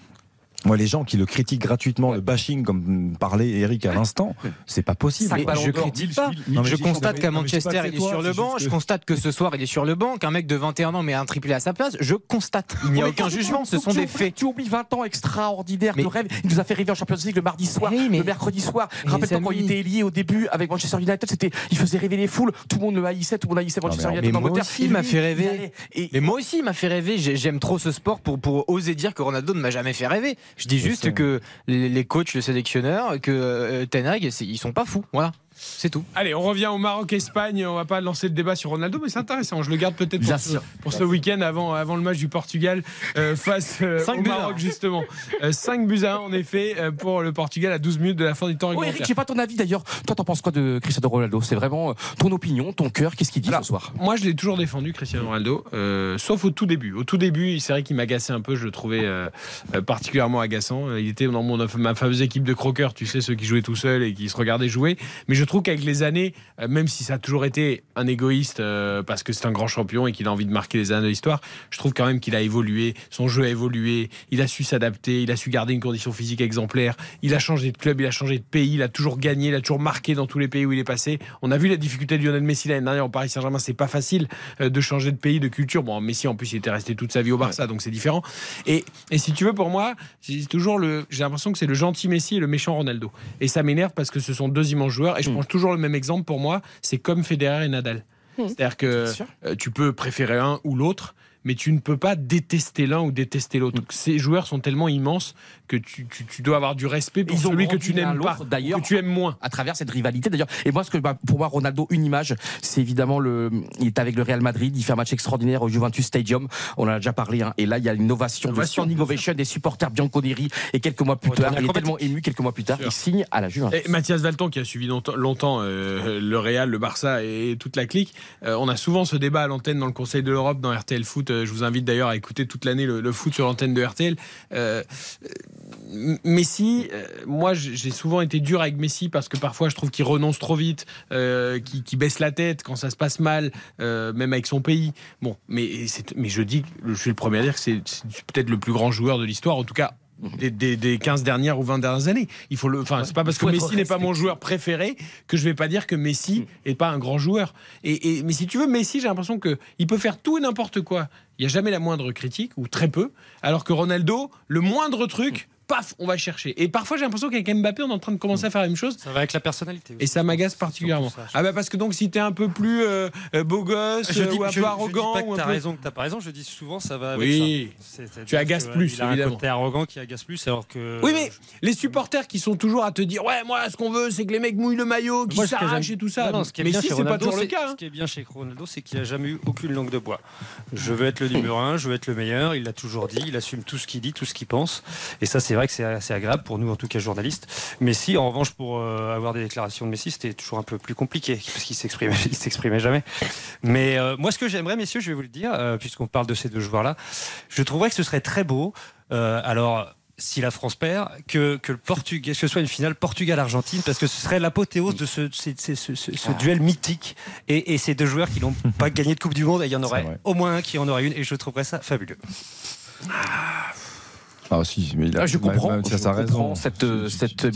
Moi, les gens qui le critiquent gratuitement, le bashing, comme parlait Eric à l'instant, c'est pas possible. Mais je critique pas. Non, mais je constate qu'à non, Manchester, il est sur le banc. Je que- constate que ce soir, il est sur le banc. Qu'un mec de 21 ans met un triplé à sa place. Je constate. Il n'y a aucun jugement. Ce sont des faits. Tu oublies 20 ans extraordinaires Mais- de rêve. Il nous a fait rêver en Champions League le mardi soir, Oui, mais- le mercredi soir. Rappelle-toi quand il était lié au début avec Manchester United, c'était, il faisait rêver les foules. Tout le monde le haïssait, tout le monde haïssait Manchester United moi aussi, il m'a fait rêver. Mais moi aussi, il m'a fait rêver. J'ai- J'aime trop ce sport pour, pour oser dire que Ronaldo ne m'a jamais fait rêver. Je dis juste que les, coachs, le sélectionneur, que euh, Ten Hag, c'est- ils sont pas fous. Voilà. C'est tout. Allez, on revient au Maroc-Espagne. On va pas lancer le débat sur Ronaldo, mais c'est intéressant. Je le garde peut-être pour, ce, sûr. pour ce week-end avant, avant le match du Portugal euh, [laughs] face euh, Cinq au Maroc, un. justement. 5 buts à 1, en effet, euh, pour le Portugal à 12 minutes de la fin du temps Oh, réglementaire. Eric, j'ai pas ton avis d'ailleurs. Toi, t'en penses quoi de Cristiano Ronaldo? C'est vraiment euh, ton opinion, ton cœur. Qu'est-ce qu'il dit ce soir? Moi, je l'ai toujours défendu, Cristiano Ronaldo, euh, sauf au tout début. Au tout début, c'est vrai qu'il m'agaçait un peu, je le trouvais euh, euh, particulièrement agaçant. Euh, Il était dans mon, ma fameuse équipe de croqueurs, tu sais, ceux qui jouaient tout seuls et qui se regardaient jouer. Mais je trouve qu'avec les années, euh, même si ça a toujours été un égoïste, euh, parce que c'est un grand champion et qu'il a envie de marquer les années de l'histoire, je trouve quand même qu'il a évolué, son jeu a évolué, il a su s'adapter, il a su garder une condition physique exemplaire, il a changé de club, il a changé de pays, il a toujours gagné, il a toujours marqué dans tous les pays où il est passé. On a vu la difficulté de Lionel Messi l'année dernière au Paris Saint-Germain, c'est pas facile euh, de changer de pays, de culture. Bon, Messi en plus il était resté toute sa vie au Barça, donc c'est différent. Et, et si tu veux, pour moi, j'ai toujours le, j'ai l'impression que c'est le gentil Messi et le méchant Ronaldo. Et ça m'énerve parce que ce sont deux immenses joueurs. Et je prends toujours le même exemple pour moi, c'est comme Federer et Nadal. C'est-à-dire que euh, tu peux préférer un ou l'autre, mais tu ne peux pas détester l'un ou détester l'autre. Ces joueurs sont tellement immenses que tu, tu- tu dois avoir du respect pour Ils celui que tu n'aimes pas, d'ailleurs, que tu aimes moins. à travers cette rivalité d'ailleurs. Et moi, ce que bah, pour moi, Ronaldo, une image, c'est évidemment le. Il est avec le Real Madrid, il fait un match extraordinaire au Juventus Stadium. On en a déjà parlé. hein. Et là, il y a une ovation, de Ovation, standing ovation des supporters Bianconeri. Et quelques mois plus Ouais, tard, il est tellement ému. Quelques mois plus tard, il signe à la Juventus. Et Mathias Valton, qui a suivi longtemps, longtemps, euh, le Real, le Barça et toute la clique, euh, on a souvent ce débat à l'antenne dans le Conseil de l'Europe, dans RTL Foot. Euh, je vous invite d'ailleurs à écouter toute l'année le, le foot sur l'antenne de RTL. Euh, Messi, euh, moi j'ai souvent été dur avec Messi parce que parfois je trouve qu'il renonce trop vite, euh, qu'il baisse la tête quand ça se passe mal, euh, même avec son pays. Bon, mais, mais je dis, je suis le premier à dire que c'est peut-être le plus grand joueur de l'histoire, en tout cas des, des- des 15 dernières ou 20 dernières années. Il faut le, enfin, c'est pas parce que Messi n'est pas mon joueur préféré que je vais pas dire que Messi est pas un grand joueur. Et, et- mais si tu veux, Messi, j'ai l'impression que il peut faire tout et n'importe quoi. Il y a jamais la moindre critique ou très peu. Alors que Ronaldo, le moindre truc. Paf, on va chercher. Et parfois, j'ai l'impression qu'avec Mbappé, on est en train de commencer à faire la même chose. Ça va avec la personnalité. Et ça m'agace particulièrement. ça, Ah bah parce que donc si t'es un peu plus euh, euh, beau gosse Je euh, dis, ou un je- peu je arrogant, dis pas ou que un t'as peu- raison, que t'as pas raison. Je dis souvent, ça va avec Oui. ça. Tu agaces que, plus, Il a un côté arrogant qui agace plus, alors que. Oui, mais les supporters qui sont toujours à te dire Ouais, moi, ce qu'on veut, c'est que les mecs mouillent le maillot, qu'ils s'arrachent et tout ça. Non, non, ce qui est mais bien si, chez c'est pas Ronaldo, toujours le c'est- cas. hein. Ce qui est bien chez Ronaldo, c'est qu'il a jamais eu aucune langue de bois. Je veux être le numéro un, je veux être le meilleur. Il l'a toujours dit. Il assume tout ce qu'il dit, tout ce qu'il pense. Et ça, c'est vrai que c'est assez agréable pour nous, en tout cas journalistes. Messi, en revanche, pour euh, avoir des déclarations de Messi, c'était toujours un peu plus compliqué parce qu'il s'exprimait, [laughs] il s'exprimait jamais. Mais euh, moi, ce que j'aimerais, messieurs, je vais vous le dire, euh, puisqu'on parle de ces deux joueurs-là, je trouverais que ce serait très beau. alors si la France perd, que, que le Portugal, que ce soit une finale Portugal-Argentine, parce que ce serait l'apothéose de ce, ce- ce- ce- ce- ce duel mythique. Et, et ces deux joueurs qui n'ont pas gagné de Coupe du Monde, et il y en aurait au moins un qui en aurait une, et je trouverais ça fabuleux. Ah si, mais il a, Ah, je comprends, même si je ça comprends raison. cette, euh, cette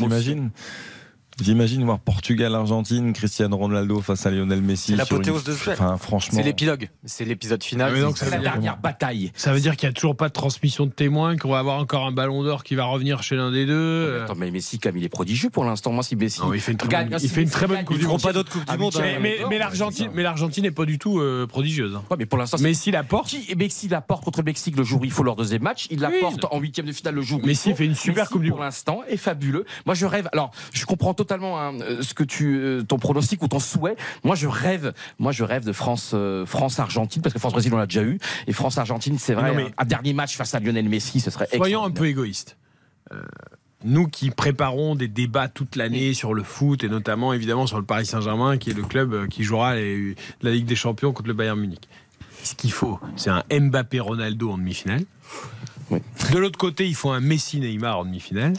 J'imagine voir Portugal-Argentine, Cristiano Ronaldo face à Lionel Messi. L'apothéose une- de ce. Enfin, franchement. C'est l'épilogue. C'est l'épisode final. Donc, C'est la dire- dernière bataille. Ça veut dire qu'il n'y a toujours pas de transmission de témoins, qu'on va avoir encore un ballon d'or qui va revenir chez l'un des deux. euh. Attends, mais Messi, comme il est prodigieux pour l'instant. Moi, si Messi. Non, il fait une très gagne, bonne, il fait une Messi très bonne Coupe du Monde. pas d'autres Coupes du Monde, Mais, hein. mais, mais l'Argentine, mais l'Argentine n'est pas du tout euh, prodigieuse. hein. Ouais, mais pour l'instant, Messi la porte. Messi la porte contre le Mexique le jour où il faut leur deuxième match? Il la porte en huitième de finale le jour où Messi il faut. fait une super Messi, Coupe du pour l'instant est fabuleux. Moi, je rêve. Alors, je comprends totalement hein, euh, ce que tu, euh, ton pronostic ou ton souhait. Moi, je rêve. Moi, je rêve de France, euh, France Argentine parce que France Brésil on l'a déjà eu et France Argentine, c'est vrai. Mais- un, un dernier match face à Lionel Messi, ce serait. Soyons un peu égoïstes. Euh, nous qui préparons des débats toute l'année sur le foot et notamment évidemment sur le Paris Saint-Germain qui est le club qui jouera les- la Ligue des Champions contre le Bayern Munich. Ce qu'il faut, c'est un Mbappé Ronaldo en demi-finale. De l'autre côté, il faut un Messi Neymar en demi-finale.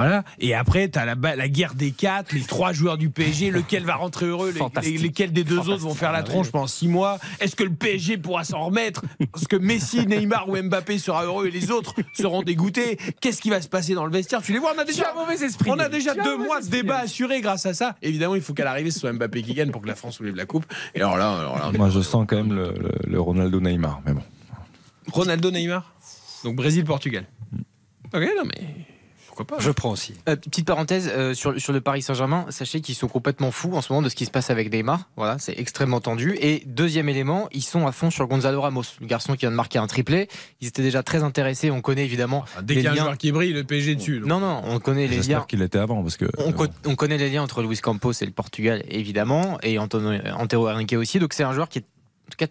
Voilà. Et après, tu as la, la guerre des quatre, les trois joueurs du PSG, [laughs] lequel va rentrer heureux, les- Fantastique. les- lesquels des deux autres vont faire la tronche pendant six mois. Est-ce que le PSG pourra s'en remettre Est-ce que Messi, [laughs] Neymar ou Mbappé sera heureux et les autres seront dégoûtés Qu'est-ce qui va se passer dans le vestiaire Tu les vois, on a déjà, un mauvais esprit, on a déjà deux mois de débat assurés grâce à ça. Évidemment, il faut qu'à l'arrivée, ce soit Mbappé qui gagne pour que la France soulève la coupe. Et alors là, alors là Moi, je sens quand même le, le- le Ronaldo Neymar. Mais bon. Ronaldo, Neymar Donc Brésil-Portugal. Ok, non mais. Pourquoi pas Je prends aussi. Euh, petite parenthèse euh, sur, sur le Paris Saint-Germain, sachez qu'ils sont complètement fous en ce moment de ce qui se passe avec Neymar. Voilà, c'est extrêmement tendu. Et deuxième élément, ils sont à fond sur Gonzalo Ramos, le garçon qui vient de marquer un triplé. Ils étaient déjà très intéressés. On connaît évidemment Dès les qu'il y a un liens. joueur qui brille, le PSG dessus. donc. Non, non, on connaît les liens. J'espère qu'il était avant parce que. On, co- on connaît les liens entre Luis Campos et le Portugal, évidemment, et Antonio, Antero Henrique aussi. Donc c'est un joueur qui est, en tout cas,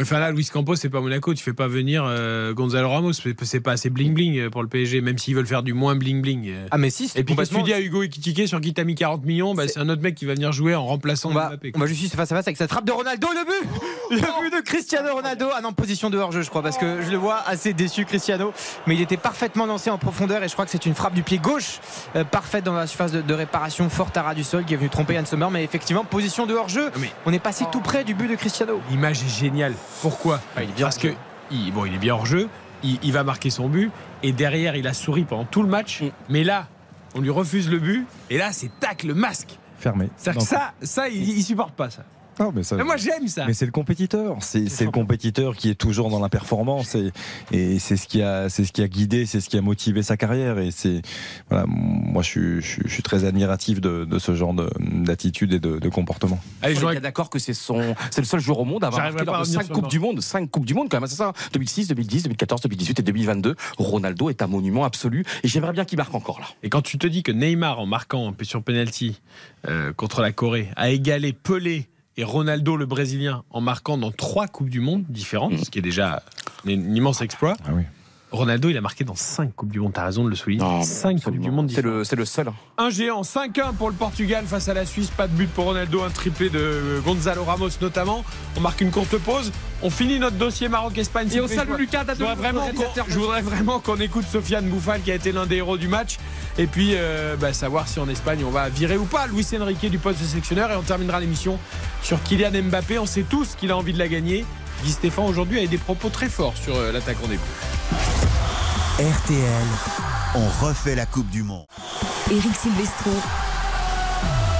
Enfin là, Luis Campos, c'est pas Monaco. Tu fais pas venir euh, Gonzalo Ramos. C'est pas assez bling bling euh, pour le PSG, même s'ils veulent faire du moins bling bling. euh. Ah mais si, c'est Et puis que tu complètement- dis à Hugo Ekitike sur qui t'as mis 40 millions? Bah, C'est un autre mec qui va venir jouer en remplaçant on va, Mbappé. on va juste face à face avec cette frappe de Ronaldo, le but Le but de Cristiano Ronaldo Ah non, position de hors-jeu, je crois, parce que je le vois assez déçu, Cristiano. Mais il était parfaitement lancé en profondeur et je crois que c'est une frappe du pied gauche euh, parfaite dans la surface de, de réparation, forte à ras du sol, qui est venu tromper Yann Sommer. Mais effectivement, position de hors-jeu. On est passé tout près du but de Cristiano. L'image est géniale. Pourquoi Parce que il, bon, il est bien hors jeu. Il, il va marquer son but et derrière, il a souri pendant tout le match. Mais là, on lui refuse le but et là, c'est tac le masque. Fermé. C'est-à-dire que ça, ça, il, il supporte pas ça. Non, mais, ça- Mais moi j'aime ça. Mais c'est le compétiteur, c'est c'est le compétiteur qui est toujours dans la performance et, et c'est ce qui a c'est ce qui a guidé, c'est ce qui a motivé sa carrière et c'est voilà moi je suis, je suis, je suis très admiratif de, de ce genre de- d'attitude et de, de comportement. Allez, je suis d'accord que c'est son, c'est le seul joueur au monde à avoir marqué lors de revenir 5 sur coupes du monde, 5 coupes du monde quand même, c'est ça. 2006, 2010, 2014, 2018 et 2022. Ronaldo est un monument absolu et j'aimerais bien qu'il marque encore là. Et quand tu te dis que Neymar, en marquant un peu sur penalty euh, contre la Corée, a égalé Pelé et Ronaldo, le Brésilien, en marquant dans trois Coupes du Monde différentes, ce qui est déjà un immense exploit. Ronaldo, il a marqué dans cinq Coupes du Monde. T'as raison de le souligner. Cinq Coupes du Monde C'est le, c'est le seul. hein. Un géant, 5-1 pour le Portugal face à la Suisse. Pas de but pour Ronaldo, un triplé de Gonzalo Ramos notamment. On marque une courte pause. On finit notre dossier Maroc-Espagne. Et on salue. Lucas Je voudrais vraiment qu'on- Je voudrais vraiment qu'on écoute Sofiane Bouffal qui a été l'un des héros du match. Et puis euh, bah, savoir si en Espagne on va virer ou pas Luis Enrique du poste de sélectionneur. Et on terminera l'émission sur Kylian Mbappé. On sait tous qu'il a envie de la gagner. Guy Stéphane aujourd'hui a des propos très forts sur euh, l'attaquant des Bleus. RTL, on refait la Coupe du Monde. Eric Silvestro.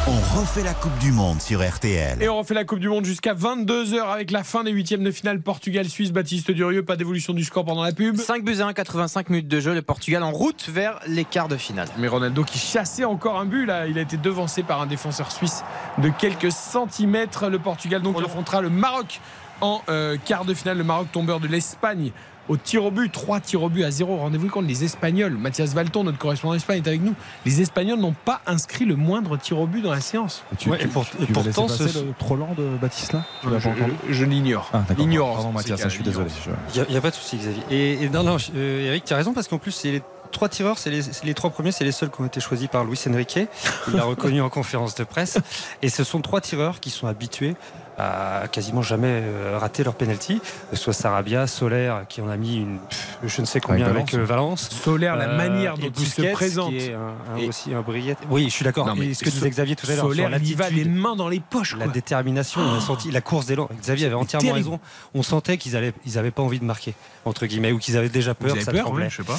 On refait la Coupe du Monde sur RTL. Et on refait la Coupe du Monde jusqu'à 22h avec la fin des huitièmes de finale Portugal-Suisse. Baptiste Durieux, pas d'évolution du score pendant la pub. 5 buts à 1, 85 minutes de jeu. Le Portugal en route vers les quarts de finale. Mais Ronaldo qui chassait encore un but là, il a été devancé par un défenseur suisse de quelques centimètres. Le Portugal donc affrontera le Maroc en euh, quart de finale. Le Maroc tombeur de l'Espagne au tir au but, 3 tirs au but à 0. Rendez-vous compte, les Espagnols, Mathias Valton, notre correspondant d'Espagne, est avec nous. Les Espagnols n'ont pas inscrit le moindre tir au but dans la séance. Tu, tu- tu laisser passer le trop lent de Baptiste là Tu je, je- je l'ignore. Ah. Pardon, Mathias, je suis désolé. Il n'y a, pas de souci, Xavier. Et, et non, non, euh, Eric, tu as raison parce qu'en plus, c'est les trois tireurs, c'est les, c'est les trois premiers, c'est les seuls qui ont été choisis par Luis Enrique. Il l'a reconnu en conférence de presse. Et ce sont trois tireurs qui sont habitués à quasiment jamais euh, rater leur penalty. Soit Sarabia, Solaire, qui en a mis une, je ne sais combien Avec avec, euh, Valence. Solaire, la manière et dont il se présente. Qui est un- un Et- aussi un brillet. Oui, je suis d'accord. Mais Et ce que disait Xavier tout à l'heure, Solaire, sur il va les mains dans les poches. la détermination, on a senti la course d'élan. Xavier avait entièrement terrible. raison. On sentait qu'ils n'avaient ils avaient pas envie de marquer, entre guillemets, ou qu'ils avaient déjà peur, avez ça peur, tremblait. ouais, je sais pas.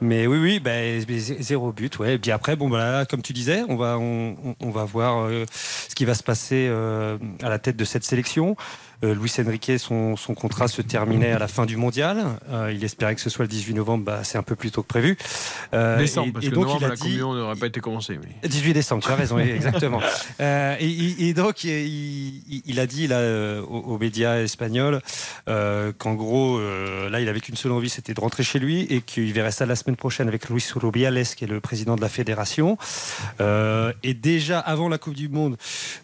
Mais oui, oui, ben, zé- zéro but, ouais. Et puis après, bon, voilà, comme tu disais, on va, on, on- on va voir euh, ce qui va se passer euh, à la tête de cette sélection. Euh, Luis Enrique, son, son contrat se terminait à la fin du mondial. Euh, il espérait que ce soit le 18 novembre, bah, c'est un peu plus tôt que prévu. Euh, Décembre, et- parce et que donc, novembre, il a la dit- n'aurait pas été commencée. Mais... 18 décembre, tu as raison, exactement. [laughs] Et, donc, il, a dit là, aux, aux médias espagnols qu'en gros, là, il avait qu'une seule envie, c'était de rentrer chez lui et qu'il verrait ça la semaine prochaine avec Luis Rubiales, qui est le président de la fédération. Euh, et déjà, avant la Coupe du Monde,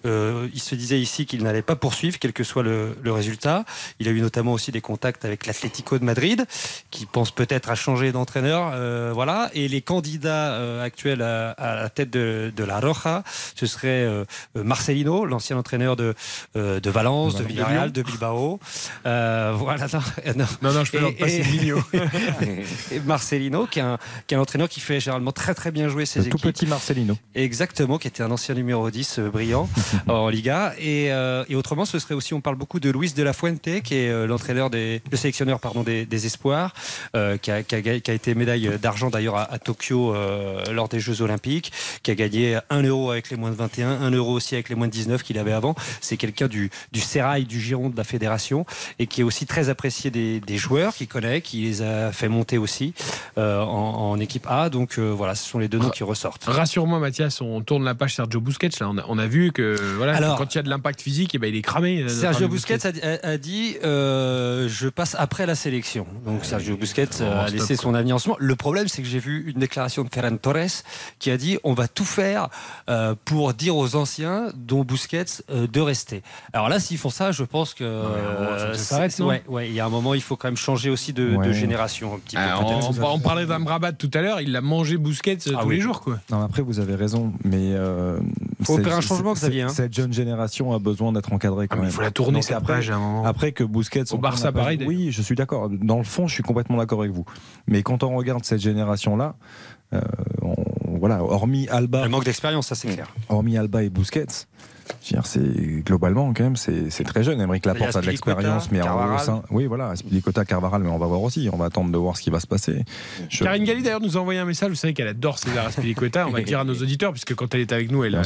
euh, il se disait ici qu'il n'allait pas poursuivre, quel que soit le, le résultat. Il a eu notamment aussi des contacts avec l'Atlético de Madrid, qui pense peut-être à changer d'entraîneur. euh, voilà. Et les candidats euh, actuels à, à la tête de, de la Roja, ce serait euh, Marcelino, l'ancien entraîneur de, euh, de Valence, de De Villarreal, de Bilbao. Euh, voilà. Non, non. Non, non, je peux Et- leur passer [laughs] et- Marcelino, qui est, un, qui est un entraîneur qui fait généralement très très bien jouer ses Le tout équipes. petit Marcelino. Exactement, qui était un ancien numéro 10 euh, brillant [laughs] en Liga. Et, euh, et autrement, ce serait aussi, on parle beaucoup de Luis de la Fuente, qui est euh, l'entraîneur des, le sélectionneur pardon, des, des espoirs, euh, qui, a, qui a qui a été médaille d'argent d'ailleurs à, à Tokyo euh, lors des Jeux Olympiques, qui a gagné 1 euro avec les moins de 21, 1 euro aussi avec les moins de 19 qu'il avait avant. C'est quelqu'un du, du sérail, du giron de la fédération et qui est aussi très apprécié des, des joueurs, qui connaît, qui les a fait monter aussi euh, en, en équipe A. Donc voilà, ce sont les deux noms qui ressortent. Rassure-moi, Mathias, on tourne la page Sergio Busquets. Là, on a, on a vu que voilà, Alors- quand il y a de l'impact physique, eh ben, il est cramé. Sergio ami Busquets a, a- a dit euh, je passe après la sélection. Donc Sergio Busquets Oh, a laissé son avenir en ce moment. Le problème, c'est que j'ai vu une déclaration de Ferran Torres qui a dit on va tout faire euh, pour dire aux anciens, dont Busquets, euh, de rester. Alors là, s'ils font ça, je pense que euh, ça s'arrête, ouais, ouais, il y a un moment, il faut quand même changer aussi de, génération. Un petit peu, Ah, on, on parlait d'Amrabat tout à l'heure, il l'a mangé Busquets Ah tous oui. les jours. Quoi. Non, après, vous avez raison, mais. Euh, Faut opérer un changement, Xavier, hein. Cette jeune génération a besoin d'être encadrée quand Ah, mais même. il faut la tourner, Après, que Busquets. Au Barça, pareil. Oui, je suis d'accord. Dans le fond, je suis complètement d'accord avec vous. Mais quand on regarde cette génération-là, euh, on- voilà, hormis Alba, Le manque d'expérience, ça c'est clair. hormis Alba et Busquets, Je veux dire, c'est globalement quand même, c'est c'est très jeune. Emeric Laporte a de l'expérience, mais en Carvaral. au sein- oui, voilà, Aspilicueta, Carvaral, mais on va voir aussi. On va attendre de voir ce qui va se passer. Je- Karine Galli d'ailleurs nous a envoyé un message. Vous savez qu'elle adore César Aspilicueta. On va le dire à nos auditeurs puisque quand elle est avec nous, elle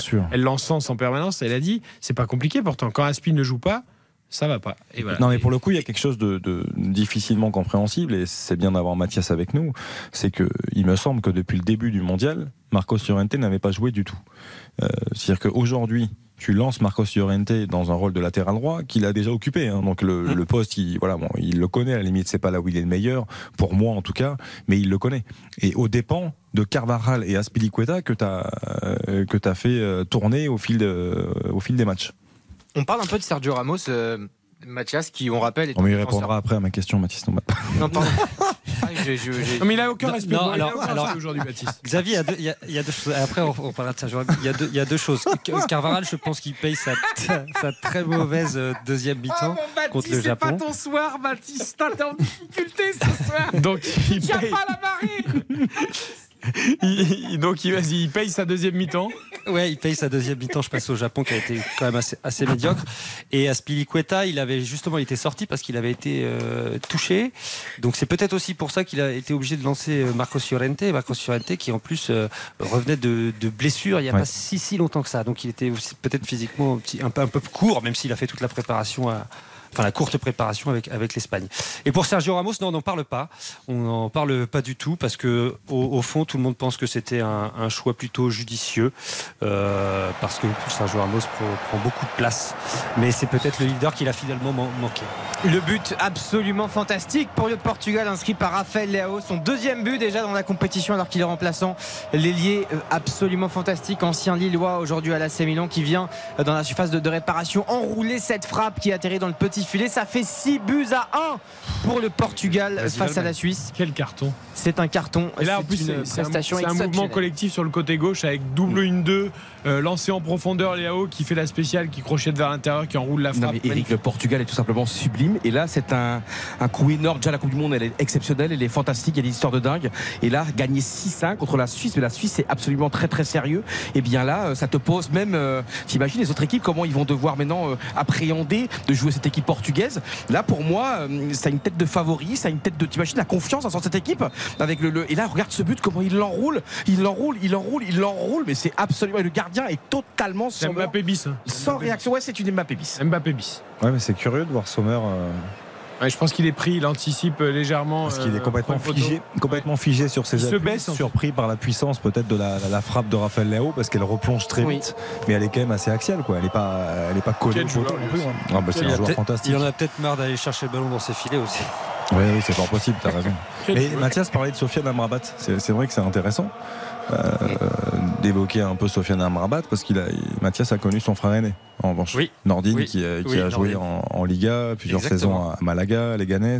l'encense en permanence. Elle a dit c'est pas compliqué pourtant. Quand Aspi ne joue pas, ça va pas. Et voilà. Non, mais pour le coup, il y a quelque chose de, de difficilement compréhensible, et c'est bien d'avoir Mathias avec nous. C'est que il me semble que depuis le début du mondial, Marcos Llorente n'avait pas joué du tout. Euh, C'est-à-dire qu'aujourd'hui, tu lances Marcos Llorente dans un rôle de latéral droit qu'il a déjà occupé. hein. Donc le, Mmh. le poste, il, voilà, bon, il le connaît. À la limite, c'est pas là où il est le meilleur, pour moi en tout cas, mais il le connaît. Et au dépend de Carvajal et Aspilicueta que tu as, que as fait euh, tourner au fil, de, au fil des matchs. On parle un peu de Sergio Ramos, euh, Mathias, qui, on rappelle, est On un lui répondra après à ma question, Mathis. Non, pardon. [laughs] Ah, j'ai- j'ai- j'ai- Non, mais il a aucun Non, respect. non, pour- il a alors- aucun alors- aujourd'hui, Baptiste. Xavier, il y a deux- il y, a- il y a deux choses. Après, on, on parlera de Sergio Ramos. Il y a deux, il y a deux choses. Car- Carvaral, je pense qu'il paye sa, sa très mauvaise euh, deuxième mi-temps contre le Japon. ton soir, Baptiste. T'es en difficulté ce soir. Donc il Tiens paye, pas la marine. Il- donc il, vas-y, il paye sa deuxième mi-temps. Ouais, il paye sa deuxième mi-temps. Je passe au Japon qui a été quand même assez, assez médiocre. Et Aspilicueta, il avait justement, il était sorti parce qu'il avait été euh, touché. Donc c'est peut-être aussi pour ça qu'il a été obligé de lancer euh, Marcos Llorente. Marcos Llorente qui en plus euh, revenait de, de blessure il n'y a Ouais. pas si si longtemps que ça. Donc il était peut-être physiquement un, petit, un, peu, un peu court, même s'il a fait toute la préparation à Enfin, la courte préparation avec, avec l'Espagne. Et pour Sergio Ramos, non, on n'en parle pas. On n'en parle pas du tout parce que, au, fond, tout le monde pense que c'était un, choix plutôt judicieux euh, parce que Sergio Ramos prend, beaucoup de place. Mais c'est peut-être le leader qu'il a finalement man- manqué. Le but absolument fantastique pour le Portugal inscrit par Rafael Leao. Son deuxième but déjà dans la compétition alors qu'il est remplaçant. L'ailier euh, absolument fantastique, ancien Lillois aujourd'hui à l'AC Milan qui vient euh, dans la surface de, de réparation enrouler cette frappe qui atterrit dans le petit filet. Ça fait 6 buts à 1 pour le Portugal Vas-y, face à la Suisse. Quel carton. C'est un carton. Et là, en C'est plus, une c'est c'est un, prestation c'est un mouvement collectif sur le côté gauche avec double 1-2, euh, lancé en profondeur Léao qui fait la spéciale, qui crochette vers l'intérieur, qui enroule la Non frappe. mais Eric, le Portugal est tout simplement sublime. Et là, c'est un, un coup énorme. Déjà, la Coupe du Monde, elle est exceptionnelle, elle est fantastique, il y a des histoires de dingue. Et là, gagner 6-1 contre la Suisse, mais la Suisse, c'est absolument très très sérieux. Et bien là, euh, ça te pose même, euh, t'imagines les autres équipes, comment ils vont devoir maintenant euh, appréhender de jouer cette équipe portugaise. Là, pour moi, euh, ça a une tête de favori, ça a une tête de, t'imagines la confiance dans cette équipe avec le, le- Et là, regarde ce but, comment il l'enroule, il l'enroule, il l'enroule, il l'enroule, mais c'est absolument. et le gardien est totalement C'est sans, Mbappé bis. hein. sans réaction. Ouais, c'est une Mbappé bis. Mbappé bis. Ouais, mais c'est curieux de voir Sommer. euh, Ouais, je pense qu'il est pris, il anticipe euh, légèrement. Parce qu'il euh, est complètement une photo. figé, complètement figé sur ses Il se baisse, surpris par la puissance peut-être de la, la- la frappe de Raphaël Léo parce qu'elle replonge très Oui. vite, mais elle est quand même assez axiale quoi. Elle est pas, elle est pas collée Quel au poteau joueur, non plus. hein. Ah, bah, c'est Il, un joueur fantastique. il en a peut-être marre d'aller chercher le ballon dans ses filets aussi. Oui, oui, c'est pas possible, t'as raison. Mais. Mathias parlait de Sofiane Amrabat. C'est vrai que c'est intéressant euh, d'évoquer un peu Sofiane Amrabat parce qu'il a, il- Mathias a connu son frère aîné. En revanche, Oui. Nordine Oui. qui, a- qui Oui, a joué en, en Liga plusieurs Exactement. saisons à Malaga, à Leganés.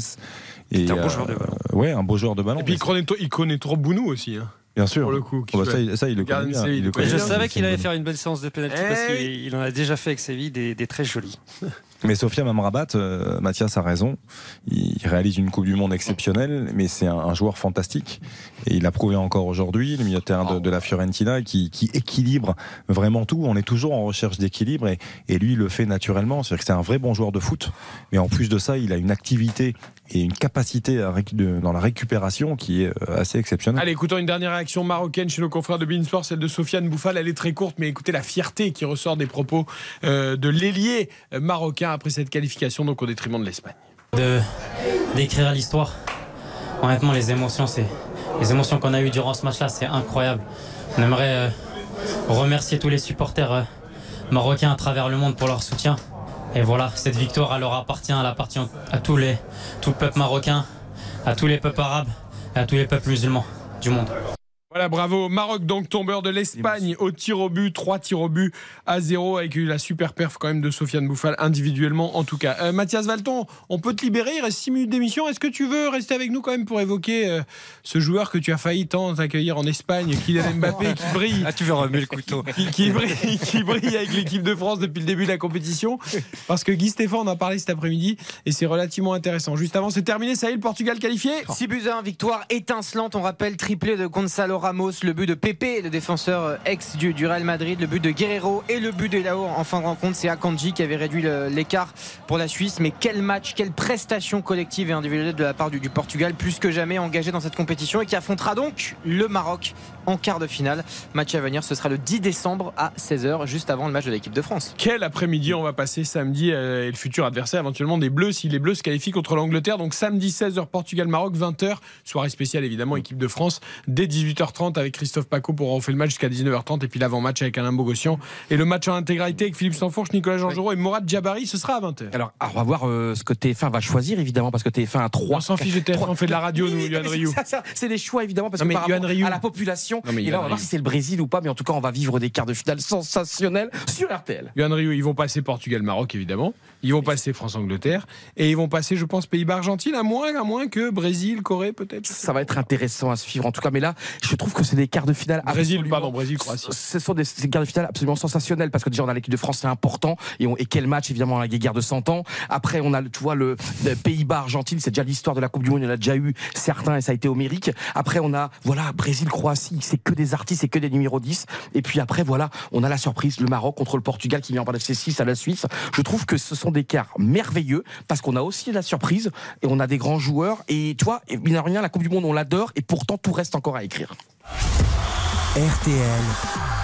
Et C'était un beau joueur de ballon. Ouais, un beau joueur de ballon. Et puis il connaît, il connaît trop Bounou aussi. hein, Bien sûr. pour le coup. Oh, bah, ça, il, ça, il le connaît bien. il le connaît je bien, savais qu'il allait faire une belle séance de pénalty Eh parce oui. qu'il il en a déjà fait avec Séville des, des très jolis. [laughs] Mais Sofiane Amrabat, euh, Mathias a raison. Il réalise une Coupe du Monde exceptionnelle, mais c'est un, un joueur fantastique. Et il a prouvé encore aujourd'hui, le milieu de terrain de, de la Fiorentina, qui, qui équilibre vraiment tout. On est toujours en recherche d'équilibre et, et lui, il le fait naturellement. C'est-à-dire que c'est un vrai bon joueur de foot. Mais en plus de ça, il a une activité et une capacité à récu- de- dans la récupération qui est euh, assez exceptionnelle. Allez, écoutons une dernière réaction marocaine chez nos confrères de Beansport, celle de Sofiane Bouffal. Elle est très courte, mais écoutez la fierté qui ressort des propos euh, de l'ailier euh, marocain après cette qualification, donc au détriment de l'Espagne. de d'écrire l'histoire. Honnêtement, les émotions, c'est les émotions qu'on a eues durant ce match-là, c'est incroyable. On aimerait euh, remercier tous les supporters euh, marocains à travers le monde pour leur soutien. Et voilà, cette victoire, elle leur appartient, elle appartient à tous les, tout le peuple marocain, à tous les peuples arabes et à tous les peuples musulmans du monde. Voilà, bravo. Maroc, donc tombeur de l'Espagne au tir au but, 3 tirs au but à 0 avec la super perf quand même de Sofiane Bouffal individuellement en tout cas. Euh, Mathias Valton, on peut te libérer, il reste 6 minutes d'émission. Est-ce que tu veux rester avec nous quand même pour évoquer euh, ce joueur que tu as failli tant accueillir en Espagne, Kylian [laughs] Mbappé, qui brille? Ah, tu veux remuer le couteau. qui, qui brille, qui brille avec l'équipe de France depuis le début de la compétition. Parce que Guy Stéphane en a parlé cet après-midi et c'est relativement intéressant. Juste avant, c'est terminé. Ça y est, le Portugal qualifié 6 buts à 1, victoire étincelante. On rappelle triplé de Gonzalo Ramos, le but de Pepe, le défenseur euh, ex du, du Real Madrid, le but de Guerrero et le but de Lao en fin de rencontre. C'est Akanji qui avait réduit l'écart pour la Suisse. Mais quel match, quelle prestation collective et individuelle de la part du, Portugal, plus que jamais engagé dans cette compétition et qui affrontera donc le Maroc en quart de finale. Match à venir, ce sera le 10 décembre à 16h, juste avant le match de l'équipe de France. Quel après-midi on va passer samedi euh, et le futur adversaire éventuellement des Bleus si les Bleus se qualifient contre l'Angleterre. Donc samedi 16h Portugal-Maroc, 20h, soirée spéciale évidemment équipe de France dès 18h30 avec Christophe Paco pour on fait le match jusqu'à 19h30 et puis l'avant-match avec Alain Bogossian et le match en intégralité avec Philippe Sanfourche, Nicolas Jean-Jean et Morad Djabari, ce sera à 20h. Alors, on va voir euh, ce que TF1 va choisir, évidemment, parce que TF1 a 3. On s'en fiche de TF1, on fait de la radio, nous, Yoann Rioux. C'est des choix, évidemment, parce Non, que par rapport à la population. Non, et là, on va voir si c'est le Brésil ou pas, mais en tout cas, on va vivre des quarts de finale [laughs] sensationnels sur RTL. Yoann Rioux, ils vont passer Portugal-Maroc évidemment, ils vont passer France-Angleterre et ils vont passer, je pense, Pays-Bas-Argentine à moins, à moins que Brésil, Corée peut-être. Ça va être intéressant à suivre, en tout cas. Mais là, je trouve que c'est des quarts de finale. Brésil, pardon, Brésil, Croatie. Ce sont des, des quarts de finale absolument sensationnels parce que déjà, on a l'équipe de France, c'est important. Et, on- et quel match, évidemment, la guerre de 100 ans. Après, on a, le- tu vois, le, le Pays-Bas-Argentine, c'est déjà l'histoire de la Coupe du Monde. Il y en a déjà eu certains et ça a été homérique. Après, on a, voilà, Brésil-Croatie, c'est que des artistes, c'est que des numéros 10. Et puis après, voilà, on a la surprise, le Maroc contre le Portugal qui vient par le C6 à la Suisse. Je trouve que ce sont des quarts merveilleux parce qu'on a aussi la surprise et on a des grands joueurs. Et tu vois, et mine rien, la Coupe du Monde, on l'adore et pourtant, tout reste encore à écrire. RTL,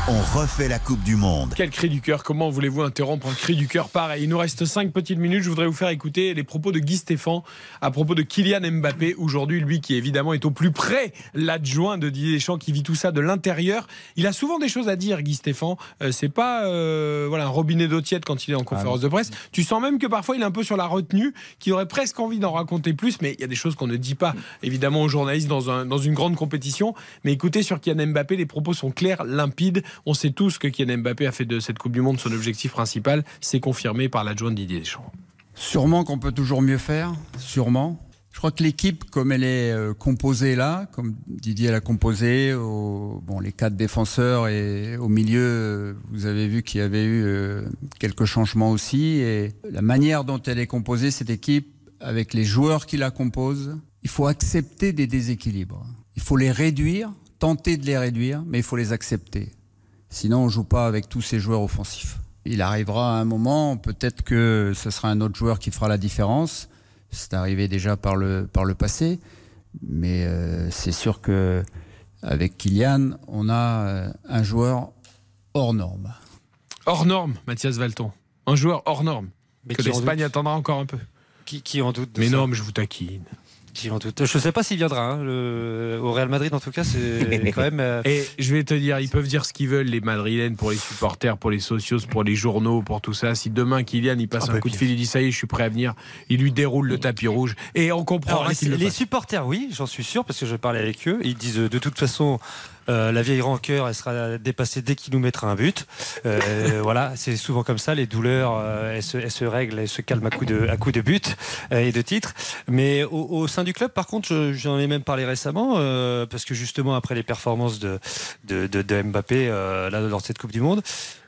on refait la Coupe du Monde. Quel cri du cœur Comment voulez-vous interrompre un cri du cœur pareil? Il nous reste 5 petites minutes. Je voudrais vous faire écouter les propos de Guy Stéphane à propos de Kylian Mbappé. Aujourd'hui, lui qui évidemment est au plus près, l'adjoint de Didier Deschamps qui vit tout ça de l'intérieur. Il a souvent des choses à dire, Guy Stéphane. Euh, c'est pas euh, voilà, un robinet d'eau tiède quand il est en conférence de presse. Tu sens même que parfois il est un peu sur la retenue, qu'il aurait presque envie d'en raconter plus, mais il y a des choses qu'on ne dit pas évidemment aux journalistes dans, dans une grande compétition. Mais écoutez, sur Kylian Mbappé, les propos sont clairs, limpides. On sait tous que Kylian Mbappé a fait de cette Coupe du Monde son objectif principal. C'est confirmé par l'adjoint Didier Deschamps. Sûrement qu'on peut toujours mieux faire, sûrement. Je crois que l'équipe, comme elle est euh, composée là, comme Didier l'a composée, bon, les quatre défenseurs et au milieu, euh, vous avez vu qu'il y avait eu euh, quelques changements aussi. Et la manière dont elle est composée, cette équipe, avec les joueurs qui la composent, il faut accepter des déséquilibres. Il faut les réduire, tenter de les réduire, mais il faut les accepter. Sinon, on joue pas avec tous ces joueurs offensifs. Il arrivera un moment, peut-être que ce sera un autre joueur qui fera la différence. C'est arrivé déjà par le, par le passé. Mais euh, c'est sûr que avec Kylian, on a euh, un joueur hors norme. Hors norme, Mathias Valton. Un joueur hors norme. Mais que l'Espagne attendra encore un peu. Qui, qui en doute de Mais ça non, mais je vous taquine. Qui en doute Je ne sais pas s'il viendra. hein, le- Au Real Madrid, en tout cas, c'est [laughs] quand même. euh, Et je vais te dire, ils peuvent dire ce qu'ils veulent, les Madrilènes, pour les supporters, pour les socios, pour les journaux, pour tout ça. Si demain Kylian il passe Ah un bah, coup de fil, il dit ça y est, je suis prêt à venir, il lui déroule le tapis rouge. Et on comprend Alors, les, le les fasse. supporters, oui, j'en suis sûr, parce que je parlais avec eux. Ils disent de toute façon, euh, la vieille rancœur, elle sera dépassée dès qu'il nous mettra un but. Euh, voilà, c'est souvent comme ça. Les douleurs, euh, elles, se, elles se règlent, elles se calment à coup de, à coup de but et de titre. Mais au, sein du club, par contre, je- j'en ai même parlé récemment, parce que justement, après les performances de, de, de- de Mbappé là, lors de cette Coupe du Monde,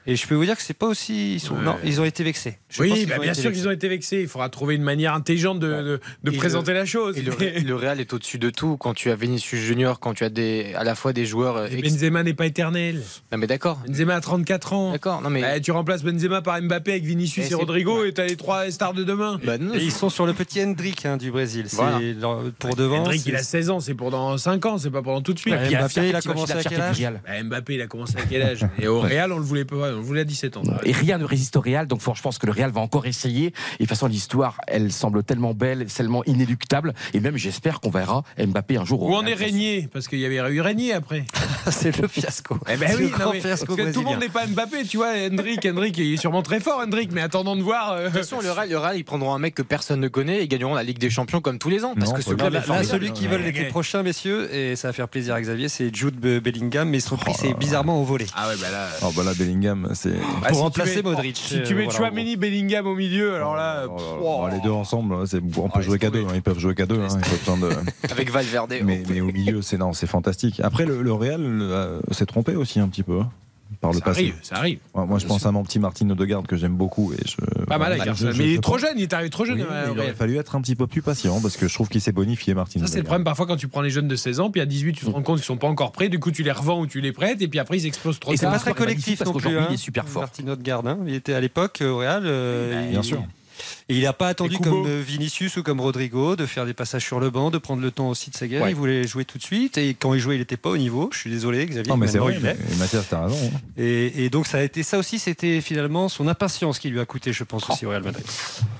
et je peux vous dire que c'est pas aussi. Ils, sont, Ouais. non, ils ont été vexés. Je Oui, bah, bien sûr qu'ils ont été vexés. Il faudra trouver une manière intelligente de, de- de Et présenter le- la chose. Et le, Real est au-dessus de tout. Quand tu as Vinicius Junior, quand tu as des, à la fois des joueurs. euh, Et ex- Benzema n'est pas éternel. Non, mais d'accord. Benzema a 34 ans. D'accord. Non, mais. Bah, tu remplaces Benzema par Mbappé avec Vinicius Et Rodrigo et t'as les trois stars de demain. Bah, non, Et ils sont sur le petit Hendrick hein, du Brésil. C'est Voilà. pour devant. Hendrick, il a c'est- 16 ans, c'est pour dans 5 ans, c'est pas pendant tout de suite. Mbappé, il a commencé à quel âge Mbappé, il a commencé à quel âge? Et au Real, on le voulait pas, on voulait à 17 ans. Et rien ne résiste au Real, donc je pense que le Real va encore essayer. Et de toute façon, l'histoire, elle semble tellement belle, tellement inéluctable. Et même, j'espère qu'on verra Mbappé un jour au Où en Real. est Régnier Parce qu'il y avait eu Régnier après. [laughs] c'est le fiasco. Eh ben oui, le non, mais- fiasco parce que tout le monde n'est pas Mbappé, tu vois. Hendrick, Hendrick, il est sûrement très fort, Hendrick, mais attendons de voir. euh, De toute façon, le Real, le Real, ils prendront un mec que personne ne connaît et ils gagneront la Ligue des Champions comme tous les ans. Parce Non, que ce club Là, celui qui veulent l'été prochain, messieurs, et ça va faire plaisir à Xavier, c'est Jude Be- Bellingham, mais son prix c'est bizarrement envolé. Ah ouais, bah là. Oh, bah là, Bellingham, c'est. bah, Pour si remplacer mets- Modric. Si tu euh, mets voilà, Chouameni, Bellingham au milieu, alors là. Oh les deux ensemble, c'est- on peut Oh, jouer qu'à deux. hein, Ils peuvent jouer qu'à deux. hein, [laughs] de... Avec Valverde. mais, mais au milieu, c'est non, c'est fantastique. Après, le, le Real euh, s'est trompé aussi un petit peu. Hein. par le Ça passé. arrive, ça arrive. Ouais, moi, je pense à mon petit Martin Odegaard que j'aime beaucoup. Et je, Pas mal voilà, je- Mais je- il est trop jeune, il est arrivé trop jeune. Oui, euh, il au aurait fallu être un petit peu plus patient parce que je trouve qu'il s'est bonifié, Martin. Ça, c'est le problème parfois quand tu prends les jeunes de 16 ans, puis à 18, tu te rends compte qu'ils sont pas encore prêts, du coup, tu les revends ou tu les prêtes, et puis après, ils explosent trop Et c'est tard. pas très collectif non plus. hein. il est super fort. Martin Odegaard, hein. il était à l'époque euh, au Real. euh, il- Bien sûr. Et il n'a pas attendu comme Vinicius ou comme Rodrigo de faire des passages sur le banc, de prendre le temps aussi de sa guerre. Ouais. Il voulait jouer tout de suite et quand il jouait, il n'était pas au niveau. Je suis désolé, Xavier. Non, mais c'est vrai. il mais- Mathias, t'as raison. hein. Et, et donc ça a été ça aussi, c'était finalement son impatience qui lui a coûté, je pense aussi au Real Madrid.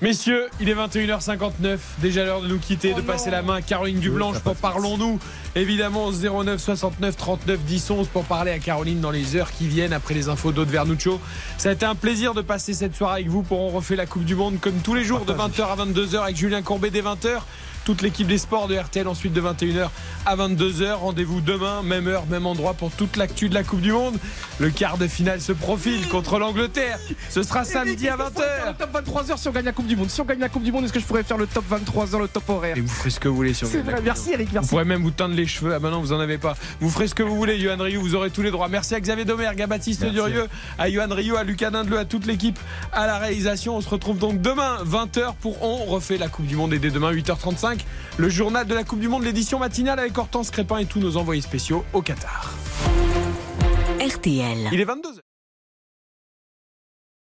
Messieurs, il est 21h59, déjà l'heure de nous quitter, de passer la main à Caroline Dublanche pour Parlons-nous. Évidemment, au 09 69 39 10 11 pour parler à Caroline dans les heures qui viennent après les infos d'Aude Vernuccio. Ça a été un plaisir de passer cette soirée avec vous pour on refait la Coupe du Monde comme tous les jours de 20h à 22h avec Julien Courbet dès 20h. Toute l'équipe des sports de RTL ensuite de 21h à 22h. Rendez-vous demain, même heure, même endroit pour toute l'actu de la Coupe du Monde. Le quart de finale se profile contre l'Angleterre. Ce sera samedi à 20h. Le top 23h si on gagne la Coupe du Monde? Si on gagne la Coupe du Monde, est-ce que je pourrais faire le top 23h, le top horaire? Et vous ferez ce que vous voulez sur vrai, merci Eric, Vous merci. pourrez même vous teindre les cheveux. Ah bah non, vous en avez pas. Vous ferez ce que vous voulez, Johan Rioux. Vous aurez tous les droits. Merci à Xavier Domergue, à Baptiste Merci. Durieux, à Johan Rioux, à Lucas Dindeleu, à toute l'équipe, à la réalisation. On se retrouve donc demain, 20h, pour On refait la Coupe du Monde. Et dès demain, 8h35, le journal de la Coupe du Monde, l'édition matinale avec Hortense Crépin et tous nos envoyés spéciaux au Qatar. RTL. Il est 22h.